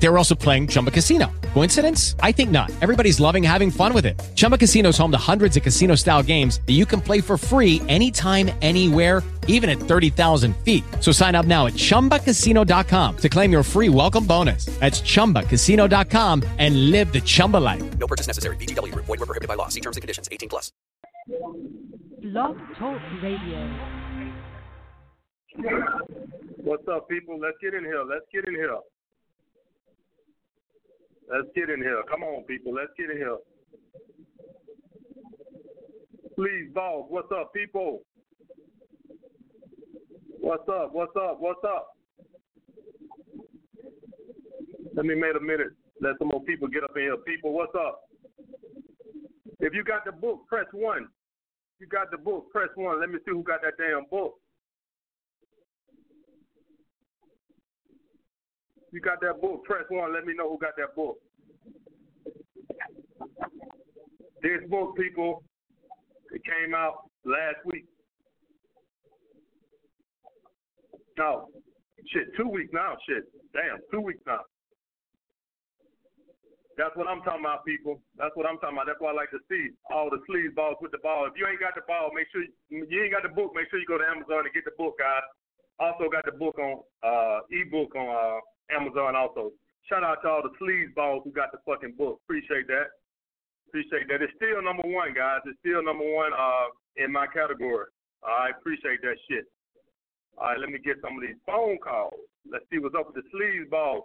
They were also playing Chumba Casino. Coincidence? I think not. Everybody's loving having fun with it. Chumba Casino is home to hundreds of casino style games that you can play for free anytime, anywhere, even at 30,000 feet. So sign up now at chumbacasino.com to claim your free welcome bonus. That's chumbacasino.com and live the Chumba life. No purchase necessary. VGW Group. Void were prohibited by law. See terms and conditions. 18 plus. Blog Talk Radio. What's up, people? Let's get in here. Let's get in here. Let's get in here. Come on, people. Let's get in here. Please, boss. What's up, people? What's up? What's up? What's up? Let me make a minute. Let some more people get up in here. People, what's up? If you got the book, press one. You got the book, press one. Let me see who got that damn book. You got that book, press one. Let me know who got that book. This book, people, it came out last week. No, shit, two weeks now. Shit, damn, two weeks now. That's what I'm talking about, people. That's what I'm talking about. That's what I like to see. All the sleeves balls with the ball. If you ain't got the ball, make sure you, you ain't got the book. Make sure you go to Amazon and get the book, guys. Also got the book on uh ebook on uh Amazon. Also, shout out to all the sleeves balls who got the fucking book. Appreciate that. Appreciate that. It's still number one, guys. It's still number one uh in my category. I appreciate that shit. All right, let me get some of these phone calls. Let's see what's up with the sleeves balls.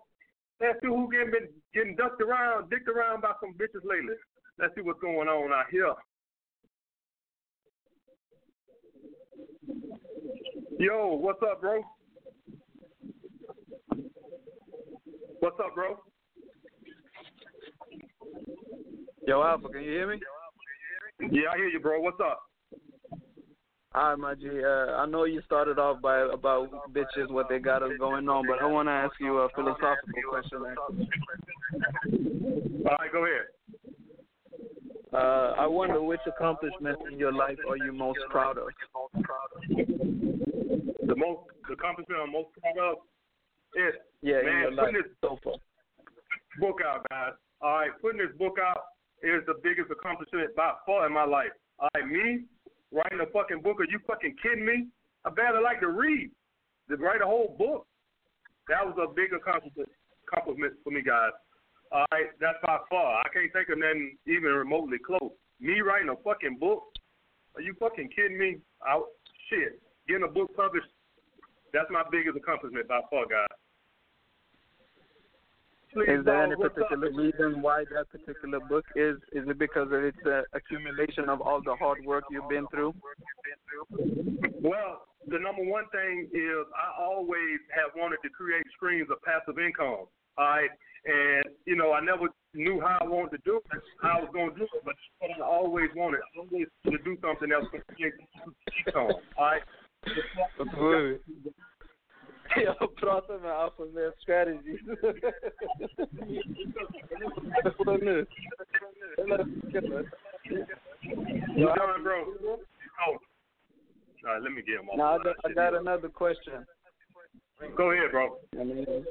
Let's see who getting been getting ducked around, dicked around by some bitches lately. Let's see what's going on out here. Yo, what's up, bro? What's up, bro? Yo, Alpha, can you hear me? Yeah, I hear you, bro. What's up? All right, my G. Uh, I know you started off by about bitches, what they got us going on, but I want to ask you a philosophical question. Actually. All right, go ahead. Uh, I wonder which accomplishment in your life are you most proud of? The most the accomplishment I'm most proud of is Yeah, man putting this so far. book out, guys. All right, putting this book out is the biggest accomplishment by far in my life. All right, me writing a fucking book. Are you fucking kidding me? I barely like to read. To write a whole book, that was a big accomplishment, accomplishment for me, guys. All right, that's by far. I can't think of nothing even remotely close. Me writing a fucking book? Are you fucking kidding me? I, shit, getting a book published. That's my biggest accomplishment by far, guys. Please, Is there any what's up? particular reason why that particular book is? Is it because of its uh, accumulation of all the hard work you've been through? Well, the number one thing is I always have wanted to create streams of passive income. All right. And, you know, I never knew how I wanted to do it, how I was going to do it, but I always wanted. I always to do something else. to create income. All right. Good. Prata med Alpha med strategy. You done, bro? Oh. All right, let me get him off. Now I got, I got another question. Go ahead, bro. I mean,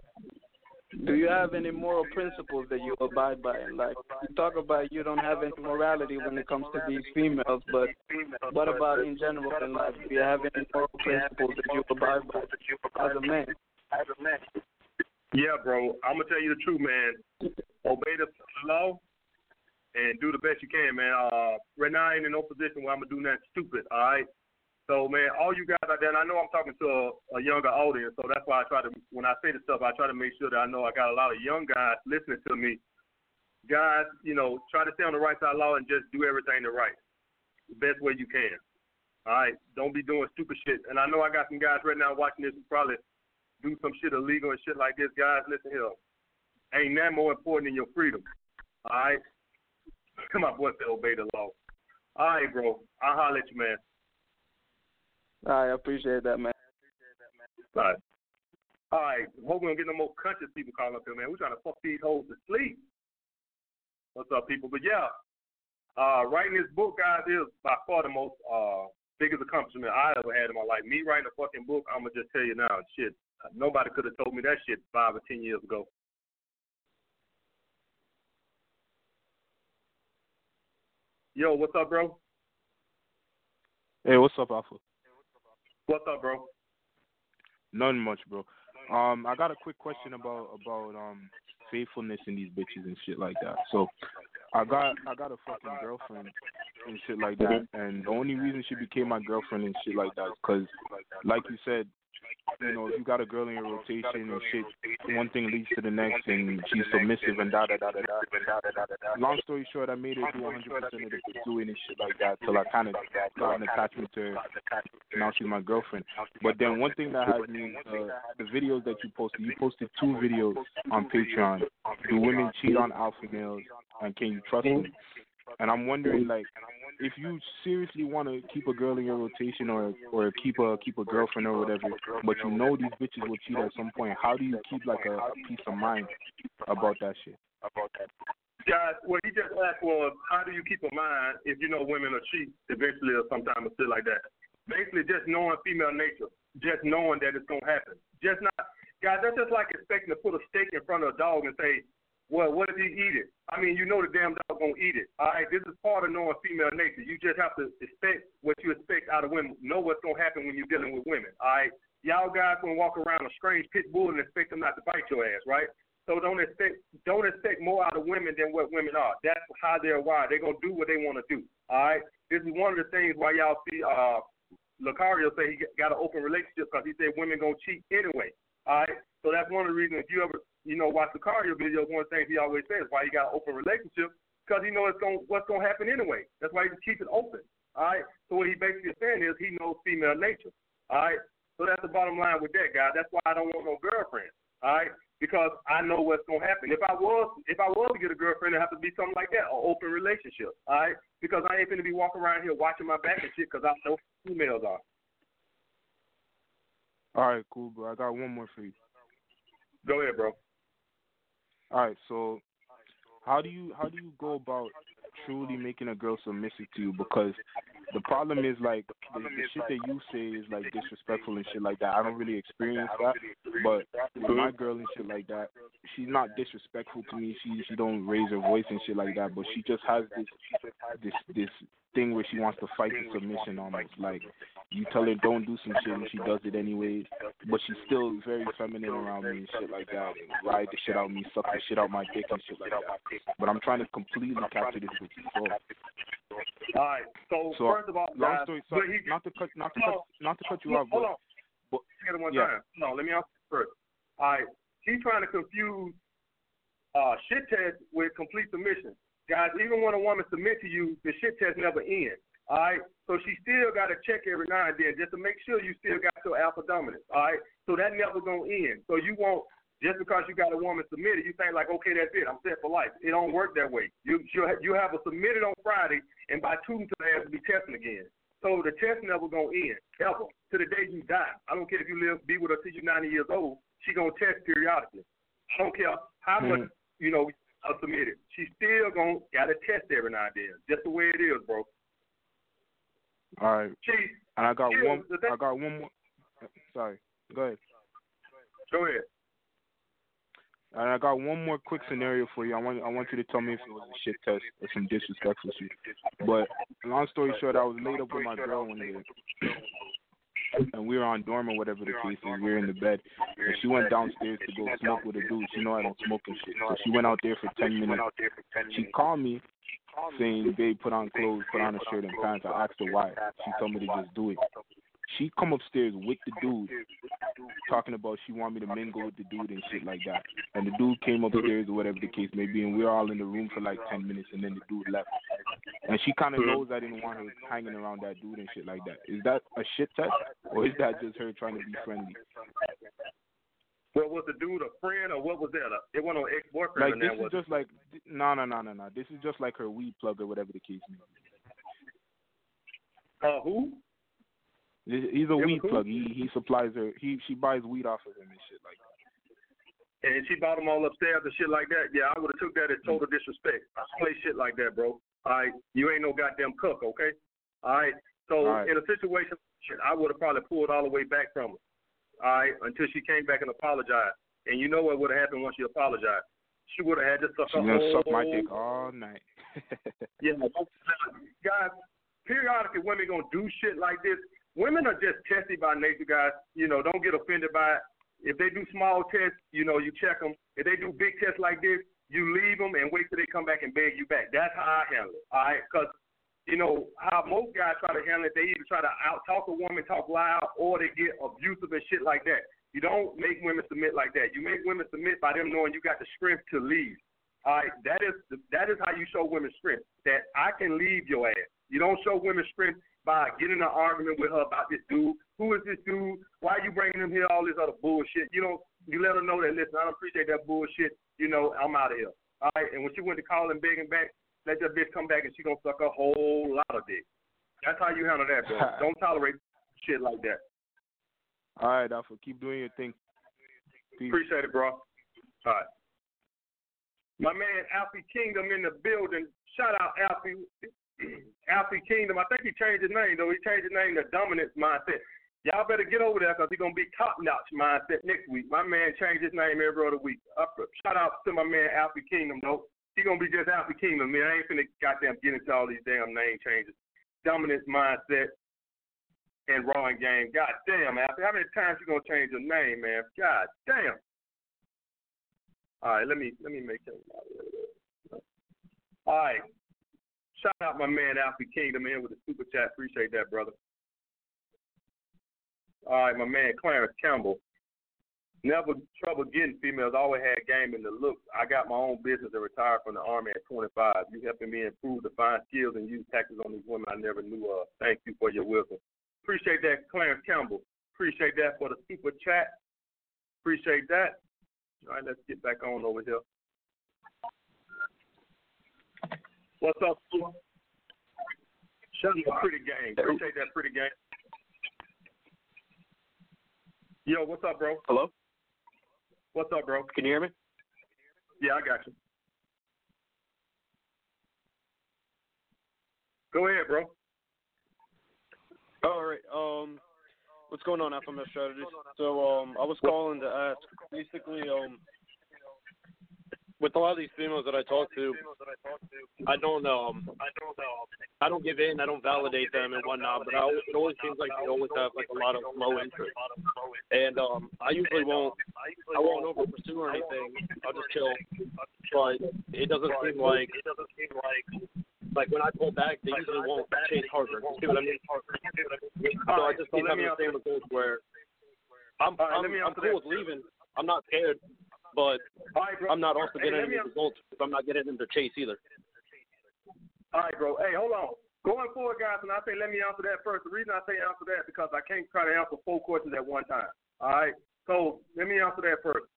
do you have any moral principles that you abide by in life? You talk about you don't have any morality when it comes to these females, but what about in general in life? Do you have any moral principles that you abide by as a man? Yeah, bro. I'm gonna tell you the truth, man. Obey the law and do the best you can, man. Uh, right now I ain't in no position where I'm gonna do nothing stupid. All right. So, man, all you guys out there, and I know I'm talking to a, a younger audience, so that's why I try to, when I say this stuff, I try to make sure that I know I got a lot of young guys listening to me. Guys, you know, try to stay on the right side of law and just do everything the right, the best way you can. All right, don't be doing stupid shit. And I know I got some guys right now watching this who probably do some shit illegal and shit like this. Guys, listen here. Ain't that more important than your freedom. All right? Come on, boy, say obey the law. All right, bro. I'll holler at you, man. I appreciate that, man. All right. All right. Hope we don't get no more conscious people calling up here, man. We're trying to fuck these hoes to sleep. What's up, people? But yeah, Uh, writing this book, guys, is by far the most uh biggest accomplishment I ever had in my life. Me writing a fucking book, I'm gonna just tell you now, shit. Nobody could have told me that shit five or ten years ago. Yo, what's up, bro? Hey, what's up, Alpha? What's up, bro? Nothing much, bro. Um, I got a quick question about about um faithfulness in these bitches and shit like that. So, I got I got a fucking girlfriend and shit like that, and the only reason she became my girlfriend and shit like that is because, like you said, you know, if you got a girl in your rotation and shit, one thing leads to the next, and she's submissive and da da da da da. Da da. Long story short, I made her do 100% of the pursuing and shit like that till I kind of got an attachment to her. Now she's my girlfriend. But then one thing that has me, uh, the videos that you posted, you posted two videos on Patreon. Do women cheat on alpha males, and can you trust them? And I'm wondering, like, if you seriously want to keep a girl in your rotation or or keep a keep a girlfriend or whatever, but you know these bitches will cheat at some point, how do you keep like a, a peace of mind about that shit? About that. Guys, what he just asked was, how do you keep a mind if you know women are cheat eventually or sometime or shit like that? Basically, just knowing female nature, just knowing that it's gonna happen. Just not, guys. That's just like expecting to put a steak in front of a dog and say, well, what if he eat it? I mean, you know the damn dog gonna eat it. All right, this is part of knowing female nature. You just have to expect what you expect out of women. Know what's gonna happen when you're dealing with women. All right, y'all guys gonna walk around a strange pit bull and expect them not to bite your ass, right? So don't expect don't expect more out of women than what women are. That's how they're wired. They're gonna do what they want to do. All right. This is one of the things why y'all see uh Lucario say he got an open relationship because he said women gonna cheat anyway. All right. So that's one of the reasons if you ever you know, watch the cardio videos, one of the things he always says why he got an open relationship because he knows it's going what's going to happen anyway. That's why he keeps it open. All right. So what he basically is saying is he knows female nature. All right. So that's the bottom line with that guy. That's why I don't want no girlfriend. All right. Because I know what's gonna happen. If I was if I was to get a girlfriend, it'd have to be something like that, an open relationship. All right. Because I ain't gonna be walking around here watching my back and shit because I know females are. All right, cool, bro. I got one more for you. Go ahead, bro. All right, so how do you how do you go about truly making a girl submissive to you? Because the problem is like the, the shit that you say is like disrespectful and shit like that. I don't really experience that, but with my girl and shit like that, she's not disrespectful to me. She she don't raise her voice and shit like that, but she just has this this this thing where she wants to fight the submission almost. Like you tell her don't do some shit and she does it anyways, but she's still very feminine around me and shit like that. And ride the shit out of me, suck the shit out my dick and shit like that. But I'm trying to completely capture this bitch's soul. All right. So, So, first of all, long guys, story he- not to cut not to No. cut not to cut you off, Hold but on. but- Get one yeah. time. No, let me ask you first. All right. He's trying to confuse uh, shit test with complete submission. Guys, even when a woman submits to you, the shit test never ends. All right. So she still got to check every now and then just to make sure you still got your alpha dominance. All right. So that never gonna end. So you won't just because you got a woman submitted, you think like, okay, that's it. I'm set for life. It don't work that way. You you you have a submitted on Friday, and by Tuesday they have to be testing again. So the test never gonna end ever to the day you die. I don't care if you live be with her till you're 90 years old. She gonna test periodically. I don't care how hmm. much you know are submitted. She still gonna gotta test every now and then. Just the way it is, bro. all right. She And I got one I got one more sorry. Go ahead. go ahead. And I got one more quick scenario for you. I want I want you to tell me if it was a shit test or some disrespectful shit. But long story short, I was laid up with my girl one day, and we were on dorm or whatever the case is. We were in the bed, and she went downstairs to go smoke with a dude. She know I don't smoke and shit, so she went out there for ten minutes. She called me saying, "Babe, put on clothes, put on a shirt and pants." I asked her why. She told me to just do it. She come upstairs with the dude, talking about she want me to mingle with the dude and shit like that. And the dude came upstairs or whatever the case may be, and we are all in the room for like ten minutes, and then the dude left. And she kind of knows I didn't want her hanging around that dude and shit like that. Is that a shit test, or is that just her trying to be friendly? What was the dude a friend or what was that? It wasn't an ex boyfriend Like this that is was just like no no no no no. This is just like her weed plug or whatever the case may be. uh who? He's a was weed who? plug. He he supplies her. He she buys weed off of him and shit like that. And she bought them all upstairs and shit like that. Yeah, I would have took that as total disrespect. I play shit like that, bro. All right, you ain't no goddamn cook, okay? All right. So All right. in a situation, shit, I would have probably pulled all the way back from her. All right, until she came back and apologized. And you know what would have happened once she apologized? She would have had to suck She's her gonna whole suck my dick all night. yeah, guys. Periodically, women gonna do shit like this. Women are just testy by nature, guys. You know, don't get offended by it. If they do small tests, you know, you check them. If they do big tests like this, you leave them and wait till they come back and beg you back. That's how I handle it. All right, because you know how most guys try to handle it. They either try to out talk a woman, talk loud, or they get abusive and shit like that. You don't make women submit like that. You make women submit by them knowing you got the strength to leave. All right, that is that is how you show women strength. That I can leave your ass. You don't show women strength by getting an argument with her about this dude. Who is this dude? Why are you bringing him here? All this other bullshit. You don't. You let her know that. Listen, I don't appreciate that bullshit. You know, I'm out of here. All right. And when she went to call and begging back, let that bitch come back and she gonna suck a whole lot of dick. That's how you handle that, bro. don't tolerate shit like that. All right, Alpha, keep doing your thing. Peace. Appreciate it, bro. All right. My man Alfie Kingdom in the building. Shout out Alfie. Alfie Kingdom. I think he changed his name though. He changed his name to Dominance Mindset. Y'all better get over there because he's gonna be top notch mindset next week. My man changed his name every other week. Shout out to my man Alfie Kingdom though. He gonna be just Alfie Kingdom, man. I ain't finna goddamn get into all these damn name changes. Dominance mindset and wrong game. God damn, Alfie. How many times you gonna change your name, man? God damn. All right, let me let me make that. All right. Shout out my man Alfie Kingdom in with the super chat. Appreciate that, brother. All right, my man Clarence Campbell. Never trouble getting females. Always had game in the look. I got my own business and retired from the army at 25. You helping me improve, define skills, and use tactics on these women I never knew of. Thank you for your wisdom. Appreciate that, Clarence Campbell. Appreciate that for the super chat. Appreciate that. All right, let's get back on over here. What's up, Sue? Shout out pretty game. Appreciate that pretty game. Yo, what's up, bro? Hello? What's up, bro? Can you hear me? Yeah, I got you. Go ahead, bro. All right. Um, what's going on, AMS Strategies? So, um, I was calling to ask, basically, um, with a lot of these females that I talk to, I don't um, I don't give in, I don't validate them and whatnot, but I, it always seems like they always have like a lot of low interest, and um, I usually won't, I won't over pursue or anything. I'll just chill, but it doesn't seem like like when I pull back, they usually won't chase harder. You see what I mean? So I just me having the same results where I'm I'm, I'm cool with leaving. I'm not scared, but right. I'm not also getting me any results if I'm not getting them to chase either. All right, bro. Hey, hold on. Going forward, guys, and I say let me answer that first. The reason I say answer that because I can't try to answer four questions at one time. All right. So let me answer that first.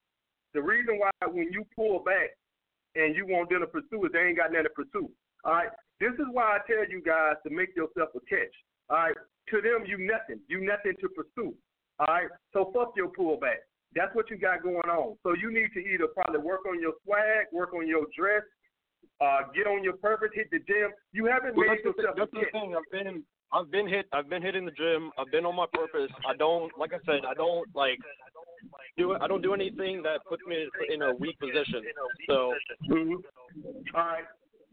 The reason why when you pull back and you want them to pursue it, they ain't got nothing to pursue. All right. This is why I tell you guys to make yourself a catch. All right. To them, you nothing. You nothing to pursue. All right. So fuck your pullback. That's what you got going on. So you need to either probably work on your swag, work on your dress, uh, get on your purpose, hit the gym. You haven't Well, made that's the, yourself that's a the thing. I've been I've been hit. I've been hitting the gym. I've been on my purpose. I don't like I said. I don't like do it. I don't do anything that puts me in a weak position. So Mhm. All right,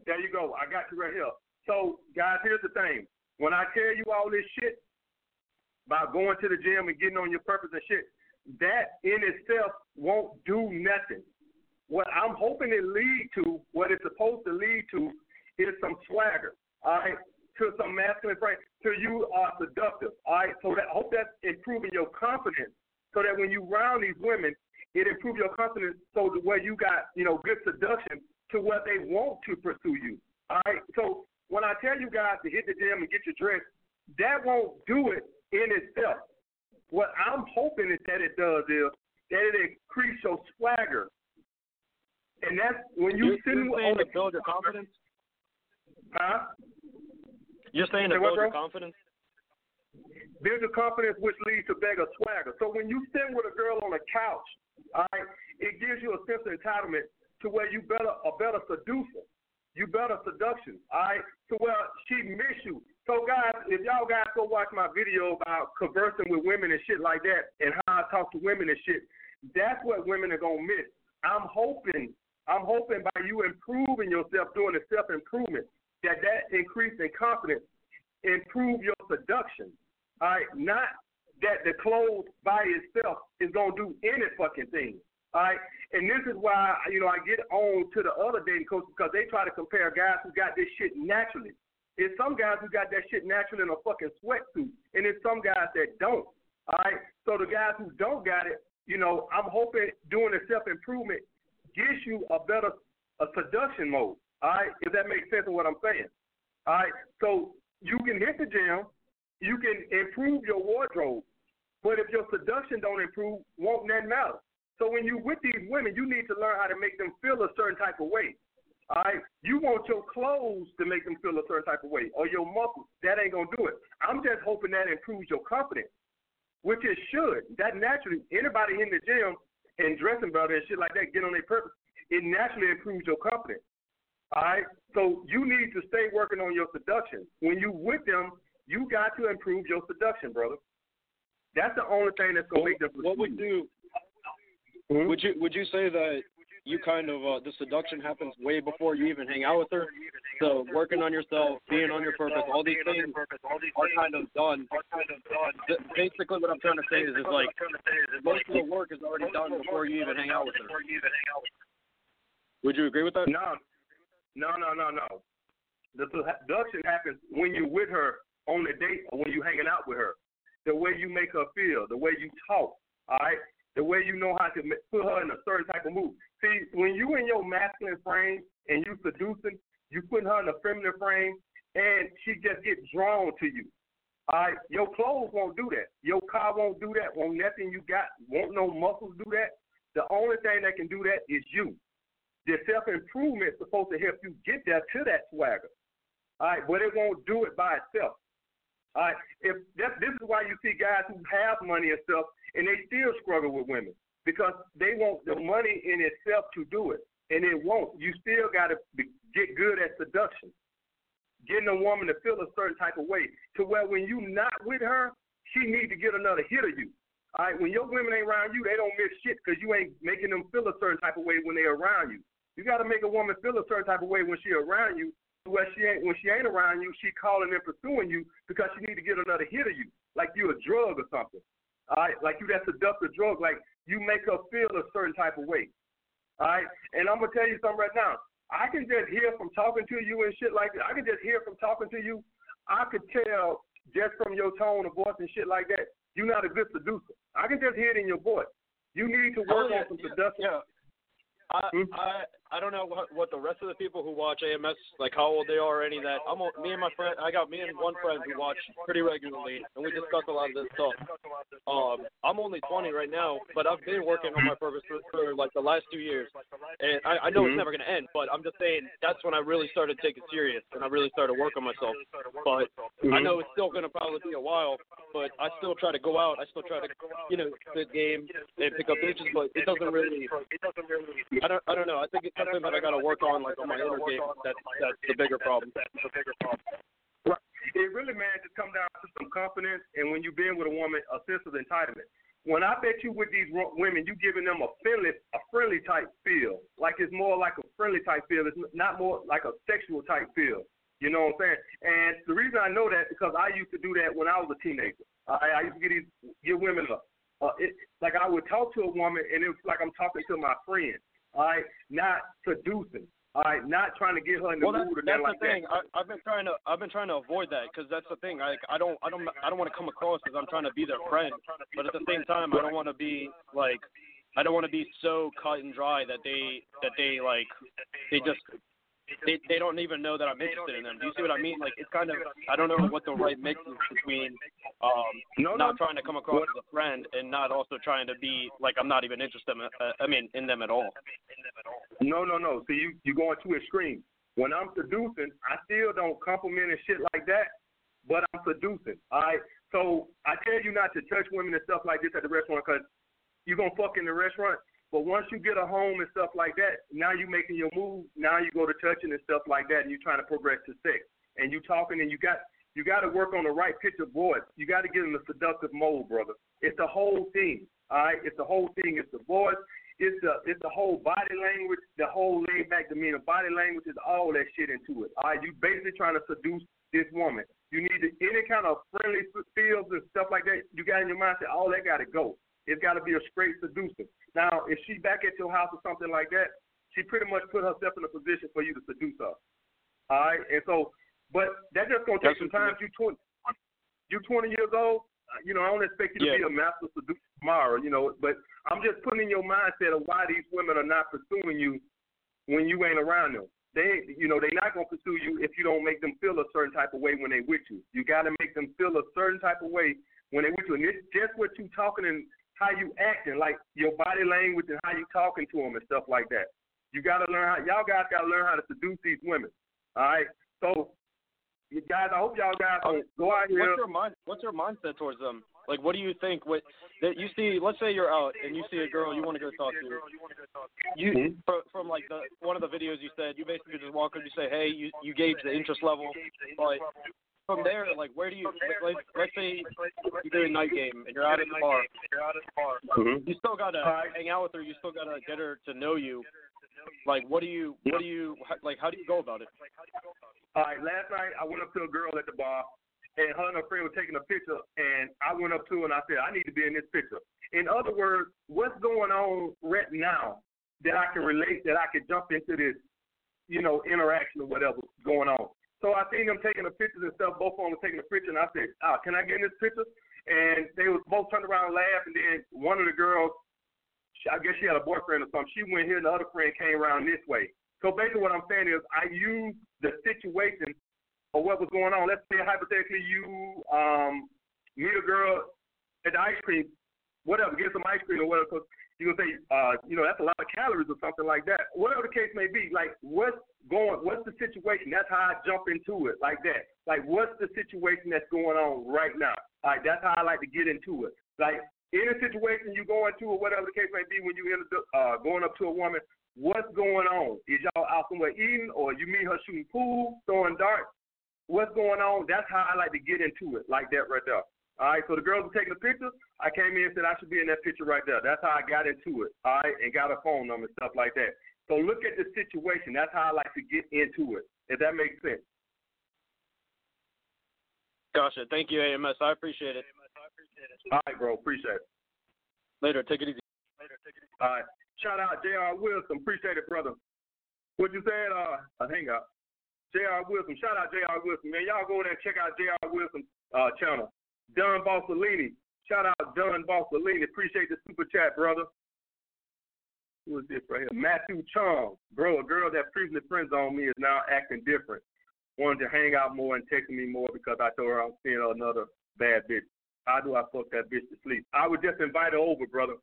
there you go. I got you right here. So, guys, here's the thing. When I tell you all this shit about going to the gym and getting on your purpose and shit, that in itself won't do nothing. What I'm hoping it lead to, what it's supposed to lead to, is some swagger. All right, to some masculine frame, to you are seductive. All right, so that I hope that's improving your confidence, so that when you round these women, it improves your confidence, so that where you got you know good seduction to what they want to pursue you. All right, so when I tell you guys to hit the gym and get your dress, that won't do it in itself. What I'm hoping is that it does is that it increase your swagger, and that's when you you're, sit you're saying the to build your confidence. Huh? You're saying to build your confidence. Build your confidence, which leads to beggar swagger. So when you sit with a girl on a couch, all right, it gives you a sense of entitlement to where you better a better seducer. You better seduction. All right. So well, she miss you. So guys, if y'all guys go watch my video about conversing with women and shit like that, and how I talk to women and shit, that's what women are gonna miss. I'm hoping, I'm hoping by you improving yourself, doing the self improvement, that that increase in confidence improve your seduction. All right, not that the clothes by itself is gonna do any fucking thing. Right, and this is why you know I get on to the other dating coaches because they try to compare guys who got this shit naturally. It's some guys who got that shit naturally in a fucking sweatsuit, and it's some guys that don't. All right, so the guys who don't got it, you know, I'm hoping doing the self improvement gives you a better a seduction mode. All right, if that makes sense of what I'm saying. All right, so you can hit the gym, you can improve your wardrobe, but if your seduction don't improve, won't that matter? So when you with these women, you need to learn how to make them feel a certain type of way. All right, you want your clothes to make them feel a certain type of way, or your muscles. That ain't gonna do it. I'm just hoping that improves your confidence, which it should. That naturally, anybody in the gym and dressing better and shit like that, get on their purpose. It naturally improves your confidence. All right, so you need to stay working on your seduction. When you with them, you got to improve your seduction, brother. That's the only thing that's gonna What, make them. what would you Mhm. would you would you say that you kind of uh, the seduction happens way before you even hang out with her? So working on yourself, being on your purpose, all these things are kind of done. Basically, what I'm trying to say is, is like most of the work is already done before you even hang out with her. Would you agree with that? No, no, no, no, no. The seduction happens when you're with her on the date or when you're hanging out with her. The way you make her feel, the way you talk, all right? The way you know how to put her in a certain type of mood. See, when you in your masculine frame and you seducing, you putting her in a feminine frame, and she just get drawn to you. All right, your clothes won't do that. Your car won't do that. Won't nothing you got. Won't no muscles do that. The only thing that can do that is you. The self improvement is supposed to help you get there to that swagger. All right, but it won't do it by itself. All right, if that, this is why you see guys who have money and stuff, and they still struggle with women because they want the money in itself to do it, and it won't. You still got to get good at seduction, getting a woman to feel a certain type of way, to where when you not with her, she need to get another hit of you. All right, when your women ain't around you, they don't miss shit because you ain't making them feel a certain type of way when they're around you. You got to make a woman feel a certain type of way when she around you. Where she ain't when she ain't around you, she calling and pursuing you because she need to get another hit of you, like you a drug or something. All right, like you that seductive drug, like you make her feel a certain type of way. All right, and I'm gonna tell you something right now. I can just hear from talking to you and shit like that. I can just hear from talking to you. I could tell just from your tone of voice and shit like that, you're not a good seducer. I can just hear it in your voice. You need to work Oh, yeah, on some yeah, seduction. Yeah. I, Hmm? I I don't know what what the rest of the people who watch AMS like how old they are or any of that. I'm o- me and my friend I got me and one friend who watch pretty regularly and we discuss a lot of this stuff. Um I'm only 20 right now, but I've been working on my purpose for, for like the last two years, and I, I know Mhm. it's never gonna end. But I'm just saying that's when I really started taking serious and I really started working on myself. But I Mhm. know it's still gonna probably be a while, but I still try to go out. I still try to you know spit game and pick up bitches, but it doesn't really. I don't. I don't know. I think it's something that I got to work on, like on my inner game. That's that's the bigger problem. Right. It really, man, just come down to some confidence, and when you've been with a woman, a sense of entitlement. When I bet you with these women, you giving them a friendly, a friendly type feel, like it's more like a friendly type feel. It's not more like a sexual type feel. You know what I'm saying? And the reason I know that because I used to do that when I was a teenager. I, I used to get these give women a, uh, it, like I would talk to a woman, and it was like I'm talking to my friend. All right, not seducing. All right, not trying to get her in the Well, that's, mood or that's nothing like the thing. that. I, I've been trying to I've been trying to avoid that because that's the thing. I I don't I don't I don't want to come across as I'm trying to be their friend, but at the same time I don't want to be like I don't want to be so cut and dry that they that they like they just they they don't even know that I'm interested in them. Do you see what I mean? Like it's kind of I don't know what the right mix is between um No, not no. trying to come across as a friend and not also trying to be like I'm not even interested. In, uh, I mean in them at all. No, no, no. See, you you going too extreme. When I'm seducing, I still don't compliment and shit like that, but I'm seducing. All right. So I tell you not to touch women and stuff like this at the restaurant because you're gonna fuck in the restaurant. But once you get a home and stuff like that, now you're making your move. Now you go to touching and stuff like that, and you're trying to progress to sex. And you talking, and you got you got to work on the right pitch of voice. You got to get in the seductive mode, brother. It's the whole thing. All right, it's the whole thing. It's the voice. It's the it's the whole body language, the whole laid back demeanor. Body language is all that shit into it. All right, you basically trying to seduce this woman. You need to, any kind of friendly feels and stuff like that. You got in your mind mindset, all oh, that got to go. It's got to be a straight seducer. Now, if she back at your house or something like that, she pretty much put herself in a position for you to seduce her. All right, and so, but that just gonna take That's some time. You twenty, you twenty years old. uh, You know, I don't expect you to Yeah. be a master seducer tomorrow. You know, but I'm just putting in your mindset of why these women are not pursuing you when you ain't around them. They, you know, they're not gonna pursue you if you don't make them feel a certain type of way when they with you. You got to make them feel a certain type of way when they with you, and it's just what you talking and how you acting, like your body language and how you talking to them and stuff like that. You got to learn how. Y'all guys got to learn how to seduce these women. All right. So, you guys, I hope y'all guys Oh, go out here. What's your mind? What's your mindset towards them? Like, what do you think? What that you see? Let's say you're out and you see a girl you want to go talk to. You Mhm. fro- from like the one of the videos you said you basically just walk up and you say, hey, you you gauge the interest level, but from there, like, where do you? Like, let's, let's say you do a night game and you're out at night game you're out at the bar. Mhm. You still gotta hang out with her. You still gotta get her to know you. Like, what do you? What do you? Like, how do you go about it? All right, last night I went up to a girl at the bar, and her and her friend were taking a picture, and I went up to her and I said, I need to be in this picture. In other words, what's going on right now that I can relate, that I can jump into this, you know, interaction or whatever's going on. So I seen them taking the pictures and stuff, both of them were taking a picture, and I said, ah, can I get in this picture? And they was both turned around and laughed, and then one of the girls, she- I guess she had a boyfriend or something, she went here, and the other friend came around this way. So basically, what I'm saying is, I used the situation or what was going on. Let's say hypothetically, you um, meet a girl at the ice cream, whatever, get some ice cream or whatever. Cause you gonna say, uh, you know, that's a lot of calories or something like that. Whatever the case may be, like what's going, what's the situation? That's how I jump into it, like that. Like what's the situation that's going on right now? Like that's how I like to get into it. Like any situation you go into or whatever the case may be when you end up uh, going up to a woman, what's going on? Is y'all out somewhere eating or you meet her shooting pool, throwing darts? What's going on? That's how I like to get into it, like that right there. All right, so the girls were taking a picture. I came in and said I should be in that picture right there. That's how I got into it. All right, and got a phone number and stuff like that. So look at the situation. That's how I like to get into it. If that makes sense. Gotcha. Thank you, AMS. I appreciate it. All right, bro. Appreciate it. Later. Take it easy. All right. Shout out J.R. Wilson. Appreciate it, brother. What you said? Uh, a hang up. J.R. Wilson. Shout out J.R. Wilson, man. Y'all go there and check out J.R. Wilson uh, channel. Don Bossolini. Shout out Don Bossolini. Appreciate the super chat, brother. Who is this right here? Matthew Chong. Bro, a girl that previously friends on me is now acting different. Wanted to hang out more and texting me more because I told her I'm seeing another bad bitch. How do I fuck that bitch to sleep? I would just invite her over, brother.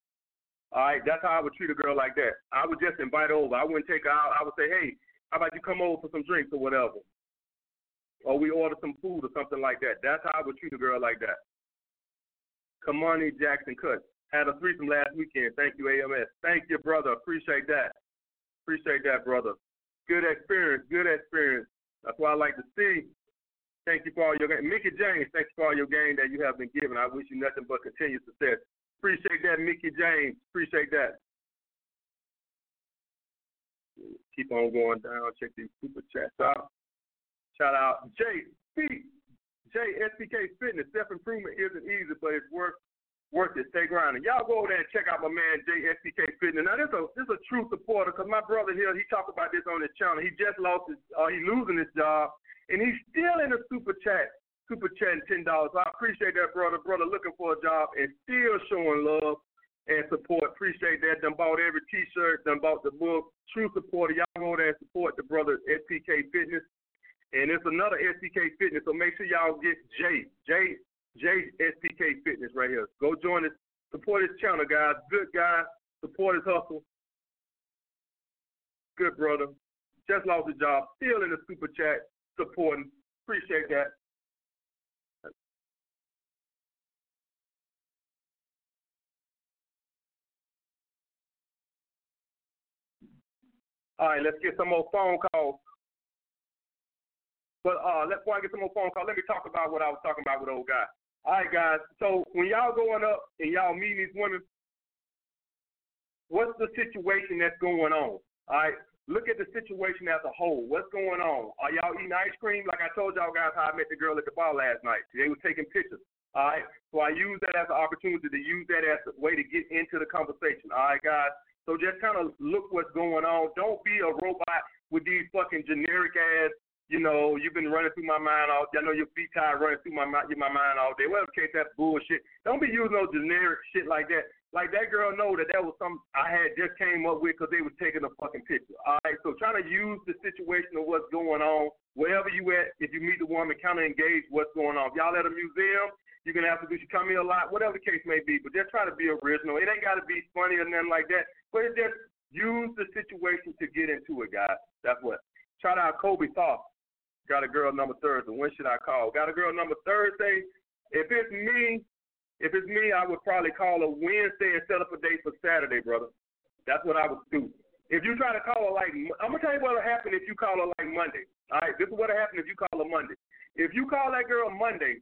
All right, that's how I would treat a girl like that. I would just invite her over. I wouldn't take her out. I would say, hey, how about you come over for some drinks or whatever? Or we order some food or something like that. That's how I would treat a girl like that. Kamani Jackson Cut. Had a threesome last weekend. Thank you, AMS. Thank you, brother. Appreciate that. Appreciate that, brother. Good experience. Good experience. That's what I like to see. Thank you for all your game. Mickey James, thank you for all your game that you have been given. I wish you nothing but continued success. Appreciate that, Mickey James. Appreciate that. Keep on going down. Check these super chats out. Shout out Jay P. J SPK Fitness. Self improvement isn't easy, but it's worth worth it. Stay grinding. Y'all go over there and check out my man JSPK Fitness. Now this a this a true supporter because my brother here he talked about this on his channel. He just lost his uh, he losing his job and he's still in a super chat super chatting ten dollars. I appreciate that brother. Brother looking for a job and still showing love and support. Appreciate that. Done bought every T-shirt. Done bought the book. True supporter. Y'all go there and support the brother SPK Fitness. And it's another SPK Fitness, so make sure y'all get J. J. J. SPK Fitness right here. Go join us. Support his channel, guys. Good guy. Support his hustle. Good brother. Just lost his job. Still in the super chat. Supporting. Appreciate that. All right, let's get some more phone calls. But uh, let's go and get some more phone calls. Let me talk about what I was talking about with old guy. All right, guys. So when y'all going up and y'all meeting these women, what's the situation that's going on? All right. Look at the situation as a whole. What's going on? Are y'all eating ice cream? Like I told y'all guys how I met the girl at the bar last night. They were taking pictures. All right. So I use that as an opportunity to use that as a way to get into the conversation. All right, guys. So just kind of look what's going on. Don't be a robot with these fucking generic ass. You know, you've been running through my mind all. I know your feet tired running through my mind, my mind all day. Well, case, that's bullshit. Don't be using no generic shit like that. Like that girl know that that was some I had just came up with because they was taking a fucking picture. All right, so trying to use the situation of what's going on wherever you at. If you meet the woman, kind of engage what's going on. If y'all at a museum, you're gonna have to do. She come here a lot, whatever the case may be. But just try to be original. It ain't got to be funny or nothing like that. But just use the situation to get into it, guys. That's what. Shout out Kobe Thought. Got a girl number Thursday. When should I call? Got a girl number Thursday. If it's me, if it's me, I would probably call a Wednesday and set up a date for Saturday, brother. That's what I would do. If you try to call her like, I'm gonna tell you what'll happen if you call her like Monday. All right, this is what'll happen if you call her Monday. If you call that girl Monday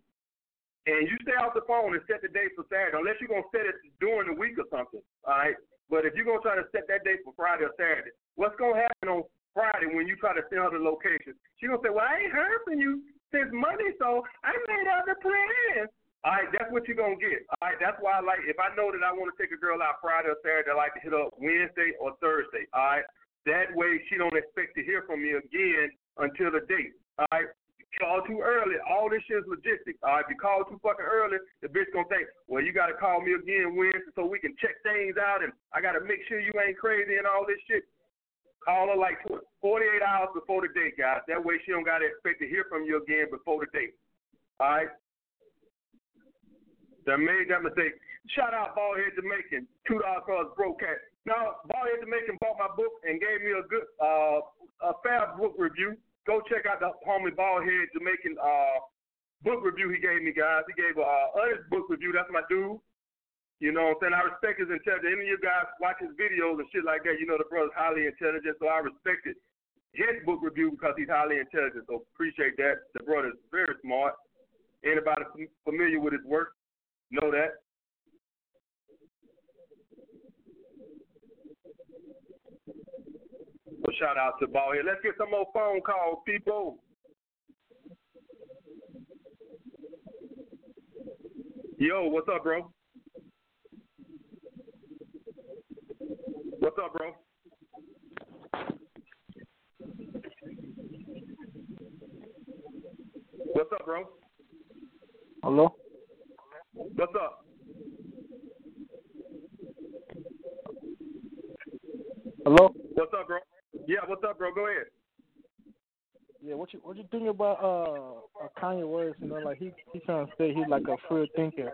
and you stay off the phone and set the date for Saturday, unless you're gonna set it during the week or something. All right, but if you're gonna try to set that date for Friday or Saturday, what's gonna happen on Friday when you try to her the location? She gonna say, Well, I ain't heard from you since Monday, so I made other plans. All right, that's what you're gonna get. All right, that's why I like. If I know that I want to take a girl out Friday or Saturday, I like to hit up Wednesday or Thursday. All right, that way she don't expect to hear from me again until the date. All right, call too early. All this shit is logistics. All right, if you call too fucking early, the bitch gonna think, well, you gotta call me again Wednesday so we can check things out, and I gotta make sure you ain't crazy and all this shit. Call her like 48 hours before the date, guys. That way she don't gotta expect to hear from you again before the date. All right. That made that mistake. Shout out Ballhead Jamaican, two dollars for his broke cat. Now Ballhead Jamaican bought my book and gave me a good uh a fair book review. Go check out the homie Ballhead Jamaican uh book review he gave me, guys. He gave a uh, honest book review. That's my dude. You know what I'm saying? I respect his intelligence. Any of you guys watch his videos and shit like that, you know the brother's highly intelligent, so I respect it. His book review because he's highly intelligent, so appreciate that. The brother's very smart. Anybody familiar with his work? Know that. Well, shout out to Ball here. Let's get some more phone calls, people. Yo, what's up, bro? What's up, bro? What's up, bro? Hello? What's up? Hello? What's up, bro? Yeah, what's up, bro? Go ahead. Yeah, what you what you think about uh, uh Kanye West? You know, like he he trying to say he's like a free thinker.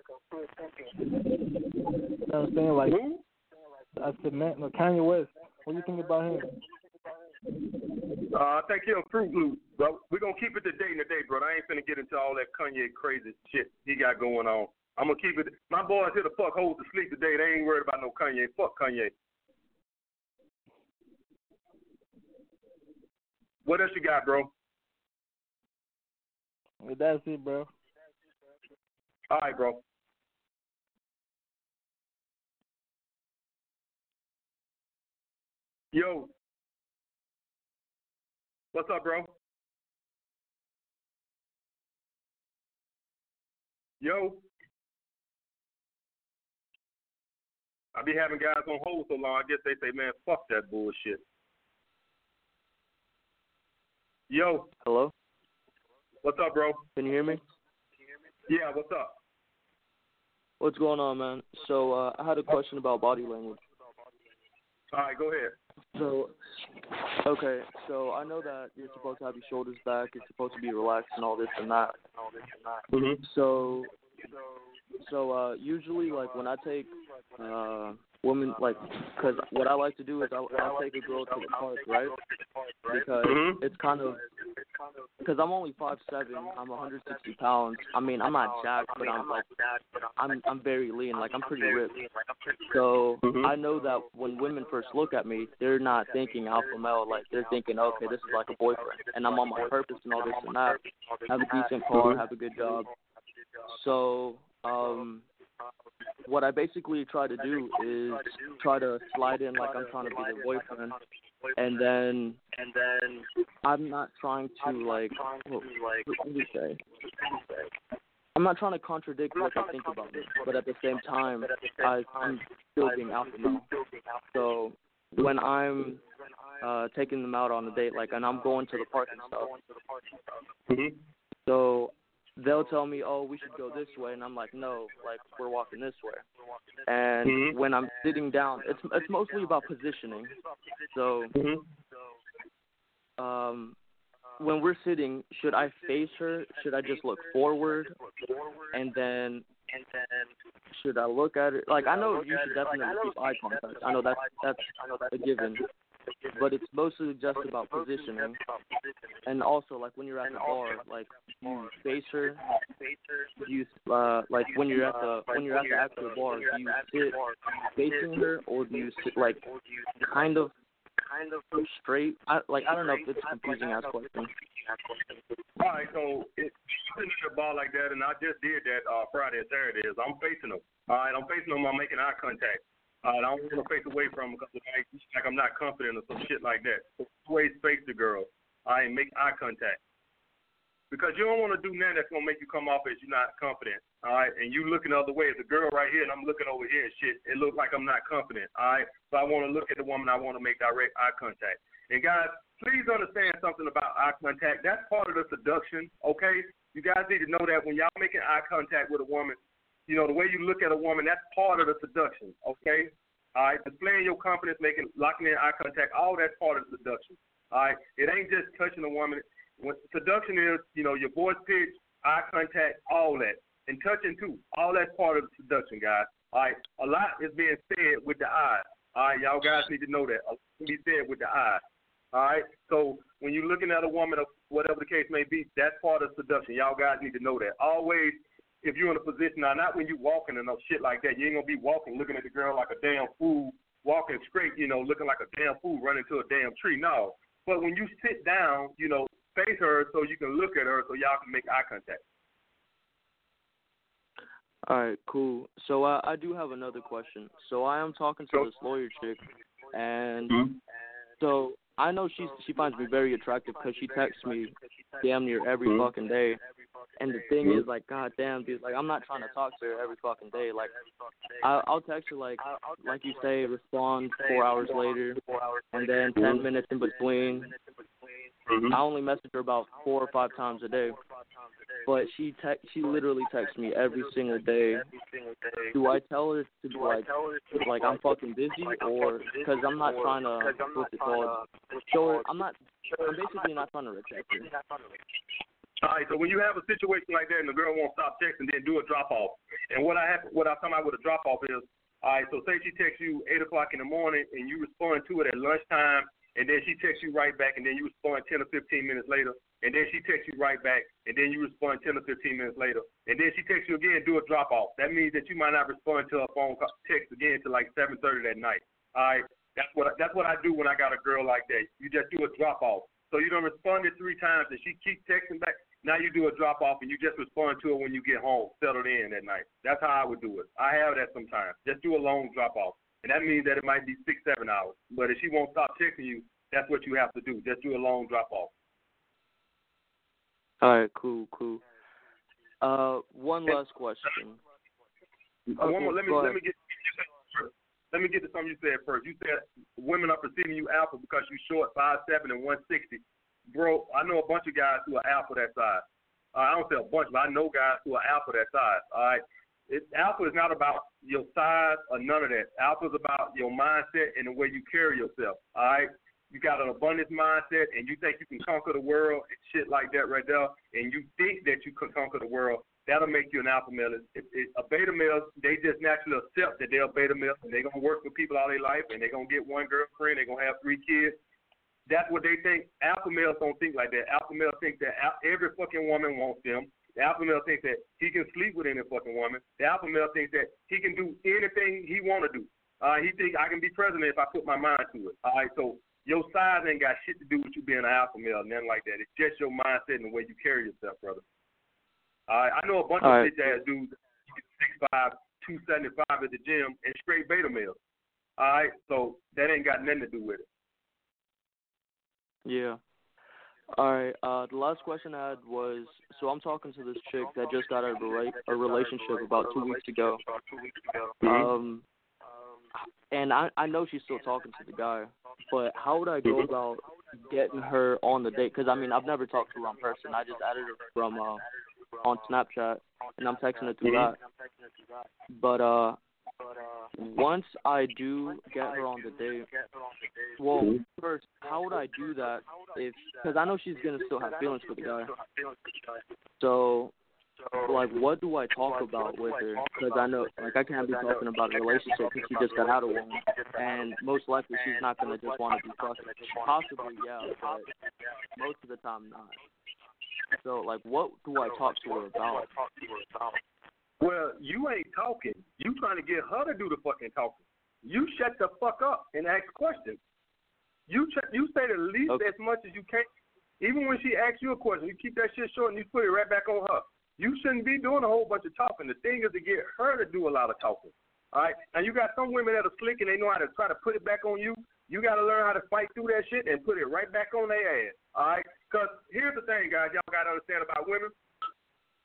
You know what I'm saying? Like Who? I said, man, no, Kanye West. What do you think about him? Uh, I think he'll Fruit Loop, bro. We're gonna keep it today and today, bro. I ain't finna get into all that Kanye crazy shit he got going on. I'm gonna keep it. My boys here to fuck holes to sleep today. They ain't worried about no Kanye. Fuck Kanye. What else you got, bro? Well, that's it, bro. All right, bro. Yo. What's up, bro? Yo. I be having guys on hold so long. I guess they say, man, fuck that bullshit. Yo. Hello? What's up, bro? Can you hear me? Yeah, what's up? What's going on, man? So uh, I had a question about body language. All right, go ahead. So, okay, so I know that you're supposed to have your shoulders back, you're supposed to be relaxed and all this and that. and all this Mm-hmm. So, so uh, usually, like when I take uh, women, like, cause what I like to do is I'll, I'll take a girl to the park, right? Because Mhm. it's kind of because I'm only five seven. I'm 160 pounds. I mean, I'm not jacked, but I'm like, I'm I'm very lean. Like I'm pretty ripped. So Mhm. I know that when women first look at me, they're not thinking alpha male. Like they're thinking, okay, this is like a boyfriend, and I'm on my purpose and all this and that. Have a decent car, have a good job. So um, what I basically try to do is try to slide in like I'm trying to be their boyfriend, and then and then I'm not trying to like what, what do you say? I'm not trying to contradict what they think about me, but at the same time, I, I'm still being alpha male. So when I'm uh taking them out on a date, like, and I'm going to the park and stuff, Mhm. so they'll tell me, "Oh, we should go this way," and I'm like, "No, like we're walking this way." And Mhm. when I'm sitting down, it's it's mostly about positioning. So Mhm. um, when we're sitting, should I face her? Should I just look forward? And then and then should I look at it? Like I know you should definitely keep eye contact. I know that's that's a given. But it's mostly just about positioning. And also like when you're at the bar, like do you face her? Do you uh like when you're at the when you're at the actual bar, do you sit facing her or do you sit like kind of kind of straight? I like I don't know if it's a confusing ass question. All right, so if you're sitting at the bar like that, and I just did that uh, Friday and Saturday, is I'm facing them. All right, I'm facing them. I'm making eye contact. Uh, I don't want to face away from because like, I'm not confident or some shit like that. Always face the girl. All right, make eye contact. Because you don't want to do nothing that's gonna make you come off as you're not confident. All right, and you looking the other way. It's a girl right here, and I'm looking over here and shit. It looks like I'm not confident. All right, so I want to look at the woman. I want to make direct eye contact. And guys, please understand something about eye contact. That's part of the seduction. Okay, you guys need to know that when y'all making eye contact with a woman, you know the way you look at a woman. That's part of the seduction. Okay. All right, displaying your confidence, making locking in eye contact, all that's part of the seduction. All right, it ain't just touching a woman. What seduction is, you know, your voice pitch, eye contact, all that, and touching too. All that's part of the seduction, guys. All right, a lot is being said with the eyes. All right, y'all guys need to know that. A lot can be said with the eyes. All right, so when you're looking at a woman, whatever the case may be, that's part of seduction. Y'all guys need to know that. Always, if you're in a position now, not when you're walking and no shit like that. You ain't gonna be walking looking at the girl like a damn fool, walking straight, you know, looking like a damn fool running to a damn tree. No. But when you sit down, you know, face her so you can look at her so y'all can make eye contact. All right, cool. So uh, I do have another question. So I am talking to this lawyer chick, and so I know she she finds me very attractive because she texts me damn near every Mhm. fucking day. And the thing is, like, god damn, dude, like I'm not trying to talk to her every fucking day. Like, I, I'll text her like, like you say, respond four hours later, and then ten minutes in between. Mm-hmm. I only message her about four or five times a day, but she te- she literally texts me every single day. Do I tell her to be like like I'm fucking busy or because I'm not trying to what's it called? show her I'm not I'm basically not trying to reject her. All right, so when you have a situation like that and the girl won't stop texting, then do a drop off. And what I have, what I'm talking about with a drop off is, all right, so say she texts you eight o'clock in the morning and you respond to it at lunchtime, and then she texts you right back, and then you respond ten or fifteen minutes later, and then she texts you right back, and then you respond ten or fifteen minutes later, and then she texts you again, do a drop off. That means that you might not respond to her phone call, text again till like seven thirty that night. All right, that's what I, that's what I do when I got a girl like that. You just do a drop off. So you don't respond to three times, and she keeps texting back. Now you do a drop off, and you just respond to her when you get home, settled in that night. That's how I would do it. I have that sometimes. Just do a long drop off, and that means that it might be six, seven hours. But if she won't stop texting you, that's what you have to do. Just do a long drop off. All right, cool, cool. Uh, one last question. Uh, one more. Let me let me get let me get to something you said first. You said women are perceiving you alpha because you're short five seven and one sixty. Bro, I know a bunch of guys who are alpha that size. Uh, I don't say a bunch, but I know guys who are alpha that size. All right. It, alpha is not about your size or none of that. Alpha is about your mindset and the way you carry yourself. All right. You got an abundance mindset and you think you can conquer the world and shit like that right there, and you think that you can conquer the world, that'll make you an alpha male. It, it, a beta male, they just naturally accept that they're a beta male and they're gonna work with people all their life and they're gonna get one girlfriend, they're gonna have three kids. That's what they think. Alpha males don't think like that. Alpha males think that every fucking woman wants them. The alpha male thinks that he can sleep with any fucking woman. The alpha male thinks that he can do anything he want to do. Uh, he think I can be president if I put my mind to it. All right, so your size ain't got shit to do with you being an alpha male, nothing like that. It's just your mindset and the way you carry yourself, brother. All right, I know a bunch All of right. bitch ass dudes, six five, two seventy five at the gym, and straight beta males. All right, so that ain't got nothing to do with it. Yeah. All right. Uh, the last question I had was, so I'm talking to this chick that just got out of a, rela- a relationship about two weeks ago. Um, and I I know she's still talking to the guy, but how would I go about getting her on the date? Because I mean, I've never talked to her in person. I just added her from uh on Snapchat, and I'm texting her through that. But uh, once I do get her on the date, well, mm-hmm. first, how would I do that? If because I know she's gonna still have feelings for the guy. So, like, what do I talk about with her? Because I know, like, I can't be talking about a relationship because she just got out of one, and most likely she's not gonna just want to be fucking. Possibly, yeah, but most of the time not. So, like, what do I talk to her about? Well, you ain't talking. You trying to get her to do the fucking talking. You shut the fuck up and ask questions. You ch- you say the least Okay. as much as you can. Even when she asks you a question, you keep that shit short and you put it right back on her. You shouldn't be doing a whole bunch of talking. The thing is to get her to do a lot of talking. All right. And you got some women that are slick and they know how to try to put it back on you. You got to learn how to fight through that shit and put it right back on their ass. All right. Because here's the thing, guys. Y'all got to understand about women.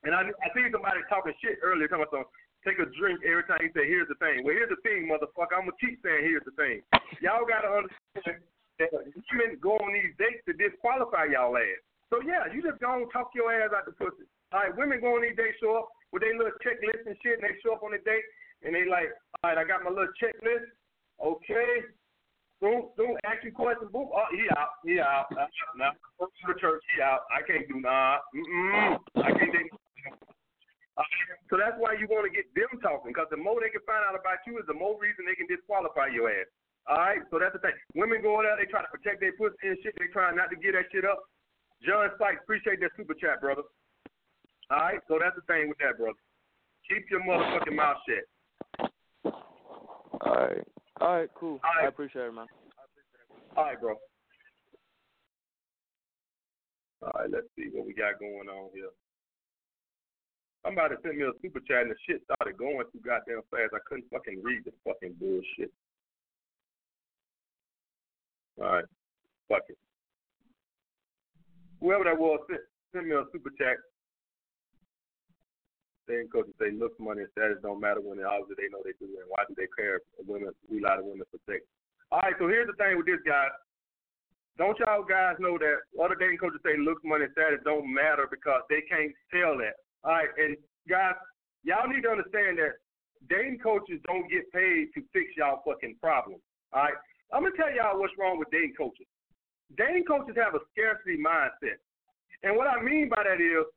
And I I seen somebody talking shit earlier, talking about some take a drink every time you say here's the thing. Well, here's the thing, motherfucker. I'm gonna keep saying here's the thing. Y'all gotta understand that women go on these dates to disqualify y'all ass. So yeah, you just and talk your ass out the pussy. All right, women go on these dates, show up with their little checklist and shit, and they show up on the date, and they like, all right, I got my little checklist. Okay. don't don't ask you questions. boom, oh, he out, he out. Uh, nah, church, he out. I can't do nah. Mm-mm. I can't uh, so that's why you want to get them talking, because the more they can find out about you is the more reason they can disqualify your ass. All right, so that's the thing. Women go out there, they try to protect their pussy and shit. They try not to get that shit up. John Sykes, appreciate that super chat, brother. All right, so that's the thing with that, brother. Keep your motherfucking mouth shut. All right. All right. Cool. All right. I appreciate it, man. All right, bro. All right, let's see what we got going on here. Somebody sent me a super chat and the shit started going too goddamn fast. I couldn't fucking read the fucking bullshit. All right, fuck it. Whoever that was sent, sent me a super chat. Ain't coaches say looks, money, and status don't matter when they obviously they know they do, and why do they care? if Women, we lie to women for sex. All right, so here's the thing with this guy. Don't y'all guys know that other dating coaches say looks, money, and status don't matter because they can't sell that. All right, and guys, y'all need to understand that dating coaches don't get paid to fix y'all fucking problems. All right, I'm gonna tell y'all what's wrong with dating coaches. Dating coaches have a scarcity mindset, and what I mean by that is,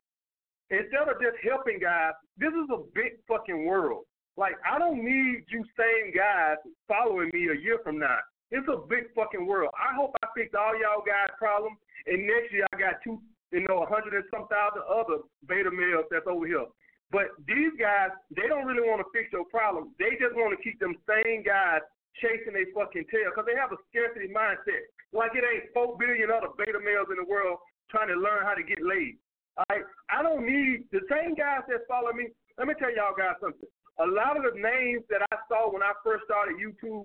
instead of just helping guys, this is a big fucking world. Like I don't need you same guys following me a year from now. It's a big fucking world. I hope I fixed all y'all guys' problems, and next year I got two, you know, a hundred and some thousand other beta males that's over here. But these guys, they don't really want to fix your problem. They just want to keep them same guys chasing their fucking tail because they have a scarcity mindset. Like it ain't four billion other beta males in the world trying to learn how to get laid. Right, I don't need the same guys that follow me. Let me tell y'all guys something. A lot of the names that I saw when I first started YouTube,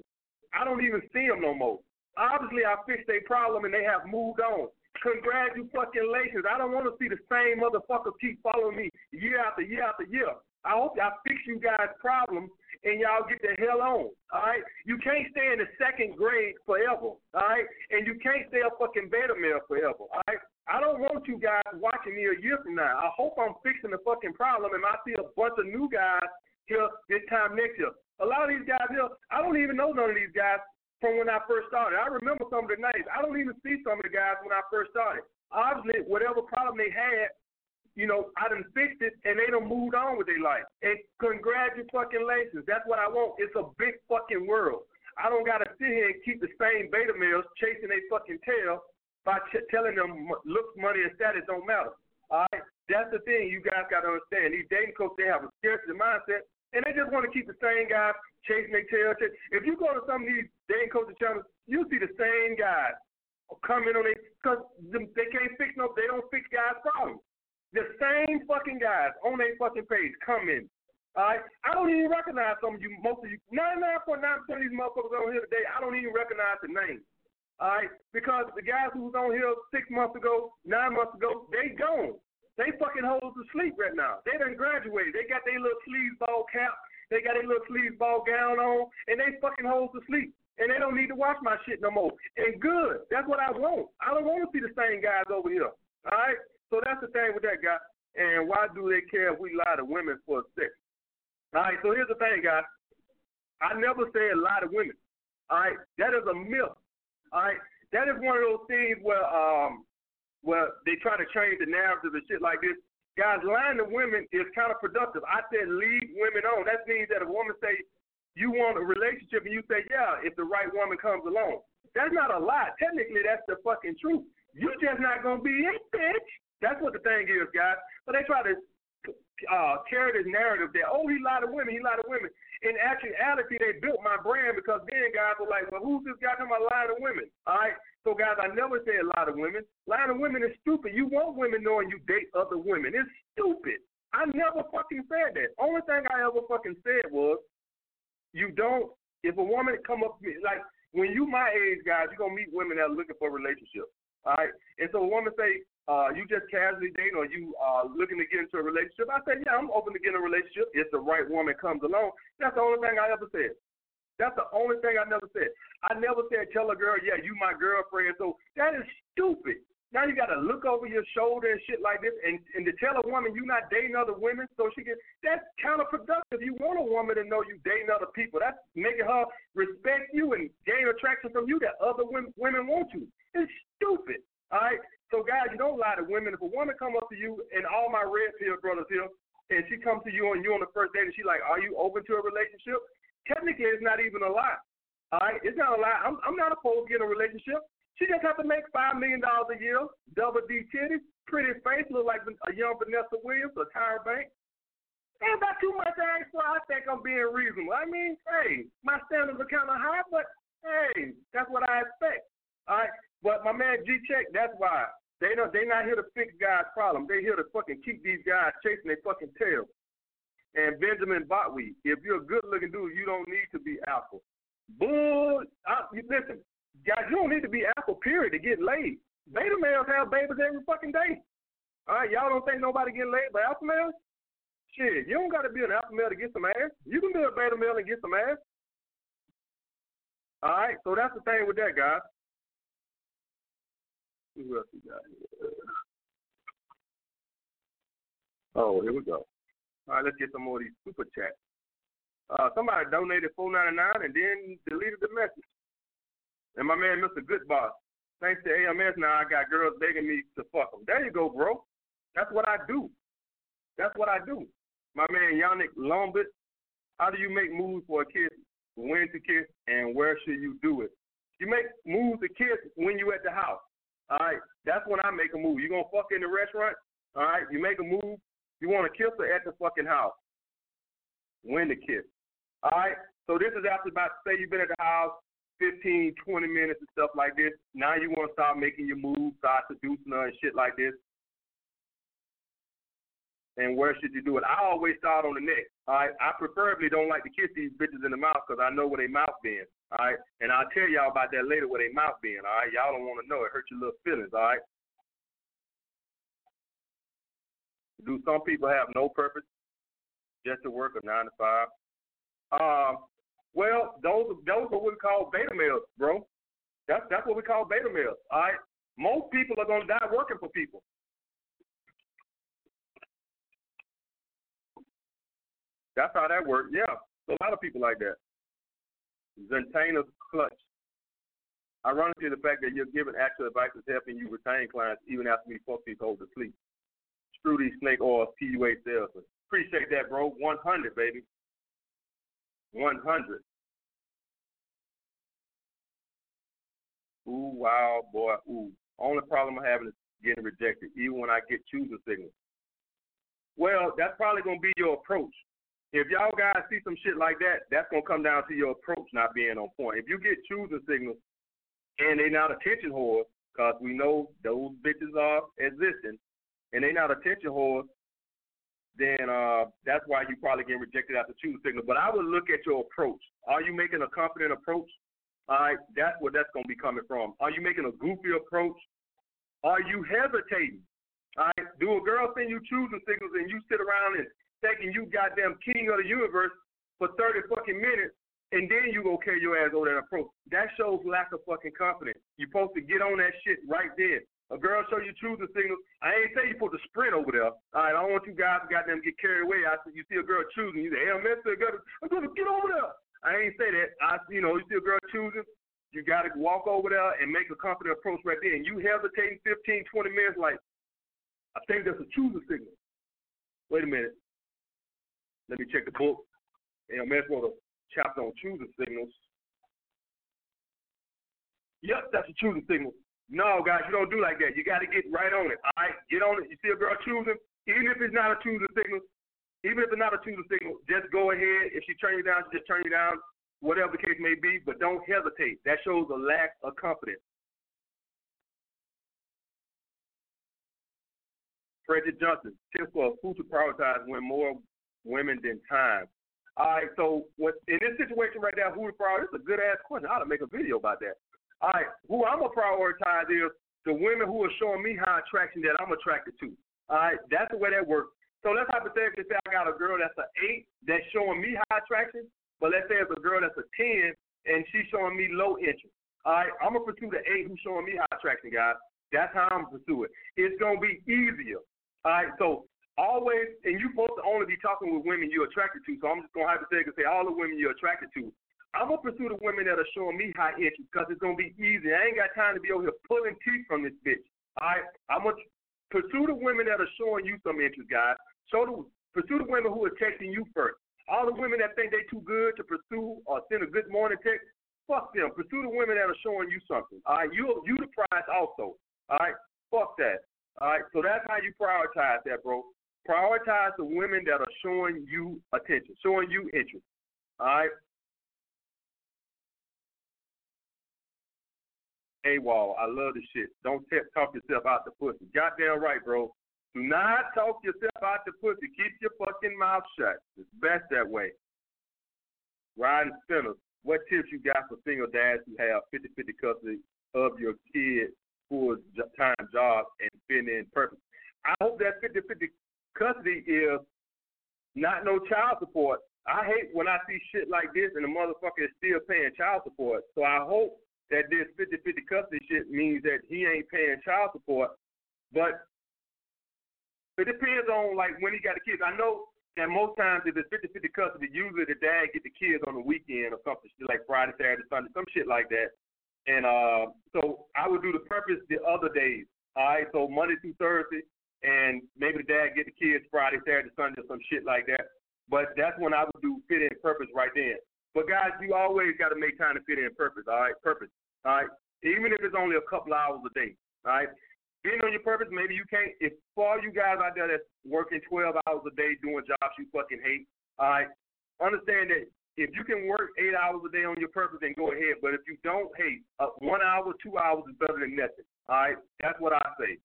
I don't even see them no more. Obviously, I fixed their problem and they have moved on. Congratulations. I don't want to see the same motherfuckers keep following me year after year after year. I hope y'all fix you guys' problems and y'all get the hell on. All right? You can't stay in the second grade forever. All right? And you can't stay a fucking beta male forever. All right? I don't want you guys watching me a year from now. I hope I'm fixing the fucking problem and I see a bunch of new guys here this time next year. A lot of these guys here, I don't even know none of these guys from when I first started. I remember some of the names. I don't even see some of the guys when I first started. Obviously, whatever problem they had, you know, I done fixed it and they done moved on with their life. And congratulations. That's what I want. It's a big fucking world. I don't gotta sit here and keep the same beta males chasing their fucking tail by ch- telling them looks, money, and status don't matter. All right, that's the thing you guys gotta understand. These dating coaches they have a scarcity mindset, and they just want to keep the same guys chasing their tail. If you go to some of these dating coaches channels, you see the same guys come in on it because they can't fix no, they don't fix guys' problems. The same fucking guys on their fucking page come in. All right, I don't even recognize some of you, most of you, 99.9% of these motherfuckers on here today. I don't even recognize the name. All right, because the guys who was on here six months ago, nine months ago, they gone. They fucking hoes to sleep right now. They done graduated. They got their little sleazeball cap. They got their little sleazeball gown on, and they fucking hoes to sleep. And they don't need to watch my shit no more. And good. That's what I want. I don't want to see the same guys over here. All right. So that's the thing with that guy. And why do they care if we lie to women for sex? All right. So here's the thing, guys. I never said lie to women. All right. That is a myth. All right. That is one of those things where um where they try to change the narrative and shit like this. Guys, lying to women is counterproductive. I said leave women on. That means that a woman say you want a relationship and you say, Yeah, if the right woman comes along. That's not a lie. Technically that's the fucking truth. You just not gonna be it, bitch. That's what the thing is, guys. But they try to uh, carry this narrative that, oh, he lied to women, he lied to women. In actuality, they built my brand because then guys were like, well, who's this guy talking about lying to women? All right. So, guys, I never said lie to women. Lying to women is stupid. You want women knowing you date other women. It's stupid. I never fucking said that. Only thing I ever fucking said was, you don't, if a woman come up to me, like, when you my age, guys, you're going to meet women that are looking for a relationship. All right. And so a woman say, uh, you just casually dating or you uh, looking to get into a relationship? I said, yeah, I'm open to getting a relationship if the right woman comes along. That's the only thing I ever said. That's the only thing I never said. I never said tell a girl, yeah, you my girlfriend. So that is stupid. Now you got to look over your shoulder and shit like this, and and to tell a woman you're not dating other women, so she can. That's counterproductive. You want a woman to know you dating other people. That's making her respect you and gain attraction from you that other women women want you. It's stupid. All right. So guys, you don't lie to women. If a woman come up to you, and all my red pill brothers here, and she comes to you and you on the first date, and she like, are you open to a relationship? Technically, it's not even a lie. All right, it's not a lie. I'm I'm not opposed to getting a relationship. She just have to make five million dollars a year, double D titties, pretty face, look like a young Vanessa Williams or Tyra Banks. Ain't about too much ask for. I think I'm being reasonable. I mean, hey, my standards are kind of high, but hey, that's what I expect. All right, but my man G Check, that's why they don't. They not here to fix guys' problem. They here to fucking keep these guys chasing their fucking tail. And Benjamin Botwe, if you're a good-looking dude, you don't need to be alpha. Bull, I, you, listen, guys, you don't need to be alpha. Period to get laid. Beta males have babies every fucking day. All right, y'all don't think nobody getting laid by alpha males? Shit, you don't got to be an alpha male to get some ass. You can be a beta male and get some ass. All right, so that's the thing with that, guys. Who else we got here? Oh, here we go. All right, let's get some more of these super chats. Uh, somebody donated four ninety nine and then deleted the message. And my man, Mr. Goodboss, thanks to AMS, now I got girls begging me to fuck them. There you go, bro. That's what I do. That's what I do. My man Yannick Lombard, how do you make moves for a kiss? When to kiss and where should you do it? You make moves to kiss when you're at the house. All right, that's when I make a move. You gonna fuck in the restaurant? All right, you make a move. You want to kiss her at the fucking house. When to kiss? All right. So this is after about say you've been at the house 15, 20 minutes and stuff like this. Now you want to start making your moves, start seducing her and shit like this. And where should you do it? I always start on the neck. All right. I preferably don't like to kiss these bitches in the mouth because I know where they mouth been. All right. And I'll tell y'all about that later where they mouth been. All right. Y'all don't want to know. It hurts your little feelings. All right. Do some people have no purpose just to work a nine to five? Um, well, those those are what we call beta males, bro. That's that's what we call beta males. All right. Most people are gonna die working for people. That's how that works. Yeah, a lot of people like that. Zentana's clutch. Ironically, the fact that you're giving actual advice is helping you retain clients even after we fuck these hoes to sleep. Screw these snake oil PUA salesmen. Appreciate that, bro. 100, baby. 100. Ooh, wow, boy, ooh. Only problem I'm having is getting rejected, even when I get choosing signals. Well, that's probably gonna be your approach. If y'all guys see some shit like that, that's gonna come down to your approach not being on point. If you get choosing signals and they not attention whores, cause we know those bitches are existing, and they not attention whores, then uh, that's why you probably getting rejected after choosing signal. But I would look at your approach. Are you making a confident approach? All right, that's where that's gonna be coming from. Are you making a goofy approach? Are you hesitating? All right, do a girl send you choosing signals and you sit around and thinking you goddamn king of the universe for 30 fucking minutes and then you go carry your ass over that approach. That shows lack of fucking confidence. You're supposed to get on that shit right there. A girl show you choosing signals. I ain't say you put the sprint over there. All right, I don't want you guys to goddamn get carried away. I see you see a girl choosing, you say, hey, I'm gonna get over there. I ain't say that. I, you know, you see a girl choosing, you got to walk over there and make a confident approach right there. And you hesitating 15, 20 minutes, like, I think that's a choosing signal. Wait a minute. Let me check the book. And I'm wrote a chapter on choosing signals. Yep, that's a choosing signal. No, guys, you don't do like that. You got to get right on it. All right, get on it. You see a girl choosing, even if it's not a choosing signal, even if it's not a choosing signal, just go ahead. If she turn you down, she just turn you down, whatever the case may be. But don't hesitate. That shows a lack of confidence. Frederick Johnson, tips for a who to prioritize when more women than time. All right, so what in this situation right now, who to prioritize? It's a good ass question. I ought to make a video about that. All right, who I'm gonna prioritize is the women who are showing me high attraction that I'm attracted to. All right, that's the way that works. So let's hypothetically say I got a girl that's an eight that's showing me high attraction, but let's say it's a girl that's a ten and she's showing me low interest. All right, I'm gonna pursue the eight who's showing me high attraction, guys. That's how I'm gonna pursue it. It's gonna be easier all right, so always, and you're supposed to only be talking with women you're attracted to. So I'm just gonna hypothetically say all the women you're attracted to. I'm gonna pursue the women that are showing me high interest because it's gonna be easy. I ain't got time to be over here pulling teeth from this bitch. All right, I'm gonna pursue the women that are showing you some interest, guys. Show the pursue the women who are texting you first. All the women that think they too good to pursue or send a good morning text, fuck them. Pursue the women that are showing you something. All right, you you the prize also. All right, fuck that. All right, so that's how you prioritize that, bro. Prioritize the women that are showing you attention, showing you interest. All right. AWOL, I love this shit. Don't talk yourself out the pussy. Goddamn right, bro. Do not talk yourself out the pussy. Keep your fucking mouth shut. It's best that way. Riding spinners. What tips you got for single dads who have 50-50 custody of your kid full time job and fit in perfect. I hope that 50 50 custody is not no child support. I hate when I see shit like this and the motherfucker is still paying child support. So I hope that this 50 50 custody shit means that he ain't paying child support. But it depends on like when he got the kids. I know that most times if it's 50 50 custody, usually the dad get the kids on the weekend or something like Friday, Saturday, Sunday, some shit like that. And uh, so I would do the purpose the other days. All right, so Monday through Thursday, and maybe the dad get the kids Friday, Saturday, Sunday, or some shit like that. But that's when I would do fit in purpose right then. But guys, you always got to make time to fit in purpose. All right, purpose. All right, even if it's only a couple hours a day. All right, being on your purpose, maybe you can't. If for all you guys out there that's working 12 hours a day doing jobs you fucking hate, all right, understand that if you can work eight hours a day on your purpose, then go ahead. But if you don't, hey, uh, one hour, two hours is better than nothing. All right, that's what I say.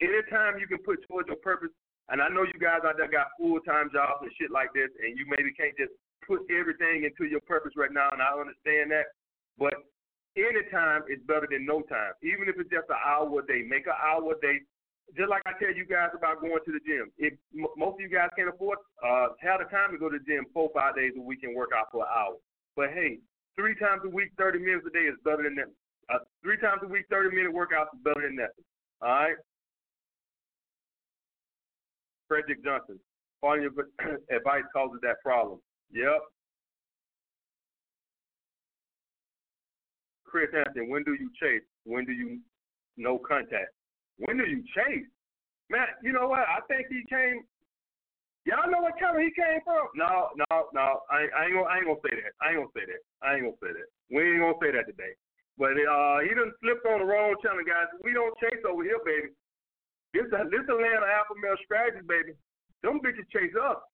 Anytime you can put towards your purpose, and I know you guys out there got full time jobs and shit like this, and you maybe can't just put everything into your purpose right now, and I understand that. But anytime is better than no time. Even if it's just an hour a day, make an hour a day just like I tell you guys about going to the gym. If m- most of you guys can't afford, uh, have the time to go to the gym four, five days a week and work out for an hour. But hey, three times a week, 30 minutes a day is better than that. Uh, three times a week, 30 minute workouts is better than nothing. All right? Frederick Johnson, following your advice causes that problem. Yep. Chris Anthony, when do you chase? When do you no contact? When do you chase? Man, you know what? I think he came. Y'all know what color he came from? No, no, no. I, I ain't gonna. I ain't gonna say that. I ain't gonna say that. I ain't gonna say that. We ain't gonna say that today. But uh, he done slipped on the wrong channel, guys. We don't chase over here, baby. This this of alpha male strategy, baby. Them bitches chase us.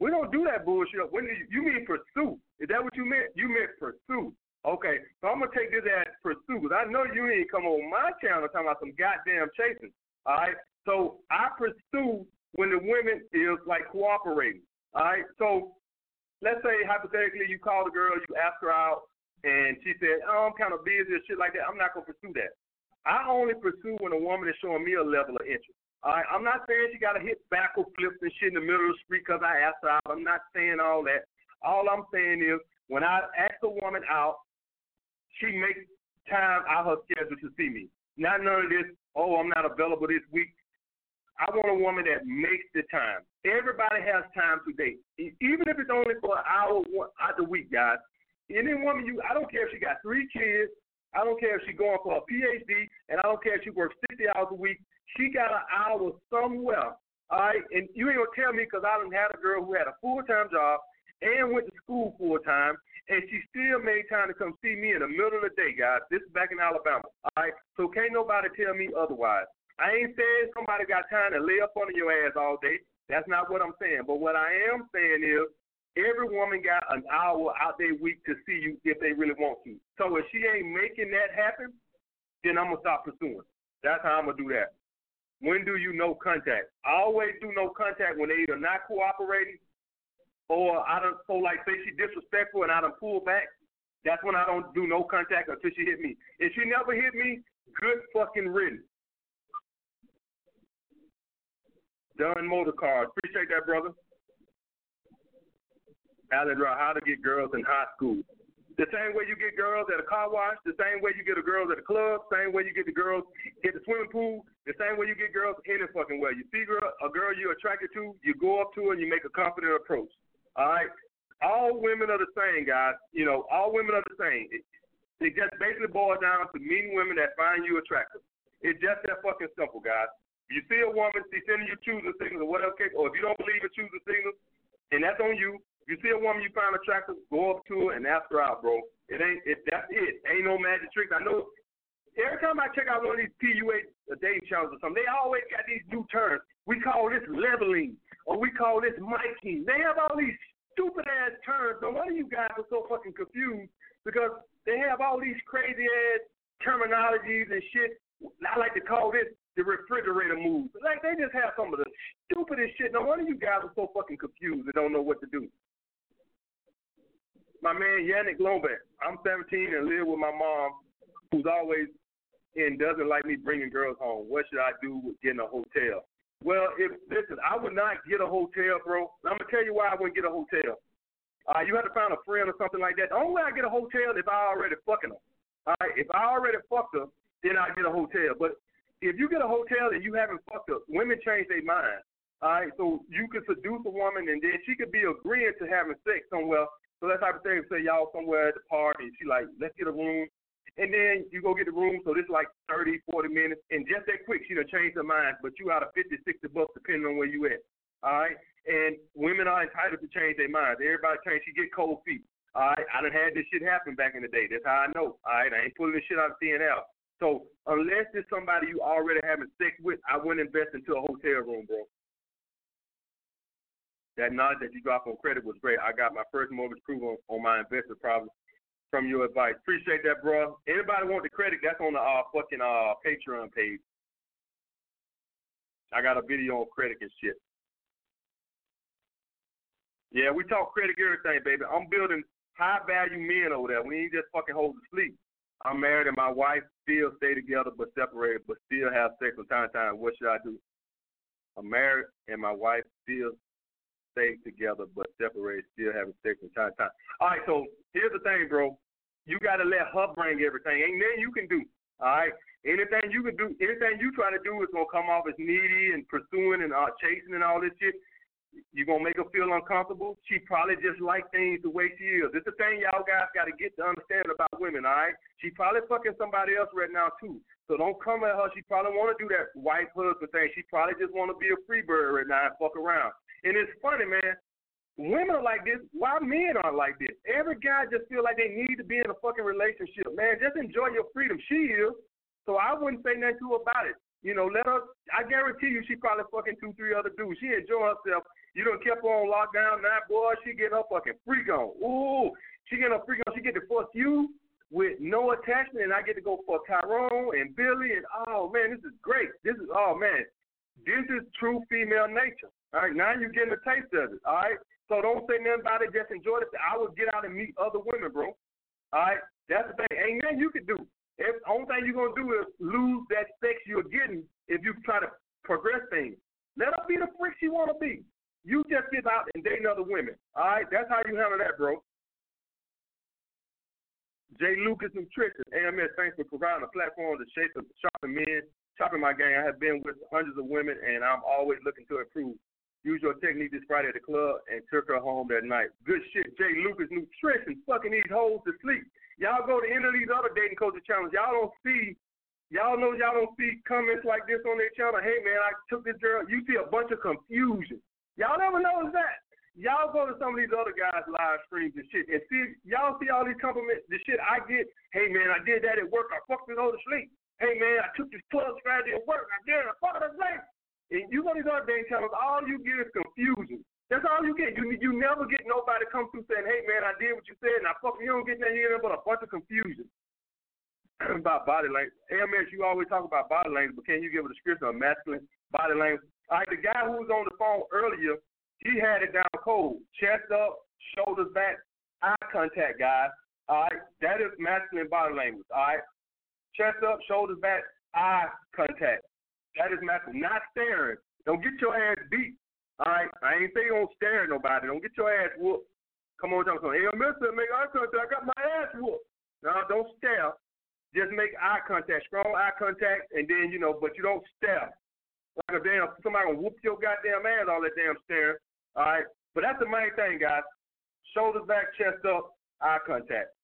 We don't do that bullshit. When you, you mean pursue? Is that what you meant? You meant pursue. Okay, so I'm gonna take this as pursue because I know you ain't come on my channel talking about some goddamn chasing. All right, so I pursue when the women is like cooperating. All right, so let's say hypothetically you call the girl, you ask her out, and she said, "Oh, I'm kind of busy or shit like that." I'm not gonna pursue that. I only pursue when a woman is showing me a level of interest. All right, I'm not saying she got to hit backward flips and shit in the middle of the street because I asked her out. I'm not saying all that. All I'm saying is when I ask a woman out, she makes time out her schedule to see me. Not none of this, oh, I'm not available this week. I want a woman that makes the time. Everybody has time to date, even if it's only for an hour out of the week, guys. Any woman you, I don't care if she got three kids, I don't care if she's going for a PhD, and I don't care if she works 60 hours a week. She got an hour somewhere, all right? And you ain't gonna tell me because I done had a girl who had a full time job and went to school full time, and she still made time to come see me in the middle of the day, guys. This is back in Alabama, all right? So can't nobody tell me otherwise. I ain't saying somebody got time to lay up under your ass all day. That's not what I'm saying. But what I am saying is every woman got an hour out their week to see you if they really want to. So if she ain't making that happen, then I'm gonna stop pursuing. That's how I'm gonna do that. When do you no contact? I always do no contact when they either not cooperating or I don't so like say she disrespectful and I don't pull back. That's when I don't do no contact until she hit me. If she never hit me, good fucking riddance. Done motor cars. Appreciate that, brother. Algebra, how to get girls in high school. The same way you get girls at a car wash, the same way you get a girls at a club, same way you get the girls at the swimming pool, the same way you get girls any fucking way. You see girl, a girl you're attracted to, you go up to her and you make a confident approach. All right? All women are the same, guys. You know, all women are the same. It, it just basically boils down to meeting women that find you attractive. It's just that fucking simple, guys. You see a woman, she's sending you choosing signals or whatever, or if you don't believe in choosing signals, and that's on you, you see a woman you find attractive, go up to her and ask her out, bro. It ain't it that's it. Ain't no magic tricks. I know every time I check out one of these PUA dating channels or something, they always got these new terms. We call this leveling or we call this miking. They have all these stupid ass terms. No wonder you guys are so fucking confused because they have all these crazy ass terminologies and shit. I like to call this the refrigerator move. Like they just have some of the stupidest shit. No wonder you guys are so fucking confused and don't know what to do my man Yannick Lombeck. I'm 17 and live with my mom, who's always and doesn't like me bringing girls home. What should I do with getting a hotel? Well, if listen, I would not get a hotel, bro. I'm gonna tell you why I wouldn't get a hotel. Uh, you have to find a friend or something like that. The only way I get a hotel if I already fucking her. All right, if I already fucked her, then I get a hotel. But if you get a hotel and you haven't fucked her, women change their mind. All right, so you can seduce a woman and then she could be agreeing to having sex somewhere so that's type of thing. Say y'all somewhere at the party, and she like, let's get a room. And then you go get the room, so this like 30, 40 minutes, and just that quick, she done changed her mind, but you out of 50, 60 bucks depending on where you at. All right? And women are entitled to change their minds. Everybody change. She get cold feet. All right? I done had this shit happen back in the day. That's how I know. All right? I ain't pulling this shit out of CNL. So unless it's somebody you already having sex with, I wouldn't invest into a hotel room, bro. That knowledge that you dropped on credit was great. I got my first mortgage approval on, my investment problem from your advice. Appreciate that, bro. Anybody want the credit? That's on the uh, fucking uh, Patreon page. I got a video on credit and shit. Yeah, we talk credit everything, baby. I'm building high value men over there. We ain't just fucking hold to sleep. I'm married and my wife still stay together but separated, but still have sex from time to time. What should I do? I'm married and my wife still together but separate, still having sex from time to time. All right, so here's the thing, bro. You got to let her bring everything. Ain't nothing you can do. All right. Anything you can do, anything you try to do is gonna come off as needy and pursuing and uh, chasing and all this shit. You're gonna make her feel uncomfortable. She probably just like things the way she is. It's the thing y'all guys gotta get to understand about women, all right? She probably fucking somebody else right now too. So don't come at her. She probably wanna do that wife husband thing. She probably just wanna be a free bird right now and fuck around. And it's funny, man. women are like this. Why men aren't like this? Every guy just feel like they need to be in a fucking relationship. Man, just enjoy your freedom. She is. So I wouldn't say nothing to her about it. You know, let her. I guarantee you, she probably fucking two, three other dudes. She enjoy herself. You done kept her on lockdown. Now, boy, she get her fucking freak on. Ooh, she getting her freak on. She get to fuck you with no attachment, and I get to go for Tyrone and Billy. And oh man, this is great. This is oh man, this is true female nature. All right, now you're getting a taste of it. All right, so don't say nothing about it. Just enjoy it. I would get out and meet other women, bro. All right, that's the thing. Ain't nothing you can do. If the only thing you're gonna do is lose that sex you're getting if you try to progress things. Let her be the freak she wanna be. You just get out and date other women. All right, that's how you handle that, bro. Jay Lucas Nutrition, AMS, thanks for providing a platform to shape the shopping men, shopping my gang. I have been with hundreds of women, and I'm always looking to improve. Use your technique this Friday at the club and took her home that night. Good shit, Jay Lucas Nutrition, fucking these hoes to sleep. Y'all go to any of these other dating culture channels, y'all don't see, y'all know y'all don't see comments like this on their channel. Hey man, I took this girl. You see a bunch of confusion. Y'all never notice that y'all go to some of these other guys' live streams and shit and see y'all see all these compliments, the shit I get. Hey man, I did that at work. I fucked this over to sleep. Hey man, I took this plug strategy at work. I did it. I fucked sleep. And you go to these other dating channels, all you get is confusion. That's all you get. You you never get nobody come through saying, "Hey man, I did what you said," and I fucking you don't get nothing here but a bunch of confusion about body language. AMS, you always talk about body language, but can you give a description of masculine body language? All right, the guy who was on the phone earlier he had it down cold. Chest up, shoulders back, eye contact, guys. All right, that is masculine body language. All right, chest up, shoulders back, eye contact. That is masculine. Not staring. Don't get your ass beat. All right, I ain't saying don't stare at nobody. Don't get your ass whooped. Come on, talk to Hey, Mister, make eye contact. I got my ass whooped. No, don't stare. Just make eye contact, strong eye contact, and then you know, but you don't stare. Like a damn somebody gonna whoop your goddamn ass all that damn staring. All right, but that's the main thing, guys. Shoulders back, chest up, eye contact.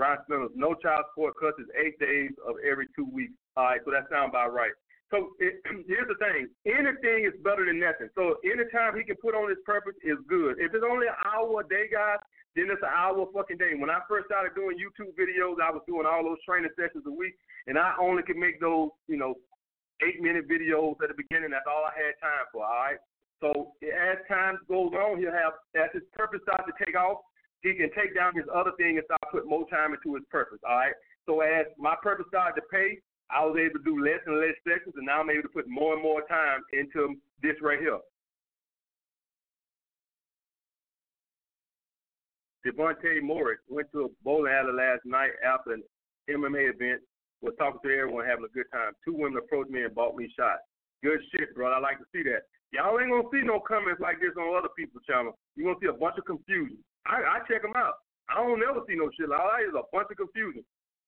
Ron Spindles, no child support cuts is eight days of every two weeks. All right, so that sounds about right. So it, here's the thing: anything is better than nothing. So anytime he can put on his purpose is good. If it's only an hour a day, guys, then it's an hour fucking day. When I first started doing YouTube videos, I was doing all those training sessions a week, and I only could make those, you know, eight minute videos at the beginning. That's all I had time for. All right. So as time goes on, he'll have as his purpose starts to take off, he can take down his other thing and start putting more time into his purpose. All right. So as my purpose started to pay, I was able to do less and less sessions, and now I'm able to put more and more time into this right here. Devontae Morris went to a bowling alley last night after an MMA event was talking to everyone, having a good time. Two women approached me and bought me shots. Good shit, bro. I like to see that. Y'all ain't gonna see no comments like this on other people's channel. You're gonna see a bunch of confusion. I, I check them out. I don't ever see no shit. All I is a bunch of confusion.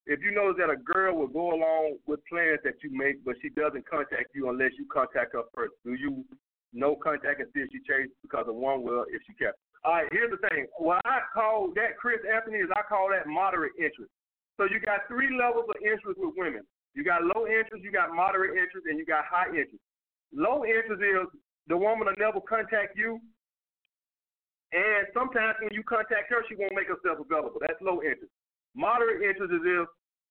If you notice that a girl will go along with plans that you make, but she doesn't contact you unless you contact her first. Do you no contact and see if she changed because of one will if she kept. All right, here's the thing. What I call that, Chris Anthony, is I call that moderate interest. So you got three levels of interest with women. You got low interest, you got moderate interest, and you got high interest. Low interest is the woman will never contact you, and sometimes when you contact her, she won't make herself available. That's low interest. Moderate interest is if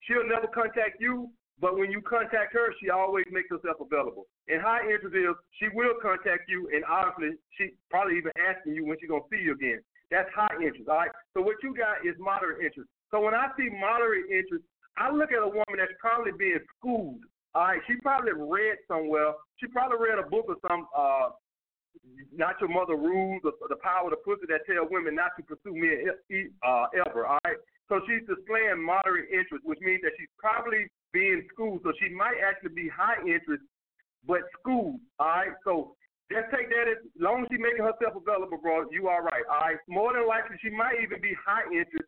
she'll never contact you, but when you contact her, she always makes herself available. And high interest is she will contact you, and obviously she probably even asking you when she's gonna see you again. That's high interest. All right. So what you got is moderate interest. So when I see moderate interest, I look at a woman that's probably being schooled. All right, she probably read somewhere. She probably read a book or some uh, not your mother rules, the, the power of the pussy that tell women not to pursue men uh, ever. All right, so she's displaying moderate interest, which means that she's probably being schooled. So she might actually be high interest, but schooled. All right, so just take that as, long as she's making herself available, bro. You all right? All right. More than likely, she might even be high interest,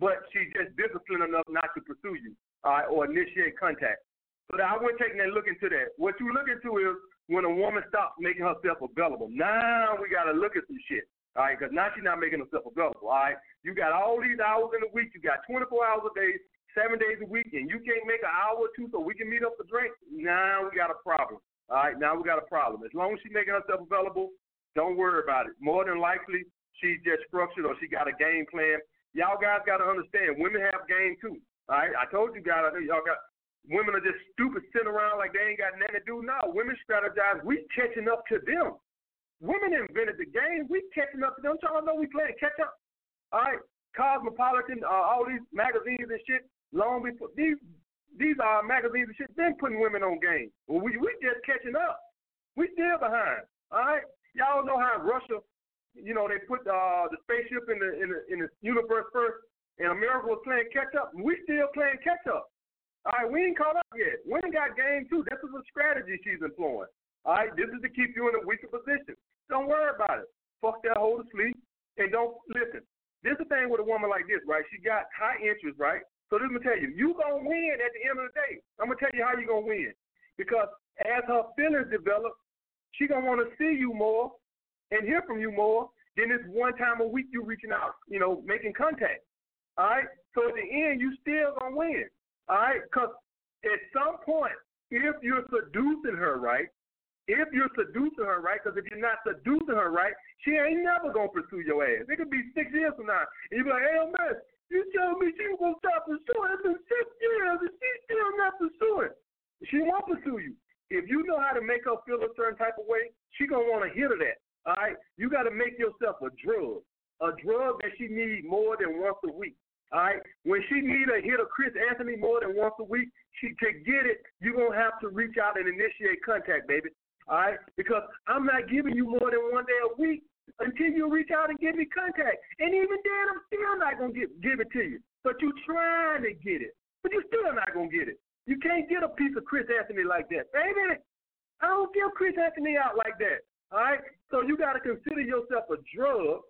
but she's just disciplined enough not to pursue you uh, or initiate contact. So I went taking a look into that. What you look into is when a woman stops making herself available. Now we got to look at some shit. All right, because now she's not making herself available. All right, you got all these hours in the week. You got 24 hours a day, seven days a week, and you can't make an hour or two so we can meet up for drink. Now we got a problem. All right, now we got a problem. As long as she's making herself available, don't worry about it. More than likely, she's just structured or she got a game plan. Y'all guys got to understand, women have game too. All right, I told you guys, I know y'all got women are just stupid sitting around like they ain't got nothing to do. No, women strategize. We catching up to them. Women invented the game. We catching up to them. Y'all know we playing catch up. All right, Cosmopolitan, uh, all these magazines and shit. Long before these these are magazines and shit. Been putting women on game. Well, we we just catching up. We still behind. All right, y'all know how Russia, you know, they put uh, the spaceship in the in the in the universe first, and America was playing catch up. We still playing catch up. All right, we ain't caught up yet. We ain't got game too. This is a strategy she's employing. All right, this is to keep you in a weaker position. Don't worry about it. Fuck that hole to sleep and don't listen. This is the thing with a woman like this, right? She got high interest, right? So let me tell you, you gonna win at the end of the day. I'm gonna tell you how you gonna win. Because as her feelings develop, she gonna want to see you more and hear from you more than this one time a week you reaching out, you know, making contact. All right. So at the end, you still gonna win. Right. Because at some point, if you're seducing her right, if you're seducing her right, because if you're not seducing her right, she ain't never gonna pursue your ass. It could be six years from now. And you be like, hey man, you told me she was gonna stop pursuing. It's been six years and she's still not pursuing. She won't pursue you. If you know how to make her feel a certain type of way, she gonna want to hear that. All right, you got to make yourself a drug, a drug that she needs more than once a week. All right, when she need a hit of Chris Anthony more than once a week, she to get it, you gonna have to reach out and initiate contact, baby. All right? Because I'm not giving you more than one day a week until you reach out and give me contact. And even then, I'm still not to give, give it to you. But you're trying to get it. But you're still not to get it. You can't get a piece of Chris Anthony like that. Baby, I don't give Chris Anthony out like that. All right? So you got to consider yourself a drug.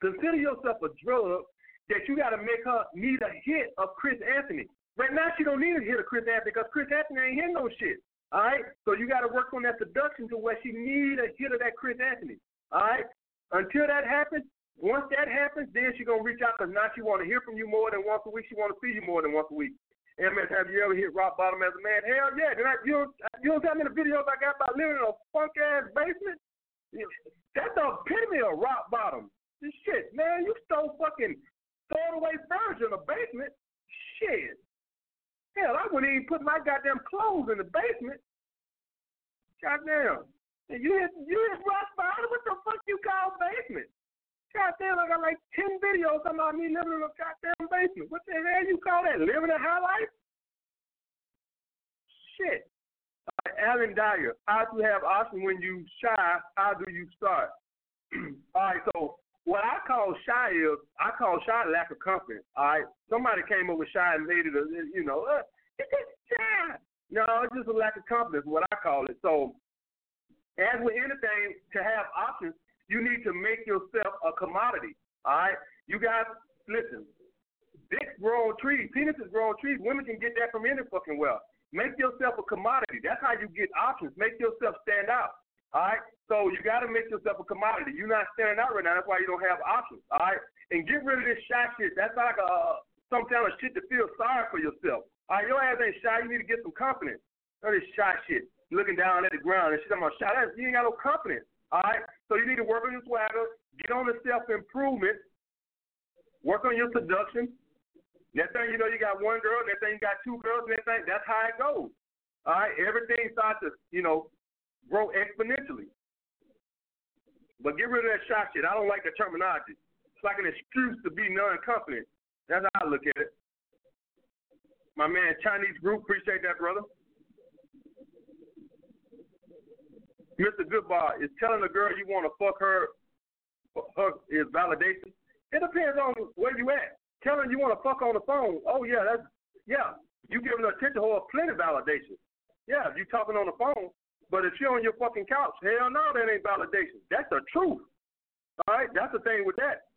Consider yourself a drug that you got to make her need a hit of Chris Anthony. Right now, she don't need a hit of Chris Anthony because Chris Anthony ain't hitting no shit. All right? So you got to work on that seduction to where she need a hit of that Chris Anthony. All right? Until that happens, once that happens, then she's going to reach out because now she want to hear from you more than once a week. She want to see you more than once a week. AMS, have you ever hit rock bottom as a man? Hell yeah. Did I, you, don't, you don't me the videos I got about living in a funk ass basement? That's the epitome of rock bottom. This shit, man, you stole fucking thrown away furniture in a basement. Shit. Hell, I wouldn't even put my goddamn clothes in the basement. Goddamn. And you hit you hit rock bottom? What the fuck you call basement? Goddamn, I got like ten videos about me living in a goddamn basement. What the hell you call that? Living a high life? Shit. Uh, Alan Dyer, how do you have option when you shy? How do you start? All right, so what I call shy is I call shy lack of confidence. All right, somebody came up with shy and made it a you know uh, it's just shy. No, it's just a lack of confidence. What I call it. So, as with anything, to have options, you need to make yourself a commodity. All right, you guys listen. Dicks grow on trees, penises grow on trees. Women can get that from any fucking well. Make yourself a commodity. That's how you get options. Make yourself stand out. All right. So you got to make yourself a commodity. You're not standing out right now. That's why you don't have options. All right. And get rid of this shy shit. That's like a some kind of shit to feel sorry for yourself. All right. Your ass ain't shy. You need to get some confidence. None this shy shit. Looking down at the ground and shit. I'm shy. That, you ain't got no confidence. All right. So you need to work on your swagger. Get on the self improvement. Work on your seduction. Next thing you know, you got one girl. Next thing you got two girls. Next thing, that's how it goes. All right. Everything starts to, you know, grow exponentially. But get rid of that shot shit. I don't like the terminology. It's like an excuse to be non-confident. That's how I look at it. My man, Chinese group, appreciate that, brother. Mr. Goodbar is telling a girl you want to fuck her, her is validation. It depends on where you at. Telling you want to fuck on the phone, oh yeah, that's yeah. You giving attention or plenty validation. Yeah, if you talking on the phone, but if you're on your fucking couch, hell no, that ain't validation. That's the truth. All right, that's the thing with that.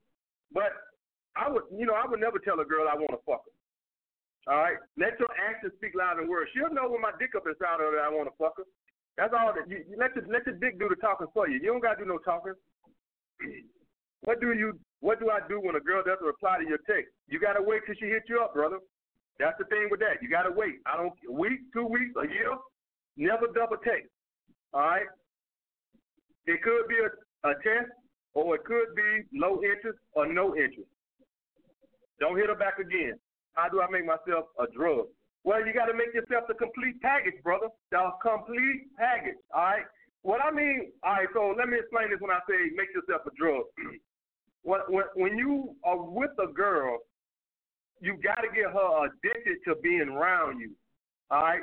But I would, you know, I would never tell a girl I want to fuck her. All right, let your actions speak louder than words. She'll know when my dick up inside of her that I want to fuck her. That's all that you, you let your let your dick do the talking for you. You don't gotta do no talking. what do you what do I do when a girl doesn't reply to your text? You gotta wait till she hits you up, brother. That's the thing with that. You gotta wait. I don't a week, two weeks, a year. Never double text. All right. It could be a, a test, or it could be low interest or no interest. Don't hit her back again. How do I make myself a drug? Well, you got to make yourself the complete package, brother. The complete package. All right. What I mean, all right. So let me explain this when I say make yourself a drug. when, when when you are with a girl, you got to get her addicted to being around you. All right.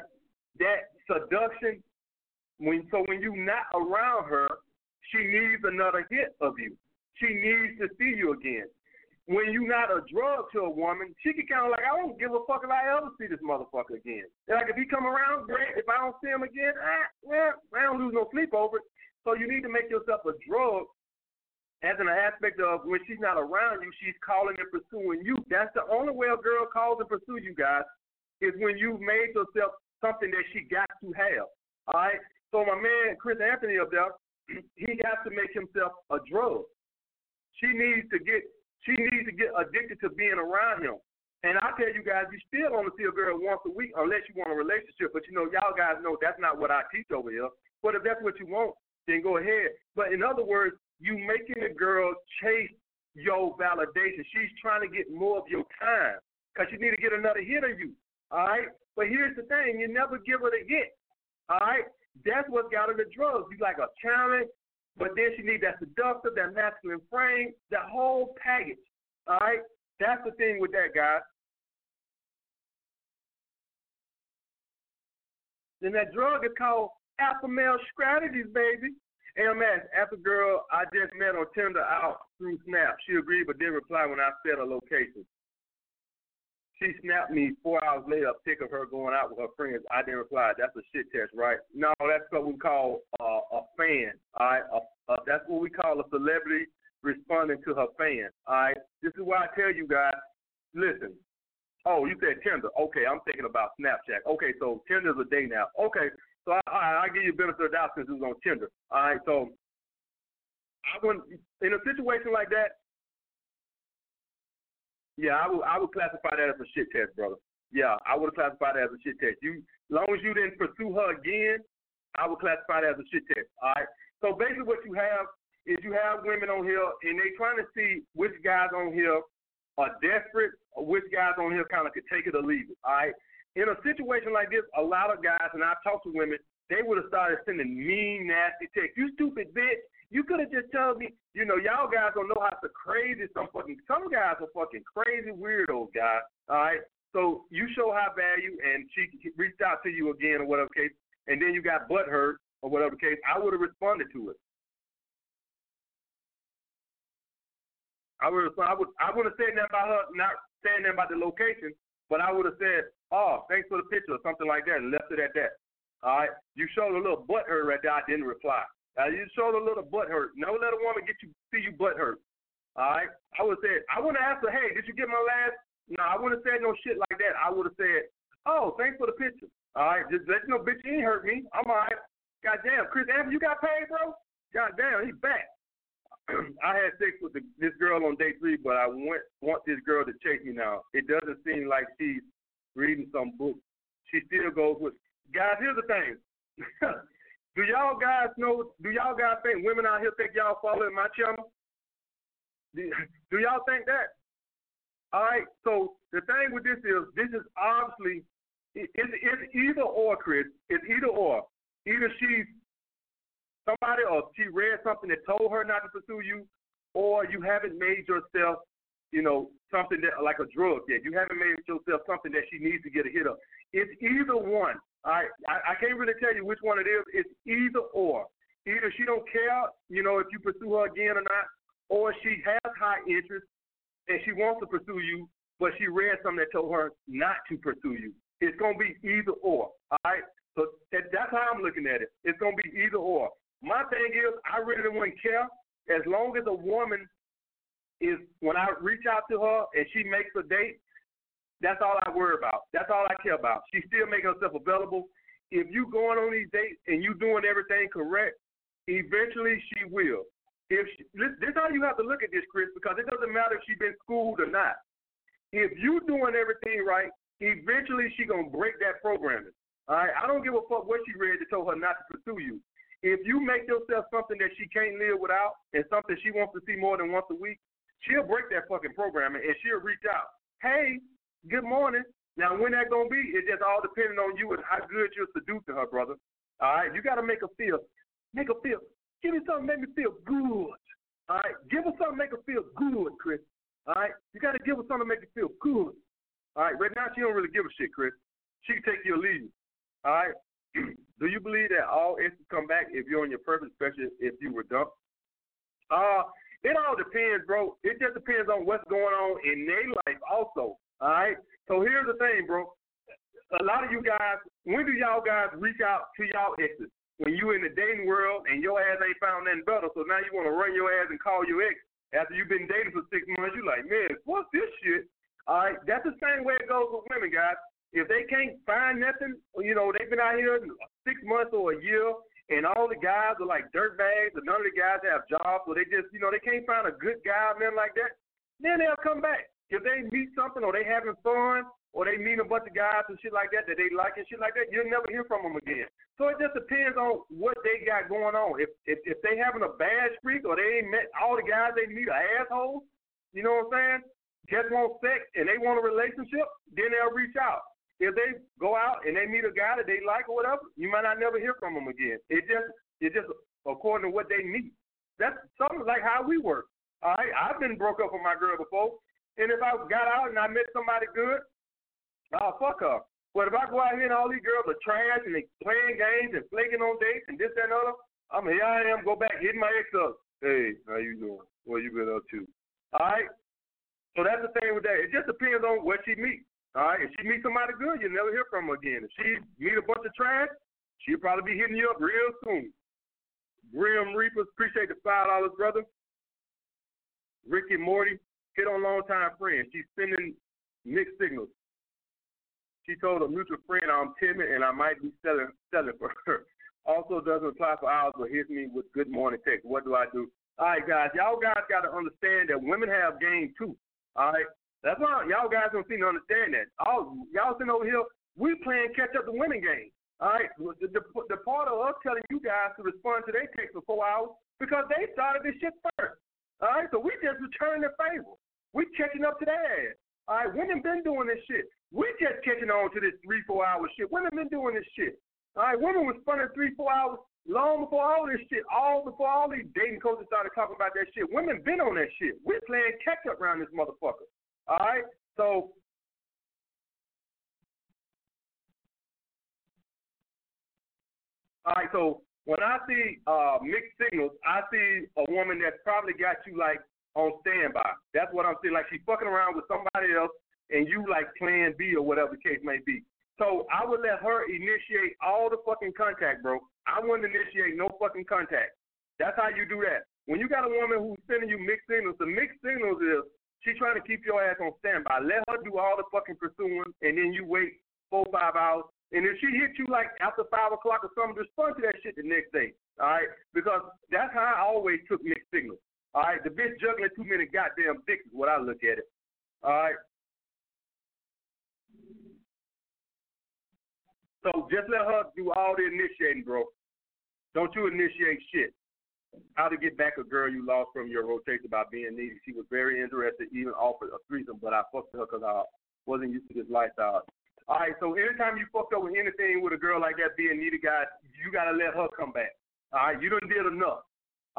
That seduction. When so when you're not around her, she needs another hit of you. She needs to see you again when you're not a drug to a woman, she can kind of like, I don't give a fuck if I ever see this motherfucker again. like if he come around, great. If I don't see him again, ah, well, I don't lose no sleep over it. So you need to make yourself a drug as an aspect of when she's not around you, she's calling and pursuing you. That's the only way a girl calls and pursues you guys is when you've made yourself something that she got to have. All right. So my man Chris Anthony up there, he has to make himself a drug. She needs to get she needs to get addicted to being around him. And I tell you guys, you still only see a girl once a week unless you want a relationship. But you know, y'all guys know that's not what I teach over here. But if that's what you want, then go ahead. But in other words, you making the girl chase your validation. She's trying to get more of your time because you need to get another hit of you. All right. But here's the thing: you never give her the hit. All right. That's what got her the drugs. You like a challenge, but then she needs that seductive, that masculine frame, that whole package. All right? That's the thing with that, guys. Then that drug is called alpha male strategies, baby. AMS, after girl I just met on Tinder out through Snap. She agreed but didn't reply when I said a location. She snapped me four hours later a pic of her going out with her friends. I didn't reply. That's a shit test, right? No, that's what we call uh, a fan. All right, a, a, that's what we call a celebrity responding to her fan. All right, this is why I tell you guys. Listen. Oh, you said Tinder. Okay, I'm thinking about Snapchat. Okay, so Tinder's a day now. Okay, so I, I, I give you benefit of doubt since it was on Tinder. All right, so I wouldn't in a situation like that. Yeah, I would I would classify that as a shit test, brother. Yeah, I would classify that as a shit test. You, as long as you didn't pursue her again, I would classify that as a shit test. All right. So basically, what you have is you have women on here, and they trying to see which guys on here are desperate, or which guys on here kind of could take it or leave it. All right. In a situation like this, a lot of guys, and I've talked to women, they would have started sending mean, nasty texts. You stupid bitch. You could have just told me, you know, y'all guys don't know how to crazy some fucking some guys are fucking crazy weirdos, guys. All right. So you show high value and she reached out to you again or whatever case, and then you got butt hurt or whatever case, I would have responded to it. I would have I would I would have said that about her not saying that about the location, but I would have said, Oh, thanks for the picture or something like that and left it at that. All right. You showed a little butt hurt right there, I didn't reply. Uh, you showed a little butt hurt. Never let a woman get you see you butt hurt. All right. I would say I wouldn't ask her, hey, did you get my last? No, I wouldn't have said no shit like that. I would have said, oh, thanks for the picture. All right, just let you know, bitch, you ain't hurt me. I'm all right. Goddamn, Chris Anthony, you got paid, bro? Goddamn, he's back. I had sex with the, this girl on day three, but I want want this girl to chase me now. It doesn't seem like she's reading some book. She still goes with guys. Here's the thing. Do y'all guys know? Do y'all guys think women out here think y'all following my channel? Do, do y'all think that? All right. So the thing with this is, this is obviously it, it, it's either or, Chris. It's either or. Either she's somebody, or she read something that told her not to pursue you, or you haven't made yourself, you know, something that like a drug yet. You haven't made yourself something that she needs to get a hit of. It's either one. I, I I can't really tell you which one it is. It's either or. Either she don't care, you know, if you pursue her again or not, or she has high interest and she wants to pursue you, but she read something that told her not to pursue you. It's gonna be either or. All right. So that, that's how I'm looking at it. It's gonna be either or. My thing is, I really wouldn't care as long as a woman is when I reach out to her and she makes a date that's all I worry about. That's all I care about. She's still making herself available. If you going on these dates and you doing everything correct, eventually she will. If she, this, is how you have to look at this, Chris, because it doesn't matter if she's been schooled or not. If you doing everything right, eventually she gonna break that programming. All right, I don't give a fuck what she read to told her not to pursue you. if you make yourself something that she can't live without and something she wants to see more than once a week, she'll break that fucking programming and she'll reach out. Hey, good morning. Now when that gonna be, it just all depending on you and how good you're seducing her, brother. All right, you gotta make her feel, make her feel. Give me something, make me feel good. All right, give her something, make her feel good, Chris. All right, you gotta give her something, make her feel good. All right, right now she don't really give a shit, Chris. She can take you or leave. All right. Do you believe that all exes come back if you're on your purpose, especially if you were dumped? Uh, it all depends, bro. It just depends on what's going on in their life, also. All right. So here's the thing, bro. A lot of you guys, when do y'all guys reach out to y'all exes? When you in the dating world and your ass ain't found nothing better, so now you want to run your ass and call your ex after you've been dating for six months. You like, man, what's this shit? All right, that's the same way it goes with women, guys. If they can't find nothing, you know, they've been out here six months or a year, and all the guys are like dirt bags, and none of the guys have jobs, so they just, you know, they can't find a good guy, man, like that. Then they'll come back if they meet something or they having fun or they meet a bunch of guys and shit like that that they like and shit like that, you'll never hear from them again. So it just depends on what they got going on. If if, if they having a bad streak or they ain't met all the guys they meet are assholes, you know what I'm saying? Just want sex and they want a relationship, then they'll reach out if they go out and they meet a guy that they like or whatever, you might not never hear from them again. It just it just according to what they need. That's something like how we work. All right, I've been broke up with my girl before, and if I got out and I met somebody good, oh fuck her. But if I go out here and all these girls are trash and they playing games and flaking on dates and this that and other, I'm here I am go back hitting my ex up. Hey, how you doing? What you been up to? All right. So that's the thing with that. It just depends on what she meets. All right, if she meets somebody good, you'll never hear from her again. If she meet a bunch of trash, she'll probably be hitting you up real soon. Grim Reapers, appreciate the five dollars, brother. Ricky Morty, hit on long time friend. She's sending mixed signals. She told a mutual friend I'm timid and I might be selling selling for her. Also doesn't apply for hours but hits me with good morning text. What do I do? All right, guys, y'all guys got to understand that women have game too. All right, that's why y'all guys don't seem to understand that. All y'all sitting over here, we playing catch up the women game. All right, the, the, the part of us telling you guys to respond to their text for four hours because they started this shit first. All right, so we just returning the favor. We catching up to ass. All right, women been doing this shit. We just catching on to this three, four hour shit. Women been doing this shit. All right, women was spending three, four hours long before all this shit, all before all these dating coaches started talking about that shit. Women been on that shit. We're playing catch up around this motherfucker. All right. So all right. So when I see uh, mixed signals, I see a woman that's probably got you like on standby. That's what I'm saying. Like she's fucking around with somebody else, and you like Plan B or whatever the case may be. So I would let her initiate all the fucking contact, bro. I wouldn't initiate no fucking contact. That's how you do that. When you got a woman who's sending you mixed signals, the mixed signals is She's trying to keep your ass on standby. Let her do all the fucking pursuing, and then you wait four, five hours. And if she hits you like after five o'clock or something, respond to that shit the next day. All right, because that's how I always took mixed signals. All right, the bitch juggling too many goddamn dicks is what I look at it. All right. So just let her do all the initiating, bro. Don't you initiate shit how to get back a girl you lost from your rotation by being needy. She was very interested, even offered a threesome, but I fucked her because I wasn't used to this lifestyle. All right, so anytime you fucked up with anything with a girl like that being needy, guys, you gotta let her come back. All right, you done did enough.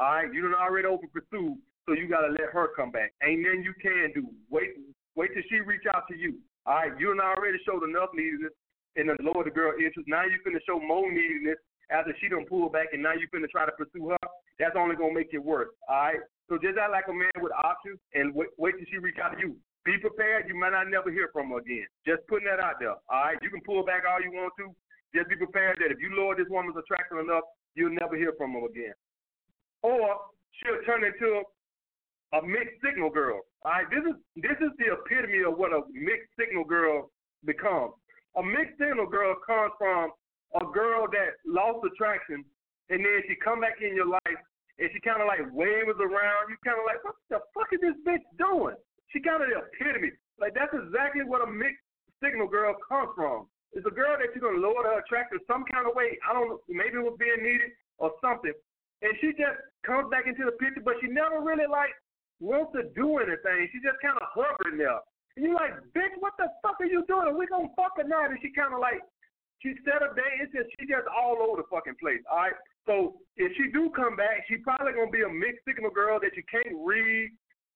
All right, you done already over pursued, so you gotta let her come back. Ain't nothing you can do. Wait, wait till she reach out to you. All right, you done already showed enough neediness and then lower the girl interest. Now you finna show more neediness after she done pull back, and now you finna try to pursue her. That's only gonna make it worse. All right. So just act like a man with options and wait, wait till she reach out to you. Be prepared. You might not never hear from her again. Just putting that out there. All right. You can pull back all you want to. Just be prepared that if you lower this woman's attraction enough, you'll never hear from her again. Or she'll turn into a mixed signal girl. All right. This is this is the epitome of what a mixed signal girl becomes. A mixed signal girl comes from a girl that lost attraction and then she come back in your life and she kind of like waves around. You kind of like, what the fuck is this bitch doing? She kind of the epitome. Like that's exactly what a mixed signal girl comes from. It's a girl that you're gonna lower her attraction some kind of way. I don't know. Maybe it was being needed. or something, and she just comes back into the picture, but she never really like wants to do anything. She just kind of hovering there. And you're like, bitch, what the fuck are you doing? We gonna fuck or not? And she kind of like, she set up day. It's just she just all over the fucking place. All right. So if she do come back, she probably gonna be a mixed signal girl that you can't read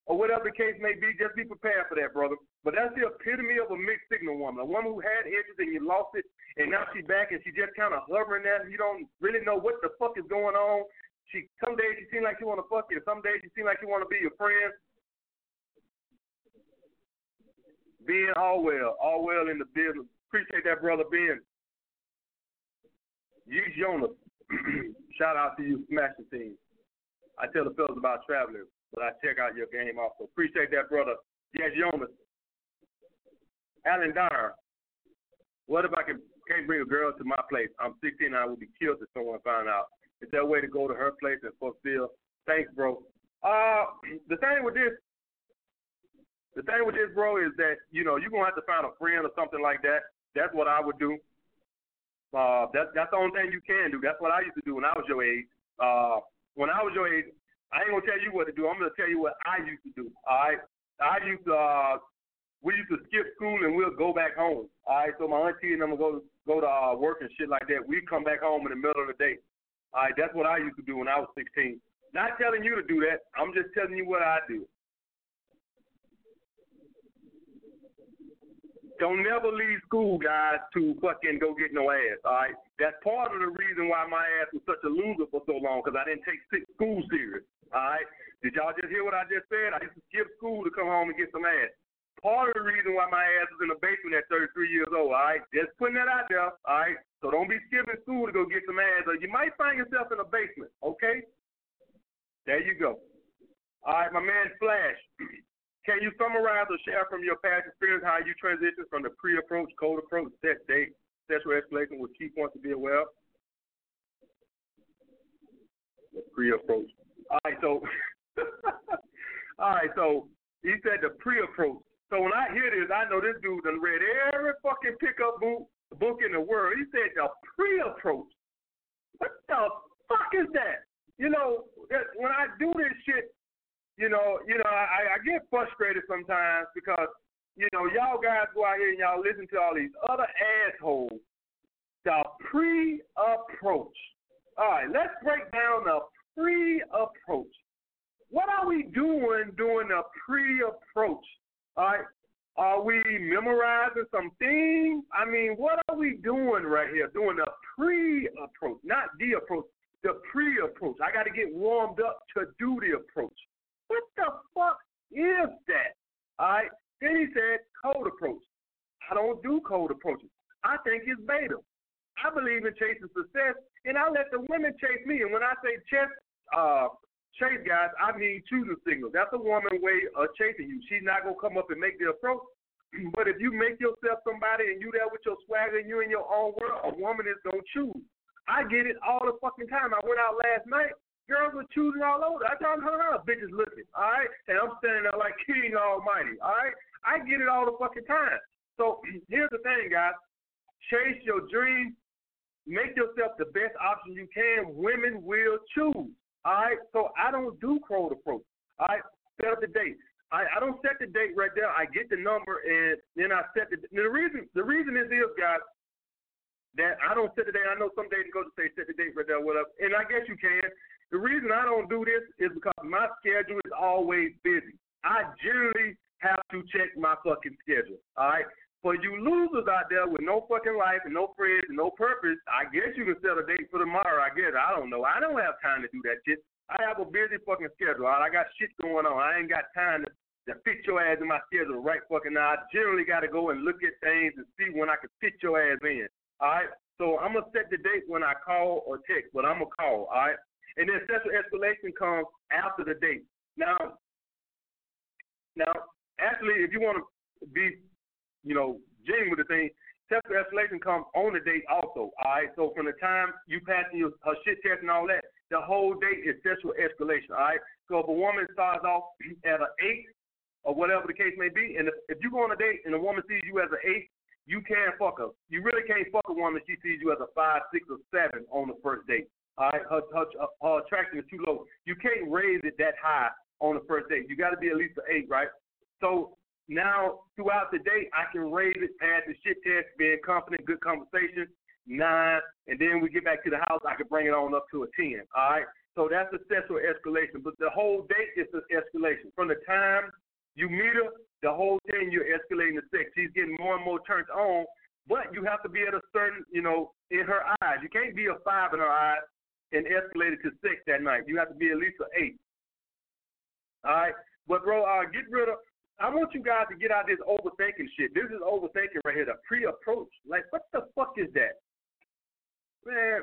or whatever the case may be. Just be prepared for that, brother. But that's the epitome of a mixed signal woman, a woman who had edges and you lost it, and now she's back and she just kind of hovering there. You don't really know what the fuck is going on. She some days she seems like she want to fuck you, some days she seems like she want to be your friend. Ben Allwell, Allwell in the business. Appreciate that, brother Ben. You Jonas. Shout out to you, smashing team. I tell the fellas about traveling, but I check out your game also. Appreciate that, brother. Yes, Jonas. Alan Dyer. What if I can can't bring a girl to my place? I'm 16 and I will be killed if someone found out. Is there a way to go to her place and fulfill? Thanks, bro. Uh, the thing with this, the thing with this, bro, is that you know you're gonna have to find a friend or something like that. That's what I would do. Uh, that's that's the only thing you can do. That's what I used to do when I was your age. Uh, when I was your age, I ain't gonna tell you what to do. I'm gonna tell you what I used to do. All right, I used to. Uh, we used to skip school and we'll go back home. All right, so my auntie and them would go go to uh, work and shit like that. We'd come back home in the middle of the day. All right, that's what I used to do when I was 16. Not telling you to do that. I'm just telling you what I do. Don't never leave school, guys, to fucking go get no ass. All right, that's part of the reason why my ass was such a loser for so long, because I didn't take school serious. All right, did y'all just hear what I just said? I used to skip school to come home and get some ass. Part of the reason why my ass was in the basement at 33 years old. All right, just putting that out there. All right, so don't be skipping school to go get some ass, or you might find yourself in a basement. Okay, there you go. All right, my man Flash. Can you summarize or share from your past experience how you transitioned from the pre-approach, cold approach, set date, sexual escalation with key points to be aware of? The pre-approach. All right, so all right, so he said the pre-approach. So when I hear this, I know this dude done read every fucking pickup book book in the world. He said the pre-approach. What the fuck is that? You know, when I do this shit, you know, you know, I, I get frustrated sometimes because, you know, y'all guys go out here and y'all listen to all these other assholes. The pre-approach. All right, let's break down the pre-approach. What are we doing during the pre-approach? All right, are we memorizing some things? I mean, what are we doing right here? Doing the pre-approach, not the approach. The pre-approach. I got to get warmed up to do the approach. What the fuck is that? All right. Then he said cold approach. I don't do cold approaches. I think it's beta. I believe in chasing success, and I let the women chase me. And when I say chase, uh, chase guys, I mean choosing signals. That's a woman way of chasing you. She's not gonna come up and make the approach. But if you make yourself somebody and you there with your swagger and you in your own world, a woman is gonna choose. I get it all the fucking time. I went out last night Girls were choosing all over. I told her, her bitches looking, all right? And I'm standing there like King Almighty, all right? I get it all the fucking time. So here's the thing, guys. Chase your dreams. Make yourself the best option you can. Women will choose, all right? So I don't do cold approach, right? Set up the date. I, I don't set the date right there. I get the number and then I set the. The reason the reason is this, guys, that I don't set the date. I know some days go to say set the date right there, whatever. And I guess you can. The reason I don't do this is because my schedule is always busy. I generally have to check my fucking schedule. All right. For you losers out there with no fucking life and no friends and no purpose, I guess you can set a date for tomorrow. I guess I don't know. I don't have time to do that shit. I have a busy fucking schedule. I got shit going on. I ain't got time to, to fit your ass in my schedule right fucking now. I generally got to go and look at things and see when I can fit your ass in. All right. So I'm gonna set the date when I call or text, but I'm gonna call. All right. And then sexual escalation comes after the date. Now, now, actually, if you want to be, you know, genuine with the thing, sexual escalation comes on the date also. All right. So from the time you pass your her shit test and all that, the whole date is sexual escalation. All right. So if a woman starts off at an eight or whatever the case may be, and if, if you go on a date and a woman sees you as an eight, you can't fuck her. You really can't fuck a woman she sees you as a five, six, or seven on the first date. All right, her, her, her attraction is too low. You can't raise it that high on the first date. You got to be at least an eight, right? So now throughout the day, I can raise it past the shit test, being confident, good conversation, nine, and then we get back to the house. I can bring it on up to a ten. All right. So that's a sexual escalation. But the whole date is an escalation. From the time you meet her, the whole thing you're escalating the sex. She's getting more and more turned on, but you have to be at a certain, you know, in her eyes. You can't be a five in her eyes and escalate it to six that night. You have to be at least an eight. All right. But bro, uh, get rid of. I want you guys to get out this overthinking shit. This is overthinking right here. The pre-approach. Like, what the fuck is that, man?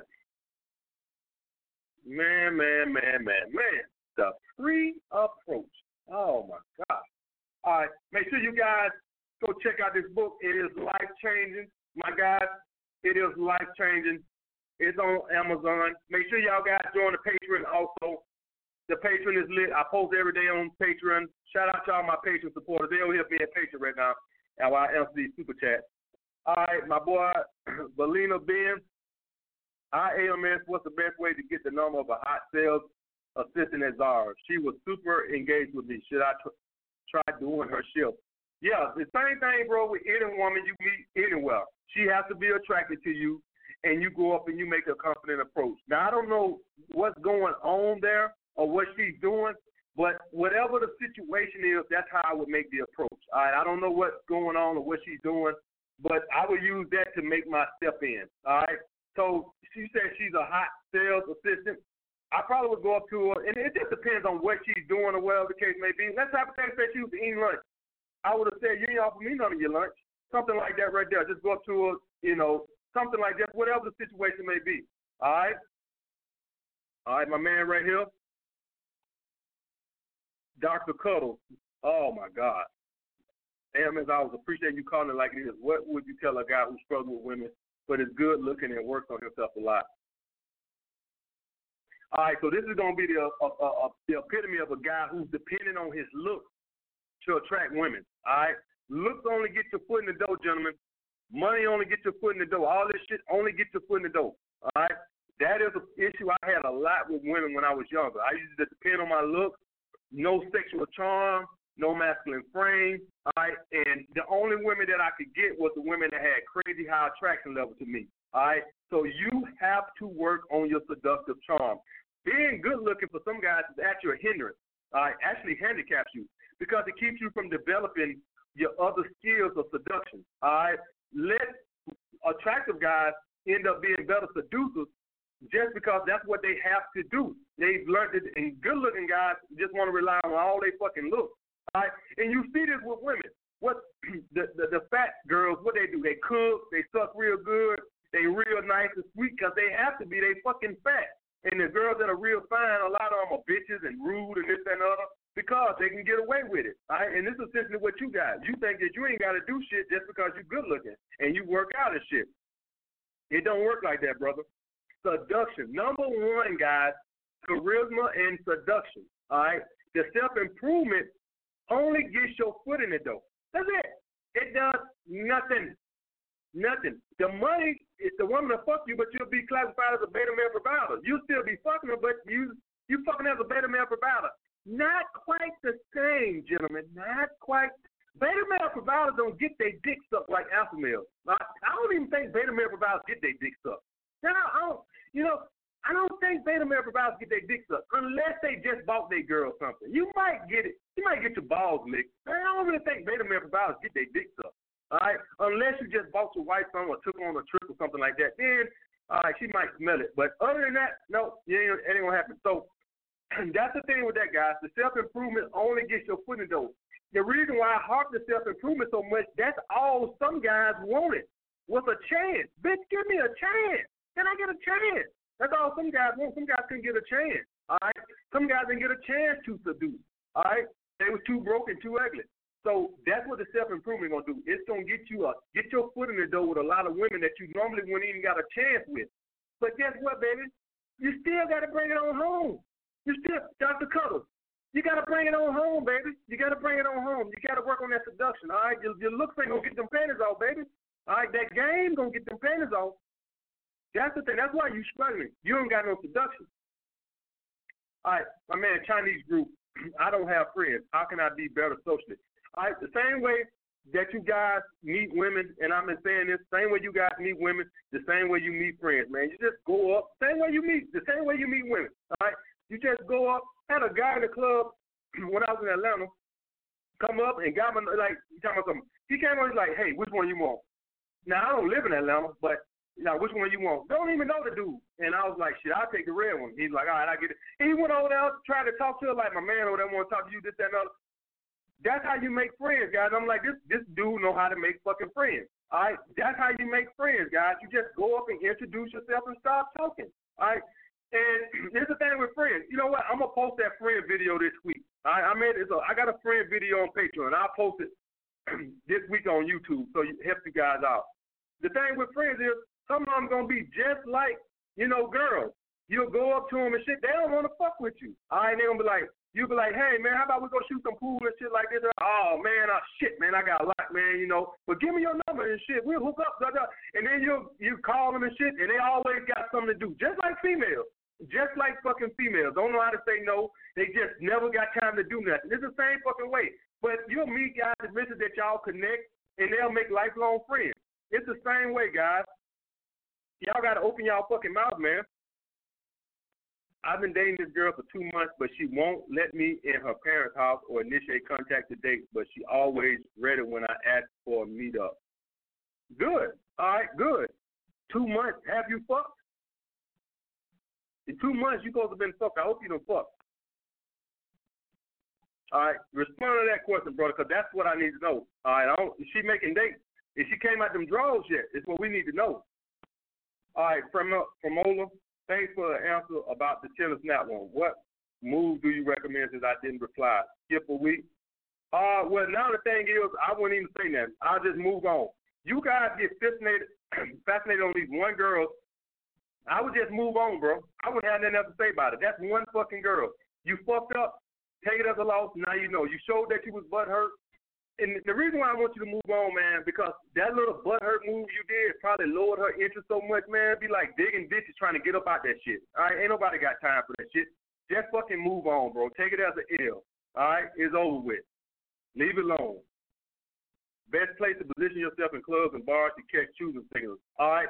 Man, man, man, man, man. The pre-approach. Oh my god. All right. Make sure you guys go check out this book. It is life changing. My guys, it is life changing. It's on Amazon. Make sure y'all guys join the Patreon also. The Patreon is lit. I post every day on Patreon. Shout out to all my patron supporters. They over here being patron right now. And I answer these super chats. All right, my boy, Belina Ben. IAMS, what's the best way to get the number of a hot sales assistant at Zara? She was super engaged with me. Should I tr- try doing her shift? Yeah, the same thing, bro, with any woman you meet anywhere. She has to be attracted to you, and you go up and you make a confident approach. Now, I don't know what's going on there or what she's doing, but whatever the situation is, that's how I would make the approach. All right, I don't know what's going on or what she's doing, but I would use that to make my step in. All right, so she said she's a hot sales assistant. I probably would go up to her, and it just depends on what she's doing or whatever the case may be. Let's hypothetically say she was eating lunch. I would have said, you ain't offer me none of your lunch. Something like that right there. Just go up to her, you know, something like that, whatever the situation may be. All right? All right, my man right here. Dr. Cuddle. Oh, my God. Damn, as I was appreciating you calling it like it is. What would you tell a guy who struggles with women but is good looking and works on himself a lot? All right, so this is going to be the, uh, uh, uh, the epitome of a guy who's dependent on his look to attract women. All right, looks only get your foot in the door, gentlemen. Money only get your foot in the door. All this shit only get your foot in the door. All right, that is an issue I had a lot with women when I was younger. I used to depend on my look, no sexual charm, no masculine frame. All right, and the only women that I could get was the women that had crazy high attraction level to me. All right, so you have to work on your seductive charm. Being good looking for some guys is actually a hindrance. All right, actually handicaps you because it keeps you from developing your other skills of seduction. All right, let attractive guys end up being better seducers just because that's what they have to do. They've learned it, and good-looking guys just want to rely on all they fucking look. Right, and you see this with women. What the, the the fat girls, what they do? They cook, they suck real good, they real nice and sweet because they have to be. They fucking fat. And the girls that are real fine, a lot of them are bitches and rude and this and other because they can get away with it. Right? And this is essentially what you got. You think that you ain't got to do shit just because you're good looking and you work out and shit. It don't work like that, brother. Seduction. Number one, guys, charisma and seduction. All right? The self improvement only gets your foot in the door. That's it. It does nothing. Nothing. The money is the woman to fuck you, but you'll be classified as a beta male provider. You'll still be fucking her, but you you fucking as a beta male provider. Not quite the same, gentlemen. Not quite. Beta male providers don't get their dick sucked like alpha males. I, I don't even think beta male providers get their dick sucked. Now, I don't, you know, I don't think beta male providers get their dick sucked unless they just bought their girl something. You might get it. You might get your balls licked. I don't really think beta male providers get their dick sucked. All right, unless you just bought your wife something or took her on a trip or something like that, then all right, she might smell it. But other than that, no, it ain't, it ain't gonna happen. So that's the thing with that, guys. The self improvement only gets your foot in the door. The reason why I harp the self improvement so much, that's all some guys wanted was a chance. Bitch, give me a chance. Can I get a chance? That's all some guys want. Some guys couldn't get a chance. All right. Some guys didn't get a chance to seduce. All right. They was too broken, too ugly. So that's what the self improvement gonna do. It's gonna get you a get your foot in the door with a lot of women that you normally wouldn't even got a chance with. But guess what, baby? You still gotta bring it on home. You still Dr. Cuddles. You gotta bring it on home, baby. You gotta bring it on home. You gotta work on that seduction. All right, your, your looks ain't gonna get them panties off, baby. All right, that game gonna get them panties off. That's the thing. That's why you struggling. You don't got no seduction. All right, my man, Chinese group. I don't have friends. How can I be better socially? All right, the same way that you guys meet women, and I've been saying this, same way you guys meet women, the same way you meet friends, man. You just go up, same way you meet, the same way you meet women. All right, you just go up. Had a guy in the club when I was in Atlanta come up and got me like he talking about something. He came on, he's like, hey, which one you want? Now I don't live in Atlanta, but now which one you want? Don't even know the dude. And I was like, shit, I'll take the red one. He's like, all right, I get it. And he went over there trying to talk to her like my man over there want to talk to you, this, that, and other. That's how you make friends, guys. I'm like, this this dude know how to make fucking friends. All right, that's how you make friends, guys. You just go up and introduce yourself and start talking. All right. And here's the thing with friends. You know what? I'm gonna post that friend video this week. Right, I made it. So I got a friend video on Patreon. I'll post it this week on YouTube so help you guys out. The thing with friends is some of them gonna be just like you know girls. You'll go up to them and shit. They don't want to fuck with you. All right, they gonna be like, you be like, hey man, how about we go shoot some pool and shit like this? Oh man, oh shit, man, I got a lot, man, you know. But give me your number and shit. We'll hook up, and then you you call them and shit, and they always got something to do, just like females, just like fucking females. Don't know how to say no. They just never got time to do nothing. It's the same fucking way. But you'll meet guys eventually that y'all connect, and they'll make lifelong friends. It's the same way, guys. Y'all gotta open y'all fucking mouth, man. I've been dating this girl for two months, but she won't let me in her parents' house or initiate contact to date, but she always ready when I ask for a meetup. Good. All right, good. Two months. Have you fucked? In two months, you supposed have been fucked. I hope you don't fuck. All right, respond to that question, brother, because that's what I need to know. All right, I don't, is she making dates? If she came out them draws yet, it's what we need to know. All right, from Ola, Thanks for the answer about the chilling snap one. What move do you recommend since I didn't reply? Skip a week? Uh, well, now the thing is, I wouldn't even say that. I'll just move on. You guys get fascinated, fascinated on these one girl. I would just move on, bro. I wouldn't have nothing else to say about it. That's one fucking girl. You fucked up. Take it as a loss. Now you know. You showed that you was butt hurt and the reason why I want you to move on, man, because that little butt hurt move you did probably lowered her interest so much, man. Be like digging ditches trying to get up out that shit. All right, ain't nobody got time for that shit. Just fucking move on, bro. Take it as an L. All right, it's over with. Leave it alone. Best place to position yourself in clubs and bars to catch choosing signals. All right,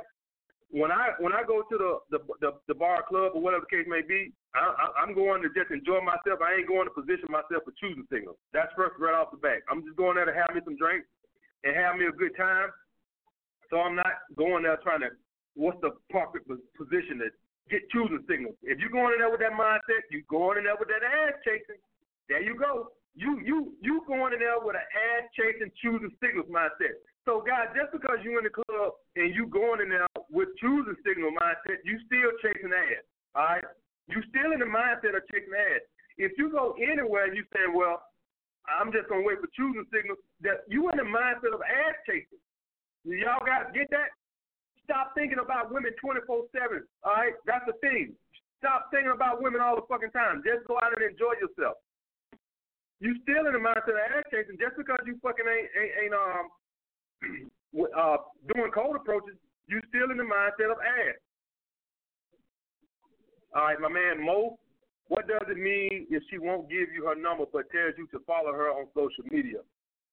when I when I go to the the the, the bar club or whatever the case may be, I, I'm going to just enjoy myself. I ain't going to position myself for choosing signals. That's first right off the bat. I'm just going there to have me some drinks and have me a good time. So I'm not going there trying to what's the perfect position to get choosing signals. If you're going in there with that mindset, you're going in there with that ass chasing. There you go. You you you going in there with an ass chasing choosing signals mindset. So, guys, just because you're in the club and you going in there with choosing signal mindset, you still chasing ass. All right, you still in the mindset of chasing ass. If you go anywhere and you say, "Well, I'm just gonna wait for choosing signals," that you in the mindset of ass chasing. Y'all guys get that? Stop thinking about women 24/7. All right, that's the thing. Stop thinking about women all the fucking time. Just go out and enjoy yourself. You still in the mindset of ass chasing just because you fucking ain't ain't, ain't um uh, doing cold approaches, you still in the mindset of ass. All right, my man Mo, what does it mean if she won't give you her number but tells you to follow her on social media?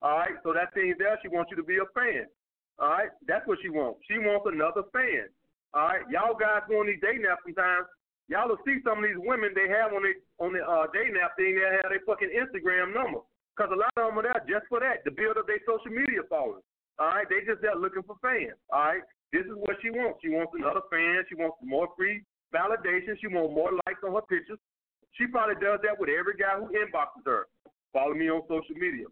All right, so that means there she wants you to be a fan. All right, that's what she wants. She wants another fan. All right, y'all guys go on these dating apps sometimes. Y'all will see some of these women they have on the on the uh, dating app thing. They have their fucking Instagram number because a lot of them are there just for that to build up their social media followers. All right, they just there looking for fans. All right, this is what she wants. She wants another fan. She wants more free validation. She wants more likes on her pictures. She probably does that with every guy who inboxes her. Follow me on social media.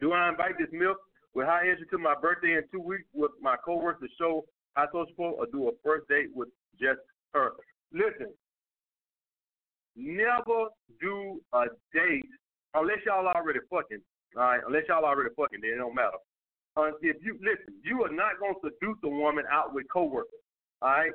Do I invite this milk with high energy to my birthday in two weeks with my coworkers to show high social or do a first date with just her? Listen, never do a date unless y'all already fucking. All right, unless y'all already fucking, then it don't matter. Uh, if you listen, you are not going to seduce a woman out with coworkers. All right.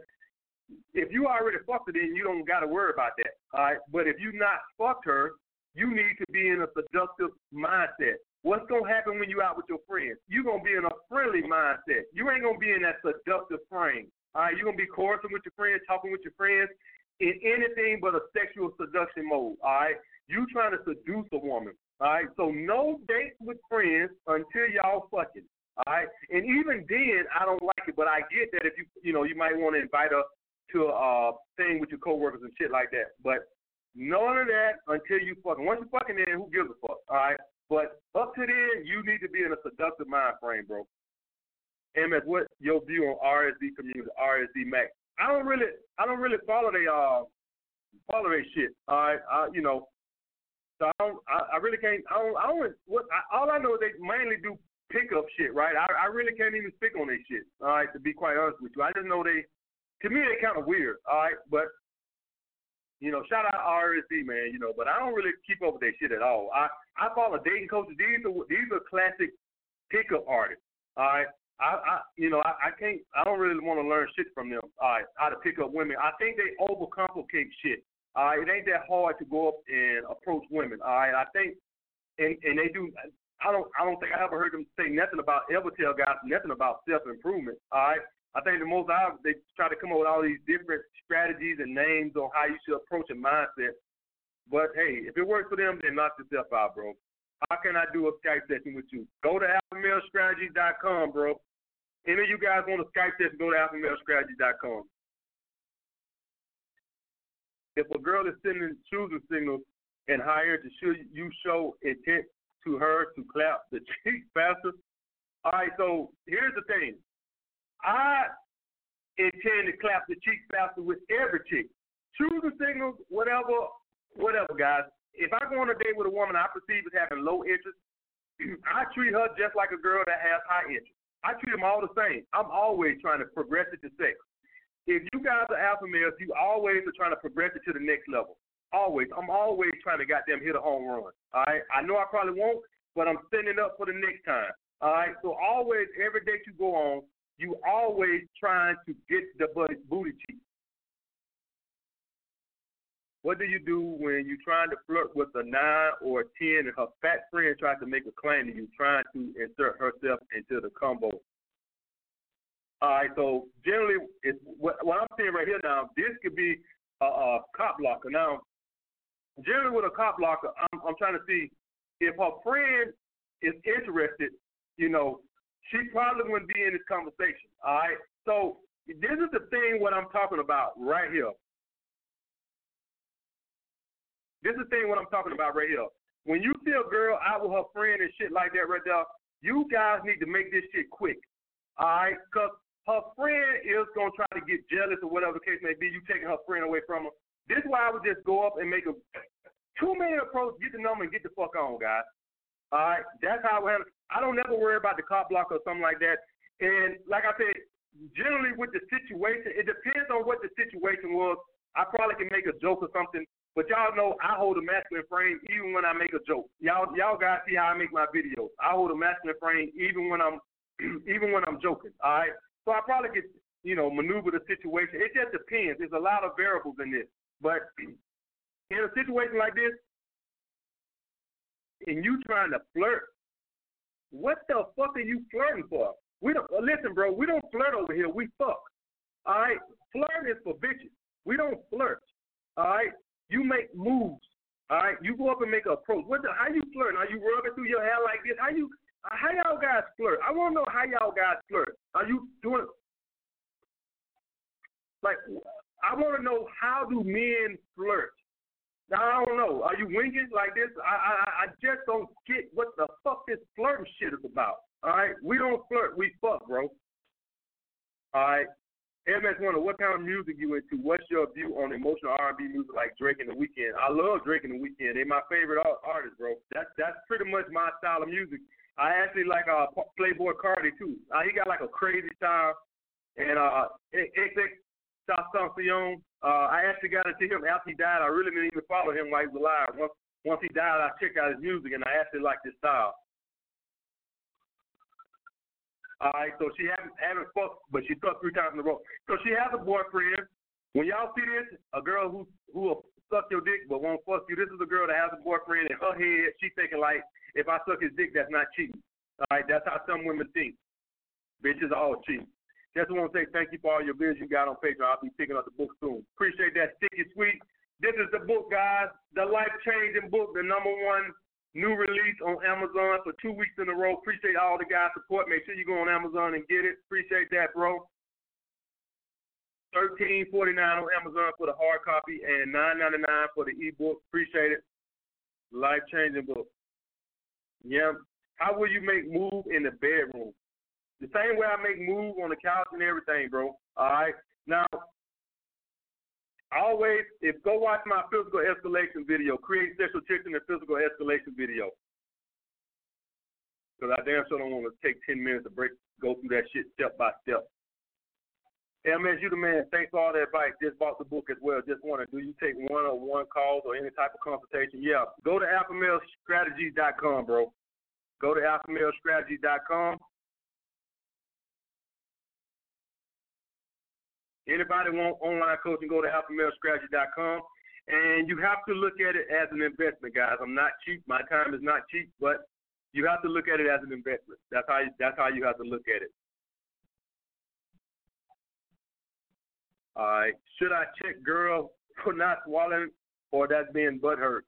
If you already fucked her, then you don't got to worry about that. All right. But if you not fucked her, you need to be in a seductive mindset. What's gonna happen when you out with your friends? You're gonna be in a friendly mindset. You ain't gonna be in that seductive frame. All right, you're gonna be coercing with your friends, talking with your friends in anything but a sexual seduction mode. All right, you trying to seduce a woman. All right, so no dates with friends until y'all fucking. All right, and even then, I don't like it, but I get that if you you know you might want to invite her to a uh, thing with your coworkers and shit like that. But none of that until you fucking. Once you fucking in, who gives a fuck? All right. But up to then, you need to be in a seductive mind frame, bro. AMS, what your view on RSD community, RSD Max? I don't really, I don't really follow they uh follow their shit. All right, I, you know, so I don't, I, I really can't. I don't, I don't. What I, all I know is they mainly do pickup shit, right? I, I really can't even speak on their shit. All right, to be quite honest with you, I just know they, to me, they kind of weird. All right, but you know, shout out RSD man, you know, but I don't really keep up with their shit at all. I I follow dating coaches. These are these are classic pickup artists. All right, I, I you know, I, I can't I don't really want to learn shit from them. All right, how to pick up women. I think they overcomplicate shit. All right, it ain't that hard to go up and approach women. All right, I think and and they do I don't I don't think I ever heard them say nothing about ever tell guys nothing about self improvement. All right. I think the most I they try to come up with all these different strategies and names on how you should approach a mindset. But hey, if it works for them, then knock yourself out, bro. How can I do a Skype session with you? Go to alphamalestrategy.com, bro. Any of you guys want a Skype session, go to alphamalestrategy.com. If a girl is sending choosing signals and higher to show you show intent to her to clap the cheek faster. All right, so here's the thing. I intend to clap the cheek faster with every cheek. Choose the signals, whatever, whatever, guys. If I go on a date with a woman I perceive as having low interest, I treat her just like a girl that has high interest. I treat them all the same. I'm always trying to progress it to sex. If you guys are alpha males, you always are trying to progress it to the next level. Always. I'm always trying to goddamn hit a home run. All right. I know I probably won't, but I'm setting up for the next time. All right. So always, every date you go on, you always trying to get the booty cheek. What do you do when you're trying to flirt with a nine or a ten and her fat friend tries to make a claim to you, trying to insert herself into the combo? All right, so generally, it's what, what I'm saying right here now. This could be a, a cop blocker. Now, generally with a cop blocker, I'm, I'm trying to see if her friend is interested. You know, she probably wouldn't be in this conversation. All right. So this is the thing what I'm talking about right here. This is the thing what I'm talking about right here. When you see a girl out with her friend and shit like that right there, you guys need to make this shit quick. All right? Because her friend is going to try to get jealous or whatever the case may be. You taking her friend away from her. This is why I would just go up and make a two minute approach, get the number, and get the fuck on, guys. All right, that's how I. I don't never worry about the cop block or something like that. And like I said, generally with the situation, it depends on what the situation was. I probably can make a joke or something, but y'all know I hold a masculine frame even when I make a joke. Y'all, y'all guys see how I make my videos. I hold a masculine frame even when I'm, even when I'm joking. All right, so I probably could, you know, maneuver the situation. It just depends. There's a lot of variables in this. But in a situation like this, and you trying to flirt, what the fuck are you flirting for? We don't uh, listen, bro. We don't flirt over here. We fuck. All right, flirt is for bitches. We don't flirt. All right, you make moves. All right, you go up and make an approach. What the? How you flirting? Are you rubbing through your hair like this? How you? Uh, how y'all guys flirt? I want to know how y'all guys flirt. Are you doing? Like, I want to know how do men flirt? I don't know. Are you winging like this? I, I I just don't get what the fuck this flirting shit is about. All right, we don't flirt, we fuck, bro. All right. MS Wonder, what kind of music you into? What's your view on emotional R&B music like Drake and The Weeknd? I love Drake and The Weeknd. They're my favorite artists, bro. That's that's pretty much my style of music. I actually like uh Playboy Carti too. Uh, he got like a crazy style, and uh XX Tentacion. Uh, I actually got into him after he died. I really didn't even follow him while he was alive. Once once he died, I checked out his music and I actually liked his style. All right, so she haven't haven't fucked, but she fucked three times in a row. So she has a boyfriend. When y'all see this, a girl who who will suck your dick but won't fuck you. This is a girl that has a boyfriend in her head. She's thinking like, if I suck his dick, that's not cheating. All right, that's how some women think. Bitches are all cheating. Just want to say thank you for all your videos you got on Patreon. I'll be picking up the book soon. Appreciate that, Sticky Sweet. This is the book, guys. The life changing book, the number one new release on Amazon for two weeks in a row. Appreciate all the guys' support. Make sure you go on Amazon and get it. Appreciate that, bro. Thirteen forty nine on Amazon for the hard copy and nine ninety nine for the ebook. Appreciate it. Life changing book. Yeah. How will you make move in the bedroom? The same way I make move on the couch and everything, bro. All right. Now, always, if go watch my physical escalation video, create sexual tension and physical escalation video. Because I damn sure don't want to take 10 minutes to break, go through that shit step by step. MS, you the man. Thanks for all the advice. Just bought the book as well. Just wondering, do you take one on one calls or any type of consultation? Yeah. Go to alphamalestrategies.com, bro. Go to alphamalestrategies.com. Anybody want online coaching, go to alphamalestrategy.com. And you have to look at it as an investment, guys. I'm not cheap. My time is not cheap, but you have to look at it as an investment. That's how you, that's how you have to look at it. All right. Should I check girl for not swallowing or that's being butthurt?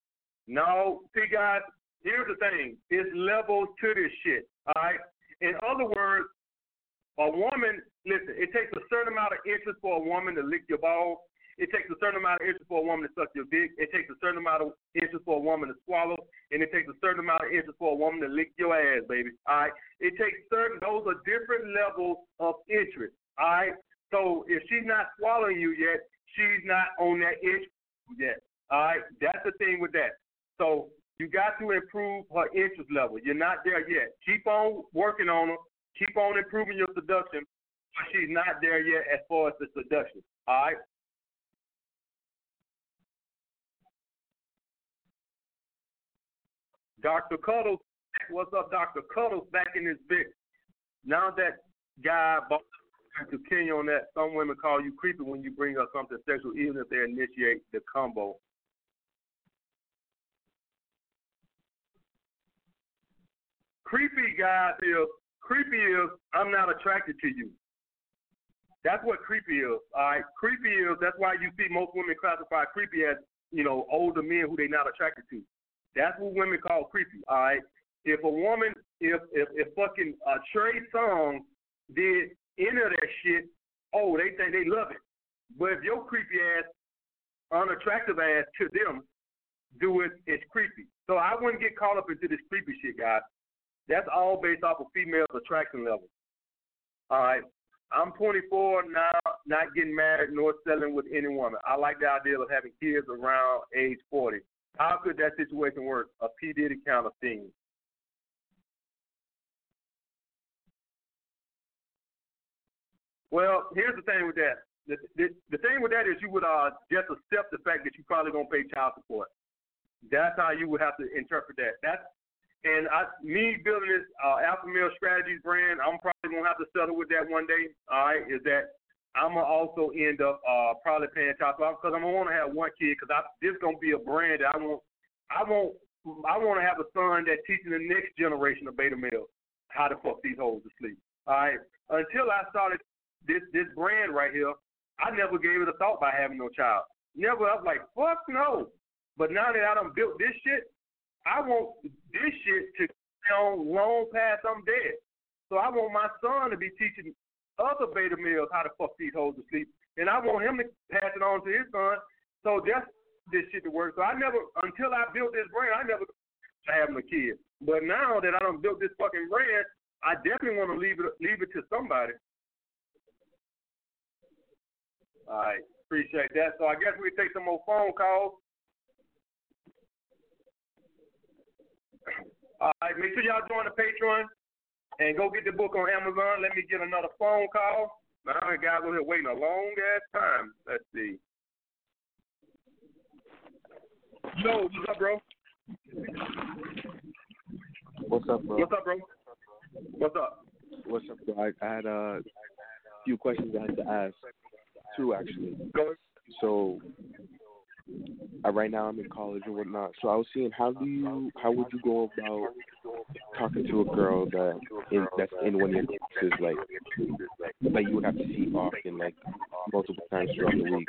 No. See, guys, here's the thing. It's levels to this shit. All right. In other words, a woman, listen, it takes a certain amount of interest for a woman to lick your balls. It takes a certain amount of interest for a woman to suck your dick. It takes a certain amount of interest for a woman to swallow, and it takes a certain amount of interest for a woman to lick your ass, baby. All right. It takes certain; those are different levels of interest. All right. So if she's not swallowing you yet, she's not on that itch yet. All right, that's the thing with that. So you got to improve her interest level. You're not there yet. Keep on working on her. Keep on improving your seduction, but she's not there yet as far as the seduction. All right. Dr. Cuddles, what's up, Dr. Cuddles? Back in this bit. Now that guy bought to continue on that, some women call you creepy when you bring up something sexual, even if they initiate the combo. Creepy, guys, is creepy is I'm not attracted to you. That's what creepy is. All right, creepy is that's why you see most women classify creepy as you know older men who they're not attracted to. That's what women call creepy. All right. If a woman, if if if fucking uh, Trey Songz did any of that shit, oh, they think they love it. But if your creepy ass, unattractive ass to them do it, it's creepy. So I wouldn't get caught up into this creepy shit, guys. That's all based off of female attraction level. All right. I'm 24 now, not getting married nor selling with any woman. I like the idea of having kids around age 40. How could that situation work? A P. Diddy kind of thing. Well, here's the thing with that. The, the, the thing with that is you would uh, just accept the fact that you're probably gonna pay child support. That's how you would have to interpret that. That's and I, me building this uh, Alpha Male Strategies brand, I'm probably gonna have to settle with that one day. All right, is that I'm gonna also end up uh, probably paying child support because I'm gonna want to have one kid because this gonna be a brand that I want. I want. I want to have a son that teaching the next generation of beta males how to fuck these hoes to sleep. All right. Until I started this this brand right here, I never gave it a thought by having no child. Never. I was like, fuck no. But now that I done built this shit, I want this shit to go long past I'm dead. So I want my son to be teaching other beta males how to fuck these hoes to sleep, and I want him to pass it on to his son. So that's this shit to work. So I never, until I built this brand, I never having a kid. But now that I don't built this fucking brand, I definitely want to leave it leave it to somebody. All right, appreciate that. So I guess we take some more phone calls. All right, make sure y'all join the Patreon and go get the book on Amazon. Let me get another phone call. Now, I got over here waiting a long ass time. Let's see. Yo, what's up, bro? What's up, bro? What's up, bro? What's up? What's up, bro? I, I had a few questions I had to ask. Two, actually. So, uh, right now I'm in college and whatnot. So I was seeing how do you, how would you go about talking to a girl that in, that's in one of your classes, like like you would have to see often, like multiple times throughout the week.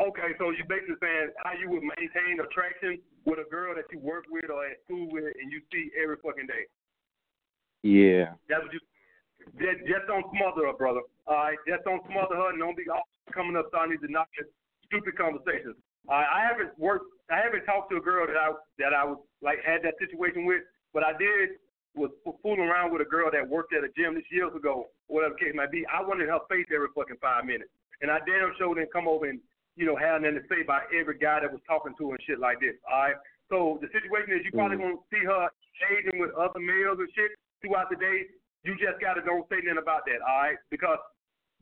Okay, so you're basically saying how you would maintain attraction with a girl that you work with or at school with and you see every fucking day. Yeah. That's what you. Just, just don't smother her, brother. All right, just don't smother her and don't be all coming up starting these knock stupid conversations. Right, I haven't worked. I haven't talked to a girl that I that I was like had that situation with, but I did was fooling around with a girl that worked at a gym this years ago, whatever the case might be. I wanted her face every fucking five minutes, and I damn sure didn't come over and you know have nothing to say about every guy that was talking to her and shit like this. All right, so the situation is you probably Mhm. gonna see her engaging with other males and shit throughout the day. You just gotta don't say nothing about that, all right? Because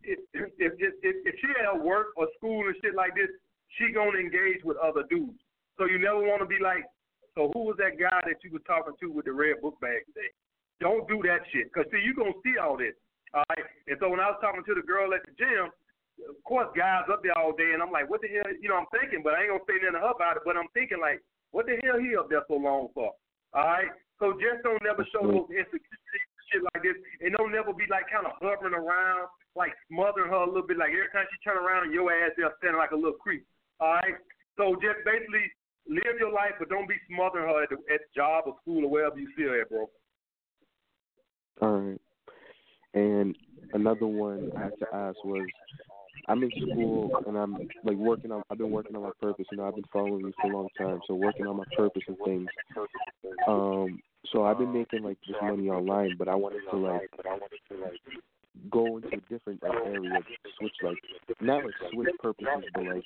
if if if, if, she at work or school and shit like this, she gonna engage with other dudes. So you never want to be like, so who was that guy that you was talking to with the red book bag today? Don't do that shit, cause see you gonna see all this, all right? And so when I was talking to the girl at the gym, of course guys up there all day, and I'm like, what the hell? You know, I'm thinking, but I ain't gonna say nothing to her about it. But I'm thinking like, what the hell he up there so long for? All right. So just don't never show those insecurities shit like this, and don't never be like kind of hovering around, like smothering her a little bit. Like every time she turn around, your ass there standing like a little creep. All right. So just basically live your life, but don't be smothering her at the, at the job or school or wherever you see her at, bro. All right. And another one I had to ask was, I'm in school and I'm like working on. I've been working on my purpose. You know, I've been following you for a long time, so working on my purpose and things. Um, so I've been making like this money online, but I wanted to like I wanted to like go into a different like, area, switch like not like switch purposes, but like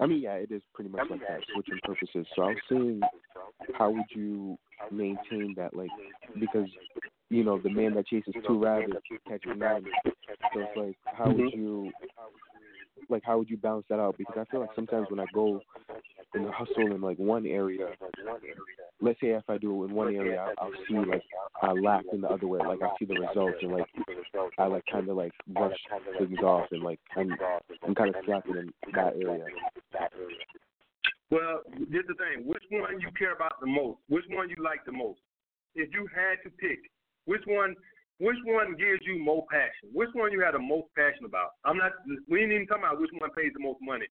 I mean, yeah, it is pretty much like that, switching purposes. So I was saying, how would you maintain that, like, because you know the man that chases two rabbits catches none. So it's like, how would mm-hmm. you, like, how would you balance that out? Because I feel like sometimes when I go and hustle in like one area, let's say if I do it in one area, I'll, I'll see like I lack in the other way. Like I see the results and like I like kind of like brush things off and like I'm I'm kind of slacking in that area. Well, here's the thing. Which one you care about the most? Which one you like the most? If you had to pick, which one which one gives you more passion? Which one you have the most passion about? I'm not we ain't even talking about which one pays the most money.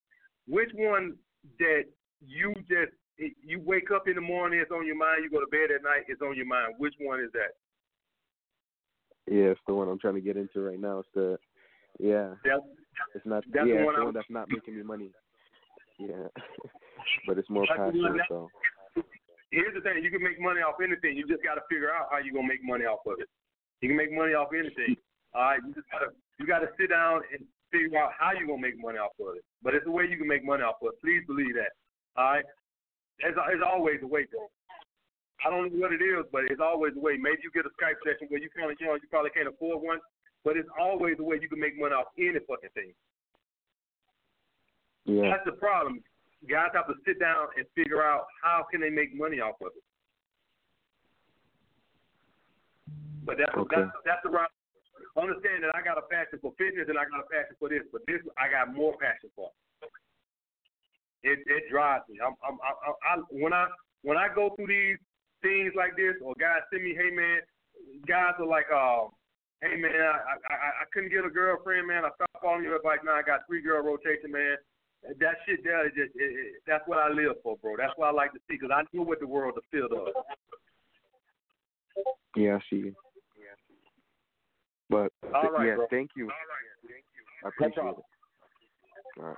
Which one that you just you wake up in the morning, it's on your mind, you go to bed at night, it's on your mind. Which one is that? Yeah, it's the one I'm trying to get into right now. It's the yeah. That's, It's not that's the yeah, one it's the one that's not making me money. Yeah. but it's more the passion, so Here's the thing, you can make money off anything. You just gotta figure out how you're gonna make money off of it. You can make money off anything. All right, you just gotta you gotta sit down and figure out how you're gonna make money off of it. But it's a way you can make money off of it. Please believe that. All right? There's, there's always a way, bro. I don't know what it is, but it's always a way. Maybe you get a Skype session where you kind of, you know, you probably can't afford one, but it's always a way you can make money off any fucking thing. yeah. That's the problem. Guys have to sit down and figure out how can they make money off of it. But that's Okay. that's that's the right. Understand that I got a passion for fitness and I got a passion for this, but this I got more passion for. It it drives me. I'm, I'm, I, I, I when I when I go through these things like this, or guys send me, hey man, guys are like, um, hey man, I, I I I couldn't get a girlfriend, man. I stopped following your advice. Now I got three girl rotation, man. That shit there is just it, it, that's what I live for, bro. That's what I like to see because I know what the world is filled of. Yeah, I see you. But All right, yeah, bro. thank you. I appreciate it. All right.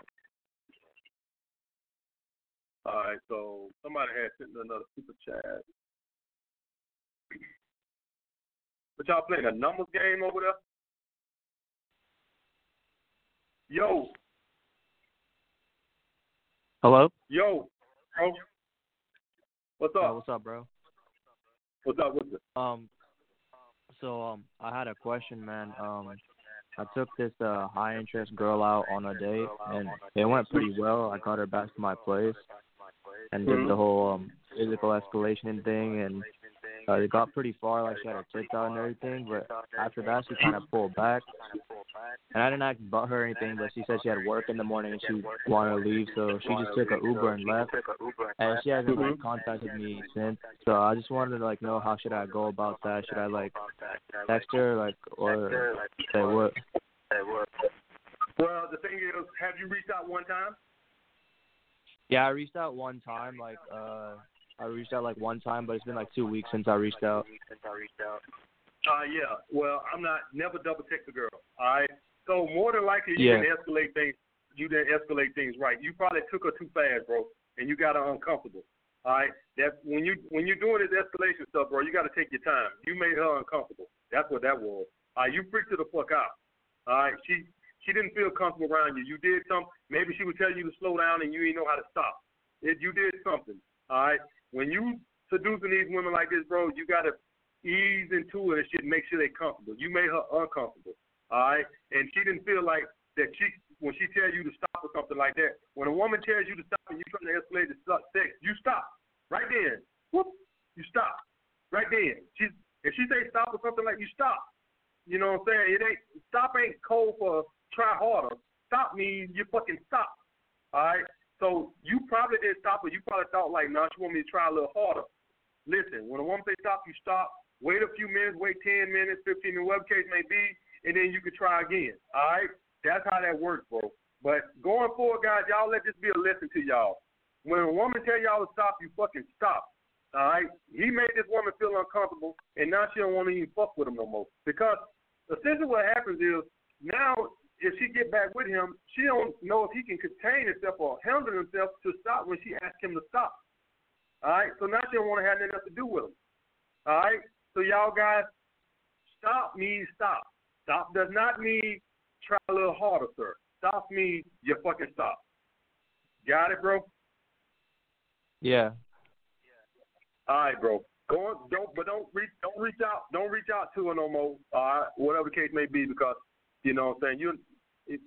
All right, so somebody had sent me another super chat. But y'all playing a numbers game over there? Yo, Hello. yo, bro. What's Uh, up? what's up, bro? What's up? What's up? Um, so um, I had a question, man. Um, I took this uh high interest girl out on a date, and it went pretty well. I got her back to my place, and did the whole um physical escalation thing, and uh, it got pretty far. Like she had her tits out and everything, but after that she kind of pulled back. And I didn't ask about her or anything, but she said she had work in the morning and she wanted to leave, so she just took an Uber and left. And she hasn't like contacted me since. So I just wanted to like know how should I go about that? Should I like text her like or say what? Well, the thing is, have you reached out one time? Yeah, I reached out one time, like uh I reached out like one time, but it's been like two weeks since I reached out. Uh, yeah. Well, I'm not never double check the girl. All right. So more than likely, you Yeah. didn't escalate things. You didn't escalate things right. You probably took her too fast, bro, and you got her uncomfortable. All right. That when you when you're doing this escalation stuff, bro, you got to take your time. You made her uncomfortable. That's what that was. All right. You freaked her the fuck out. All right. She she didn't feel comfortable around you. You did something. Maybe she would tell you to slow down, and you didn't know how to stop. It, you did something. All right. When you seducing these women like this, bro, you got to ease into it and shit, make sure they're comfortable. You made her uncomfortable, all right? And she didn't feel like that she, when she tells you to stop or something like that, when a woman tells you to stop and you're trying to escalate the sex, you stop. Right then. Whoop, you stop. Right then. She, if she say stop or something like you stop. You know what I'm saying? It ain't, stop ain't code for try harder. Stop means you fucking stop, all right? So you probably didn't stop, but you probably thought like, nah, she want me to try a little harder. Listen, when a woman say stop, you stop. Wait a few minutes, wait 10 minutes, 15 minutes, whatever case may be, and then you can try again. All right? That's how that works, bro. But going forward, guys, y'all let this be a lesson to y'all. When a woman tell y'all to stop, you fucking stop. All right? He made this woman feel uncomfortable, and now she don't want to even fuck with him no more. Because essentially what happens is now if she get back with him, she don't know if he can contain himself or handle himself to stop when she asks him to stop. All right? So now she don't want to have nothing else to do with him. All right? So y'all guys, stop means stop. Stop does not mean try a little harder, sir. Stop means you fucking stop. Got it, bro? Yeah. All right, bro. Go on, don't but don't reach don't reach out don't reach out to her no more. All right, whatever the case may be, because you know what I'm saying you.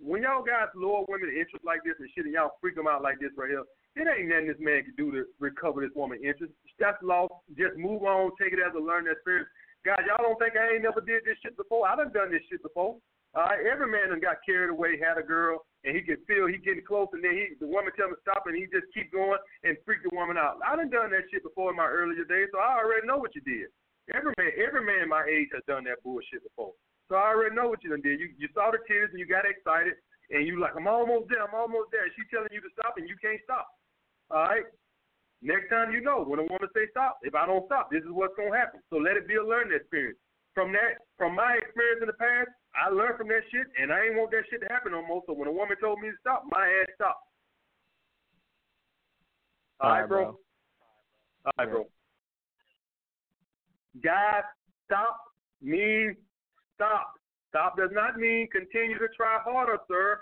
When y'all guys lure women interest like this and shit, and y'all freak them out like this right here, it ain't nothing this man can do to recover this woman interest. That's lost. Just move on, take it as a learning experience. Guys, y'all don't think I ain't never did this shit before? I done done this shit before. Right, every man done got carried away, had a girl, and he can feel he getting close, and then he the woman tell him to stop, and he just keep going and freak the woman out. I done done that shit before in my earlier days, so I already know what you did. Every man, every man my age has done that bullshit before, so I already know what you done did. You you saw the tears and you got excited, and you like I'm almost there, I'm almost there. She's telling you to stop, and you can't stop. All right. Next time you know when a woman say stop, if I don't stop, this is what's gonna happen. So let it be a learning experience. From that, from my experience in the past, I learned from that shit, and I ain't want that shit to happen no more. So when a woman told me to stop, my ass stopped. All right, bro. All right, bro. Guys, stop means stop. Stop does not mean continue to try harder, sir.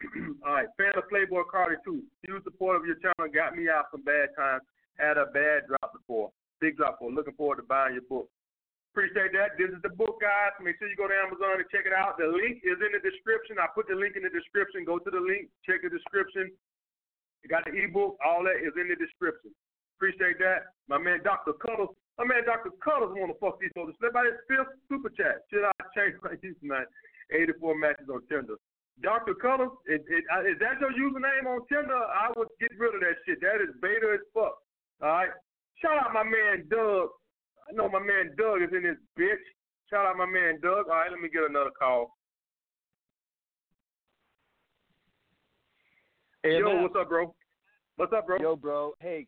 All right, fan of Playboy Carti too. Huge support of your channel got me out some bad times. Had a bad drop before. Big drop before. Looking forward to buying your book. Appreciate that. This is the book, guys. Make sure you go to Amazon and check it out. The link is in the description. I put the link in the description. Go to the link, check the description. You got the ebook. All that is in the description. Appreciate that. My man Dr. Cuddles. My man Dr. Cuddles want to fuck these by his fifth super chat. Should I change my username? 84 matches on Tinder. Dr. Cuddles, is, is, uh, is that your username on Tinder? I would get rid of that shit. That is beta as fuck. All right. Shout out my man Doug. I know my man Doug is in this bitch. Shout out my man Doug. All right, let me get another call. Hey, Yo, man. what's up, bro? What's up, bro? Yo, bro. Hey,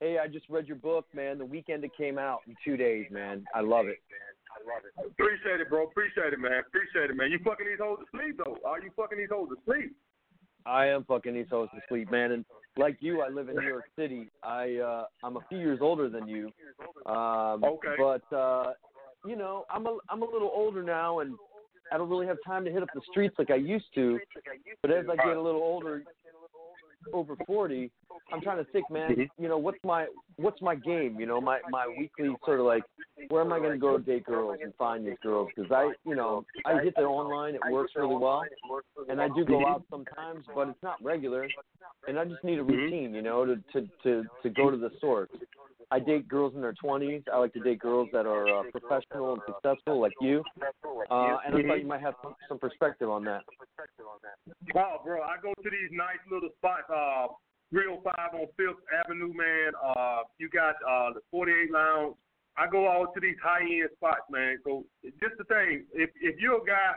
hey, I just read your book, man. The weekend it came out in two days, man. I love it. I love it. Appreciate it, bro. Appreciate it, man. Appreciate it, man. You fucking these hoes to sleep, though. Are you fucking these hoes to sleep? I am fucking these hoes to sleep, man. And like you, I live in New York City. I uh I'm a few years older than you. Um Okay. but uh you know, I'm a I'm a little older now and I don't really have time to hit up the streets like I used to. But as I get a little older over 40, I'm trying to think, man, Mhm. you know, what's my what's my game, you know, my my weekly sort of like where am I going to go date girls and find these girls because I, you know, I hit them online, it works really well. And I do go out sometimes, but it's not regular. And I just need a routine, you know, to to to to go to the source. I date girls in their 20s. I like to date girls that are uh, professional and successful, like you. Uh, and I thought you might have some, some perspective on that. Wow, bro, I go to these nice little spots. Uh, 305 on Fifth Avenue, man. Uh, you got uh the 48 Lounge. I go out to these high end spots, man. So just the thing. If if you're a guy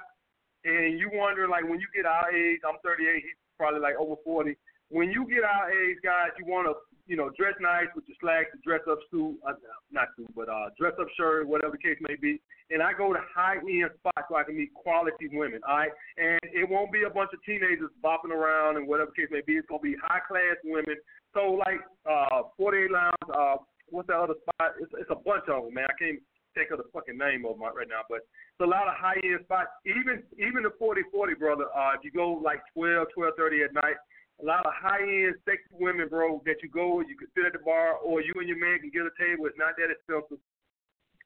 and you wonder like when you get our age, I'm 38. He's probably like over 40. When you get our age, guys, you want to you know, dress nice with your slacks, dress up suit, uh, not suit, but uh, dress up shirt, whatever the case may be. And I go to high end spots so I can meet quality women, all right? And it won't be a bunch of teenagers bopping around and whatever the case may be. It's gonna be high class women. So like uh, 48 Lounge, uh, what's that other spot? It's, it's a bunch of them, man. I can't think of the fucking name of them right now, but it's a lot of high end spots. Even even the 40 40 brother. Uh, if you go like 12 12 30 at night a lot of high end sexy women, bro, that you go, you can sit at the bar, or you and your man can get a table. It's not that expensive.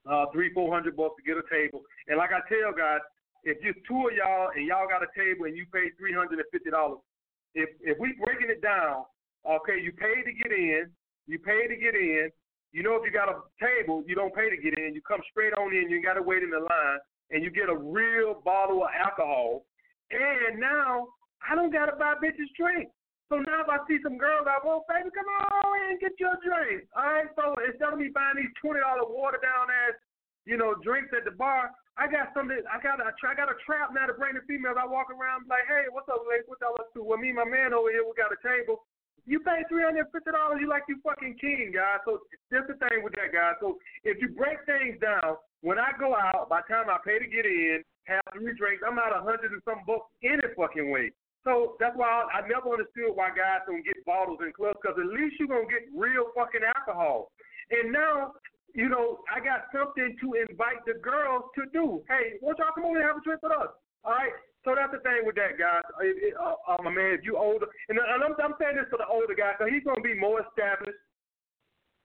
Uh, three, four hundred bucks to get a table. And like I tell guys, if just two of y'all and y'all got a table and you pay three hundred and fifty dollars, if if we breaking it down, okay, you pay to get in, you pay to get in. You know, if you got a table, you don't pay to get in. You come straight on in. You got to wait in the line, and you get a real bottle of alcohol. And now I don't got to buy bitches drinks. So now if I see some girls I well, baby, come on and get your drink. All right, so instead of me buying these twenty dollar water down ass, you know, drinks at the bar, I got something. I got a I got a trap now to bring the females. I walk around like, hey, what's up, ladies? What y'all up to? Well, me and my man over here, we got a table. You pay three hundred fifty dollars, you like you fucking king, guys. So that's the thing with that, guys. So if you break things down, when I go out, by the time I pay to get in, have three drinks, I'm out a hundred and some bucks any fucking way. So that's why I, I never understood why guys don't get bottles in clubs because at least you're to get real fucking alcohol. And now, you know, I got something to invite the girls to do. Hey, won't y'all come over and have a drink with us? All right. So that's the thing with that, guys. It, it, uh, uh, my man, if you older, and, and I'm, I'm saying this for the older guys, so he's to be more established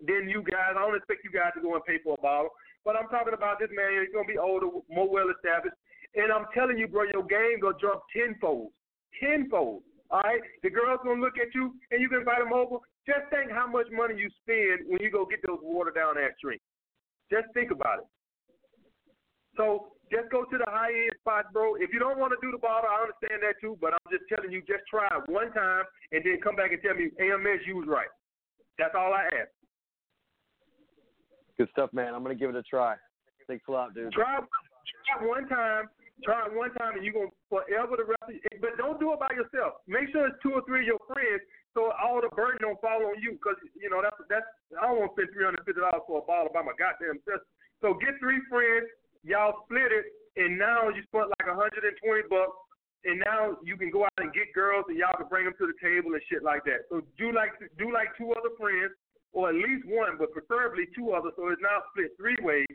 than you guys. I don't expect you guys to go and pay for a bottle, but I'm talking about this man. He's to be older, more well established, and I'm telling you, bro, your game gonna jump tenfold tenfold. All right, the girl's gonna look at you, and you can invite them over. Just think how much money you spend when you go get those water down ass drinks. Just think about it. So just go to the high end spots, bro. If you don't want to do the bottle, I understand that too. But I'm just telling you, just try it one time, and then come back and tell me AMS you was right. That's all I ask. Good stuff, man. I'm gonna give it a try. Thanks a lot, dude. Try, try one time, Try it one time and you're going to forever the rest of. But don't do it by yourself. Make sure it's two or three of your friends so all the burden don't fall on you because, you know, that's, that's, I don't want to spend $350 for a bottle by my goddamn self. So get three friends, y'all split it, and now you spent like 120 bucks and now you can go out and get girls and y'all can bring them to the table and shit like that. So do like do like two other friends or at least one, but preferably two others. So it's now split three ways,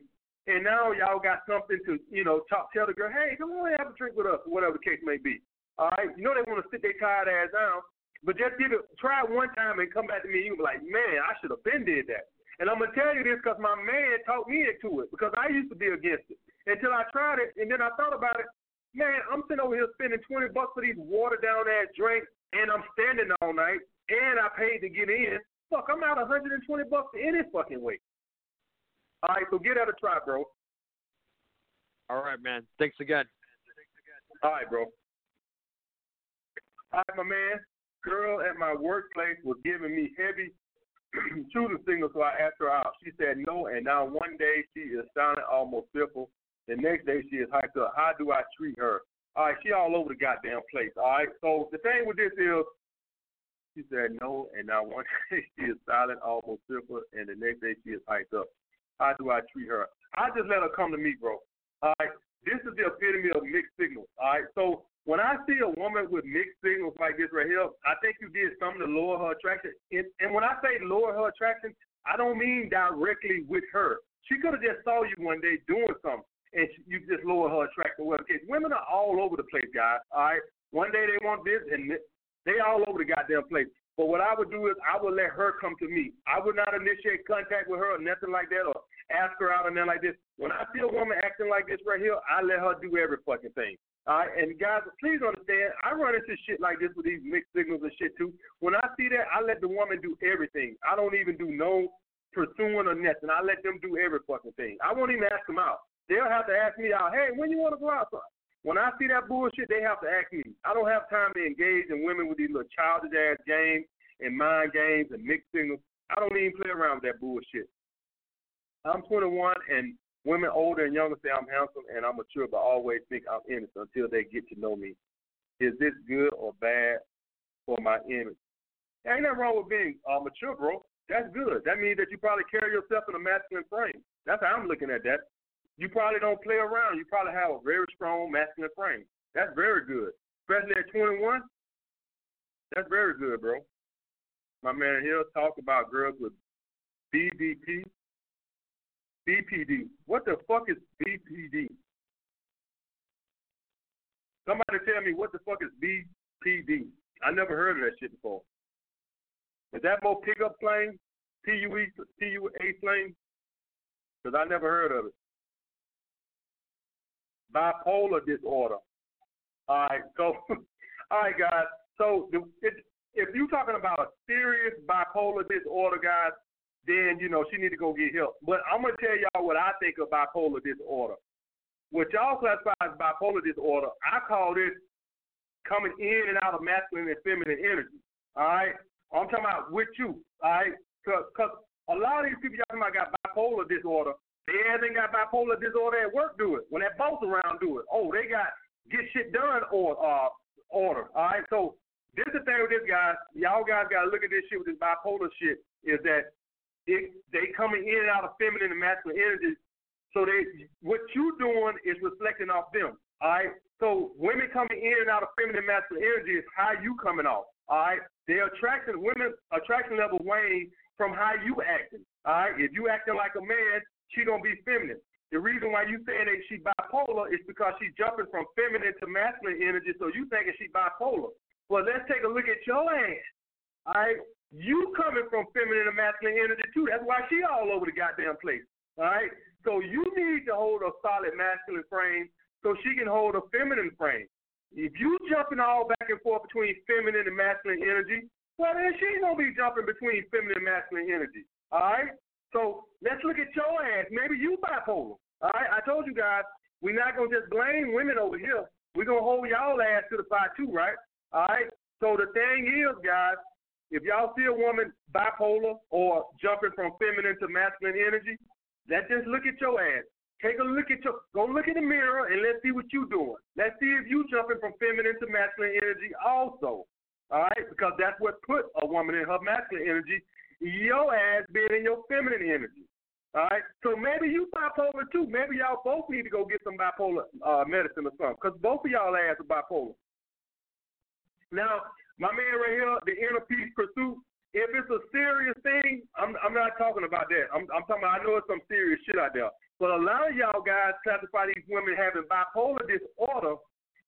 and now y'all got something to, you know, talk, tell the girl, hey, come on, have a drink with us, whatever the case may be. All right, you know they want to sit their tired ass down, but just give it, try it one time and come back to me. and You be like, man, I should have been did that. And I'm gonna tell you this because my man talked me into it because I used to be against it until I tried it and then I thought about it. Man, I'm sitting over here spending 20 bucks for these watered down ass drinks and I'm standing all night and I paid to get in. Fuck, I'm out 120 bucks any fucking way. All right, so get out a try, bro. All right, man. Thanks again. All right, bro. All right, my man. Girl at my workplace was giving me heavy shooting signals, so I asked her out. She said no, and now one day she is sounding almost fearful. The next day she is hyped up. How do I treat her? All right, she all over the goddamn place. All right, so the thing with this is, she said no, and now one day she is silent, almost fearful, and the next day she is hyped up. How do I treat her? I just let her come to me, bro. All right. This is the epitome of mixed signals. All right. So when I see a woman with mixed signals like this right here, I think you did something to lower her attraction. And, and when I say lower her attraction, I don't mean directly with her. She could have just saw you one day doing something, and you just lower her attraction. Well, case women are all over the place, guys. All right. One day they want this, and they all over the goddamn place. But what I would do is I would let her come to me. I would not initiate contact with her or nothing like that or ask her out and then like this. When I see a woman acting like this right here, I let her do every fucking thing. All right, and guys, please understand, I run into shit like this with these mixed signals and shit too. When I see that, I let the woman do everything. I don't even do no pursuing or nothing. I let them do every fucking thing. I won't even ask them out. They'll have to ask me out. Hey, when you want to go out? When I see that bullshit, they have to ask me. I don't have time to engage in women with these little childish ass games and mind games and mixed signals. I don't even play around with that bullshit. I'm 21, and women older and younger say I'm handsome and I'm mature, but always think I'm innocent until they get to know me. Is this good or bad for my image? There ain't nothing wrong with being uh, mature, bro. That's good. That means that you probably carry yourself in a masculine frame. That's how I'm looking at that. You probably don't play around. You probably have a very strong masculine frame. That's very good. Especially at 21. That's very good, bro. My man here talk about girls with BBP, BPD. What the fuck is BPD? Somebody tell me what the fuck is BPD. I never heard of that shit before. Is that more pickup plane? PUE, PUA plane? Because I never heard of it. Bipolar disorder. All right, so, all right, guys. So, it, if you're talking about a serious bipolar disorder, guys, then you know she need to go get help. But I'm gonna tell y'all what I think of bipolar disorder. What y'all classify as bipolar disorder, I call this coming in and out of masculine and feminine energy. All right, I'm talking about with you. All right, because a lot of these people y'all talking about got bipolar disorder. They haven't got bipolar disorder at work. Do it when that boss around. Do it. Oh, they got get shit done or uh order. All right, so this is the thing with this guy. Y'all guys gotta look at this shit with this bipolar shit. Is that it, they coming in and out of feminine and masculine energies. So they, what you doing is reflecting off them. All right. So women coming in and out of feminine masculine energy is how you coming off. All right. Their attraction, women attraction level wane from how you acting. All right. If you acting like a man, she gonna be feminine. The reason why you saying that she bipolar is because she's jumping from feminine to masculine energy. So you thinking she bipolar. Well, let's take a look at your ass. All right. You coming from feminine and masculine energy too. That's why she all over the goddamn place. All right. So you need to hold a solid masculine frame so she can hold a feminine frame. If you jumping all back and forth between feminine and masculine energy, well then she's gonna be jumping between feminine and masculine energy. All right. So let's look at your ass. Maybe you bipolar. All right. I told you guys we're not gonna just blame women over here. We're gonna hold y'all ass to the fire too, right? All right. So the thing is, guys, if y'all see a woman bipolar or jumping from feminine to masculine energy, let's just look at your ass. Take a look at your go look in the mirror and let's see what you doing. Let's see if you jumping from feminine to masculine energy also. All right, because that's what put a woman in her masculine energy. Your ass being in your feminine energy. All right, so maybe you bipolar too. Maybe y'all both need to go get some bipolar uh, medicine or something, because both of y'all ass are bipolar. Now, my man right here, the inner peace pursuit. If it's a serious thing, I'm I'm not talking about that. I'm I'm talking about I know it's some serious shit out there. But a lot of y'all guys classify these women having bipolar disorder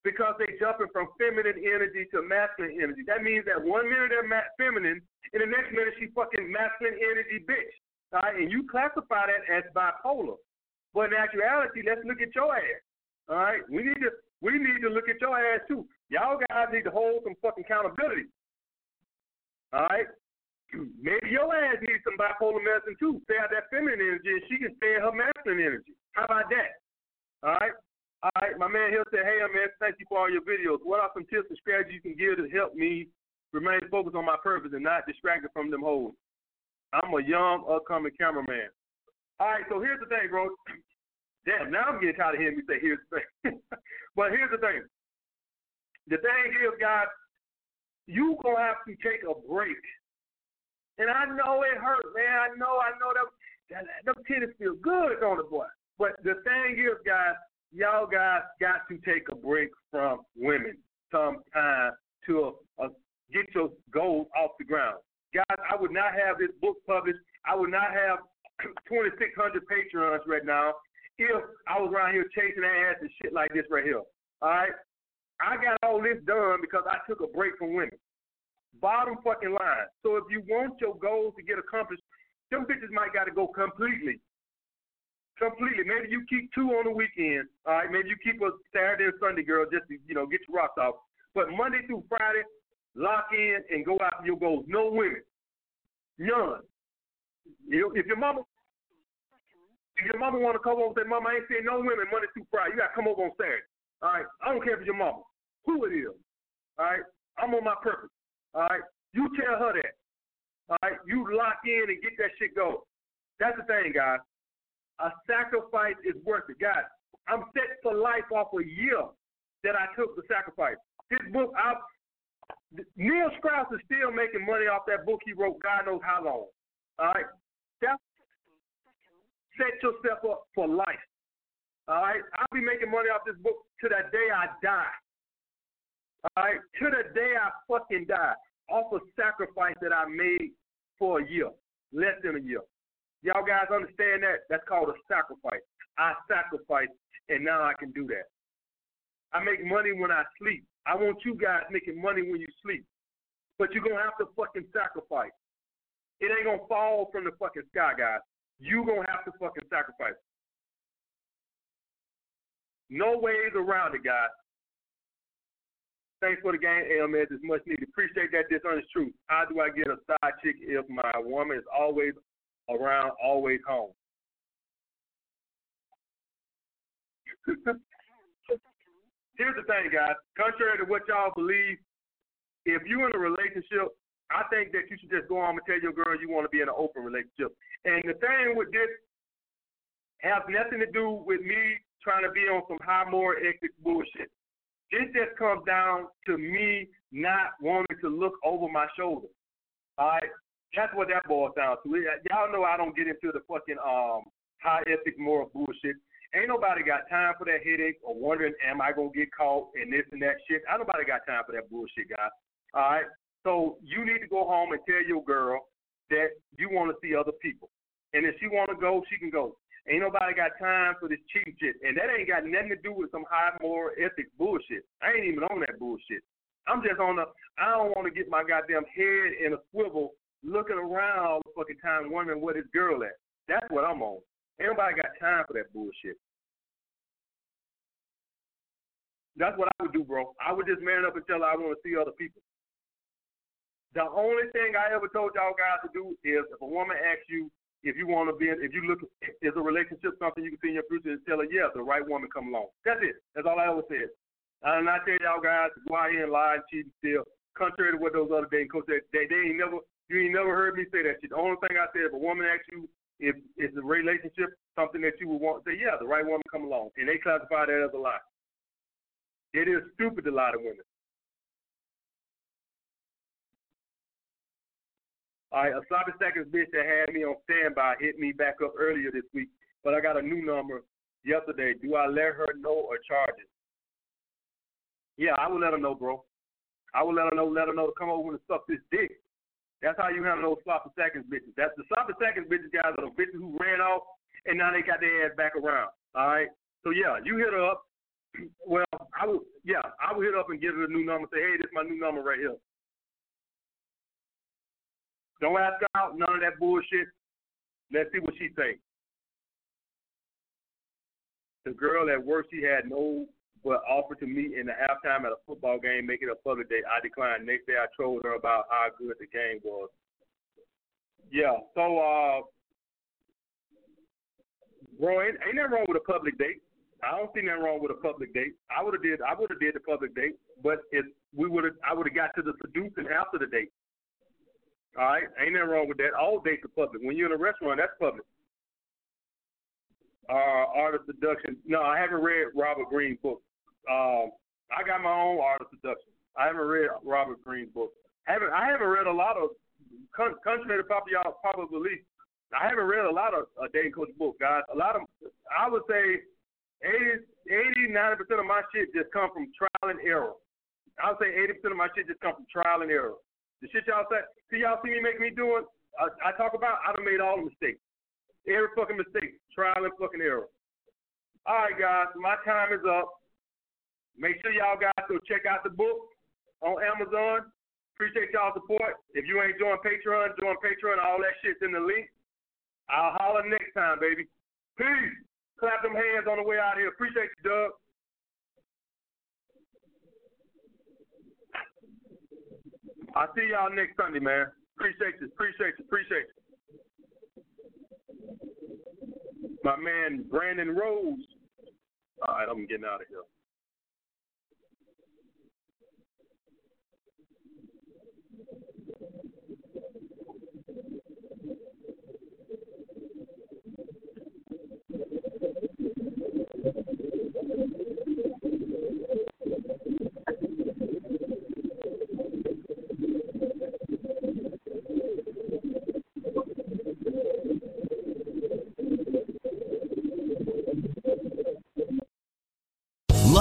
because they jumping from feminine energy to masculine energy. That means that one minute they're ma- feminine, and the next minute she fucking masculine energy bitch. All right, and you classify that as bipolar. But in actuality, let's look at your ass. All right, we need to we need to look at your ass too. Y'all guys need to hold some fucking accountability. All right? Maybe your ass needs some bipolar medicine too. Stay out that feminine energy and she can stay in her masculine energy. How about that? All right? All right, my man here said, Hey, man, thank you for all your videos. What are some tips and strategies you can give to help me remain focused on my purpose and not distracted from them hoes? I'm a young, upcoming cameraman. All right, so here's the thing, bro. Damn, now I'm getting tired of hearing me say here's the thing. but here's the thing. The thing is, guys, you gonna have to take a break. And I know it hurt, man. I know, I know that that them titties feel good on the boy. But the thing is, guys, y'all guys got to take a break from women sometime to uh, get your goals off the ground. Guys, I would not have this book published. I would not have 2,600 Patreons right now if I was around here chasing ass and shit like this right here. All right? I got all this done because I took a break from women. Bottom fucking line. So if you want your goals to get accomplished, them bitches might got to go completely. Completely. Maybe you keep two on the weekend. All right. Maybe you keep a Saturday and Sunday girl just to you know get your rocks off. But Monday through Friday, lock in and go after your goals. No women. None. You, know, if your mama, if your mama want to come over and say, Mama, I ain't seeing no women Monday through Friday. You got to come over on Saturday. All right. I don't care if it's your mama, who it is. All right. I'm on my purpose. All right. You tell her that. All right. You lock in and get that shit going. That's the thing, guys. A sacrifice is worth it, guys. I'm set for life off a year that I took the sacrifice. This book, I Neil Strauss is still making money off that book he wrote. God knows how long. All right. That's set yourself up for life. All right. I'll be making money off this book to the day I die. All right. To the day I fucking die. Off a sacrifice that I made for a year. Less than a year. Y'all guys understand that? That's called a sacrifice. I sacrificed and now I can do that. I make money when I sleep. I want you guys making money when you sleep. But you're gonna have to fucking sacrifice. It ain't gonna fall from the fucking sky, guys. You're gonna have to fucking sacrifice. No ways around it, guys. Thanks for the game, AMS. It's much needed. Appreciate that This dishonest truth. How do I get a side chick if my woman is always around, always home? Here's the thing, guys. Contrary to what y'all believe, if you're in a relationship, I think that you should just go home and tell your girl you want to be in an open relationship. And the thing with this has nothing to do with me trying to be on some high moral ethics bullshit. This just comes down to me not wanting to look over my shoulder. All right, that's what that boils down to. Y'all know I don't get into the fucking um high ethic moral bullshit. Ain't nobody got time for that headache or wondering, am I gonna get caught and this and that shit. Ain't nobody got time for that bullshit, guys. All right. So you need to go home and tell your girl that you want to see other people, and if she want to go, she can go. Ain't nobody got time for this cheap shit, and that ain't got nothing to do with some high moral ethics bullshit. I ain't even on that bullshit. I'm just on the. I don't want to get my goddamn head in a swivel, looking around all the fucking time, wondering where this girl at. That's what I'm on. Ain't nobody got time for that bullshit. That's what I would do, bro. I would just man up and tell her I want to see other people. The only thing I ever told y'all guys to do is if a woman asks you if you want to be if you look, is a relationship something you can see in your future, and tell her, yeah, the right woman come along. That's it. That's all I ever said. And I tell y'all guys to go out here and lie and cheat and steal, contrary to what those other dating coaches said. They, they ain't never, you ain't never heard me say that shit. The only thing I said, if a woman asks you if it's a relationship something that you would want, say, yeah, the right woman come along. And they classify that as a lie. It is stupid to lie to women. All right, a sloppy seconds bitch that had me on standby hit me back up earlier this week, but I got a new number yesterday. Do I let her know or charge it? Yeah, I will let her know, bro. I will let her know, let her know to come over and suck this dick. That's how you handle those sloppy seconds bitches. That's the sloppy seconds bitches guys are the bitches who ran off and now they got their ass back around. All right. So yeah, you hit her up, well, I would, yeah, I would hit up and give her a new number. Say, hey, this is my new number right here. Don't ask her out, none of that bullshit. Let's see what she thinks. The girl at work, she had no but offered to meet in the halftime at a football game, make it a public date. I declined. Next day, I told her about how good the game was. Yeah, so, uh, bro, ain't, ain't nothing wrong with a public date. I don't see nothing wrong with a public date. I would have did I would have did the public date, but if we would have I would have got to the seducing after the date. All right, ain't nothing wrong with that. All dates are public. When you're in a restaurant, that's public. Uh, art of seduction. No, I haven't read Robert Greene's book. Um, I got my own art of seduction. I haven't read Robert Greene's book. I haven't I haven't read a lot of contrary to popular popular belief. I haven't read a lot of uh, dating coach book, guys. A lot of I would say 80, 80 90% of my shit just come from trial and error. I'll say 80% of my shit just come from trial and error. The shit y'all say, see y'all see me make me doing, I, I talk about, I done made all the mistakes. Every fucking mistake, trial and fucking error. All right, guys, my time is up. Make sure y'all guys go check out the book on Amazon. Appreciate y'all support. If you ain't join Patreon, join Patreon. All that shit's in the link. I'll holler next time, baby. Peace. Clap them hands on the way out here. Appreciate you, Doug. I'll see y'all next Sunday, man. Appreciate you. Appreciate you. Appreciate you. My man Brandon Rose. All right, I'm getting out of here.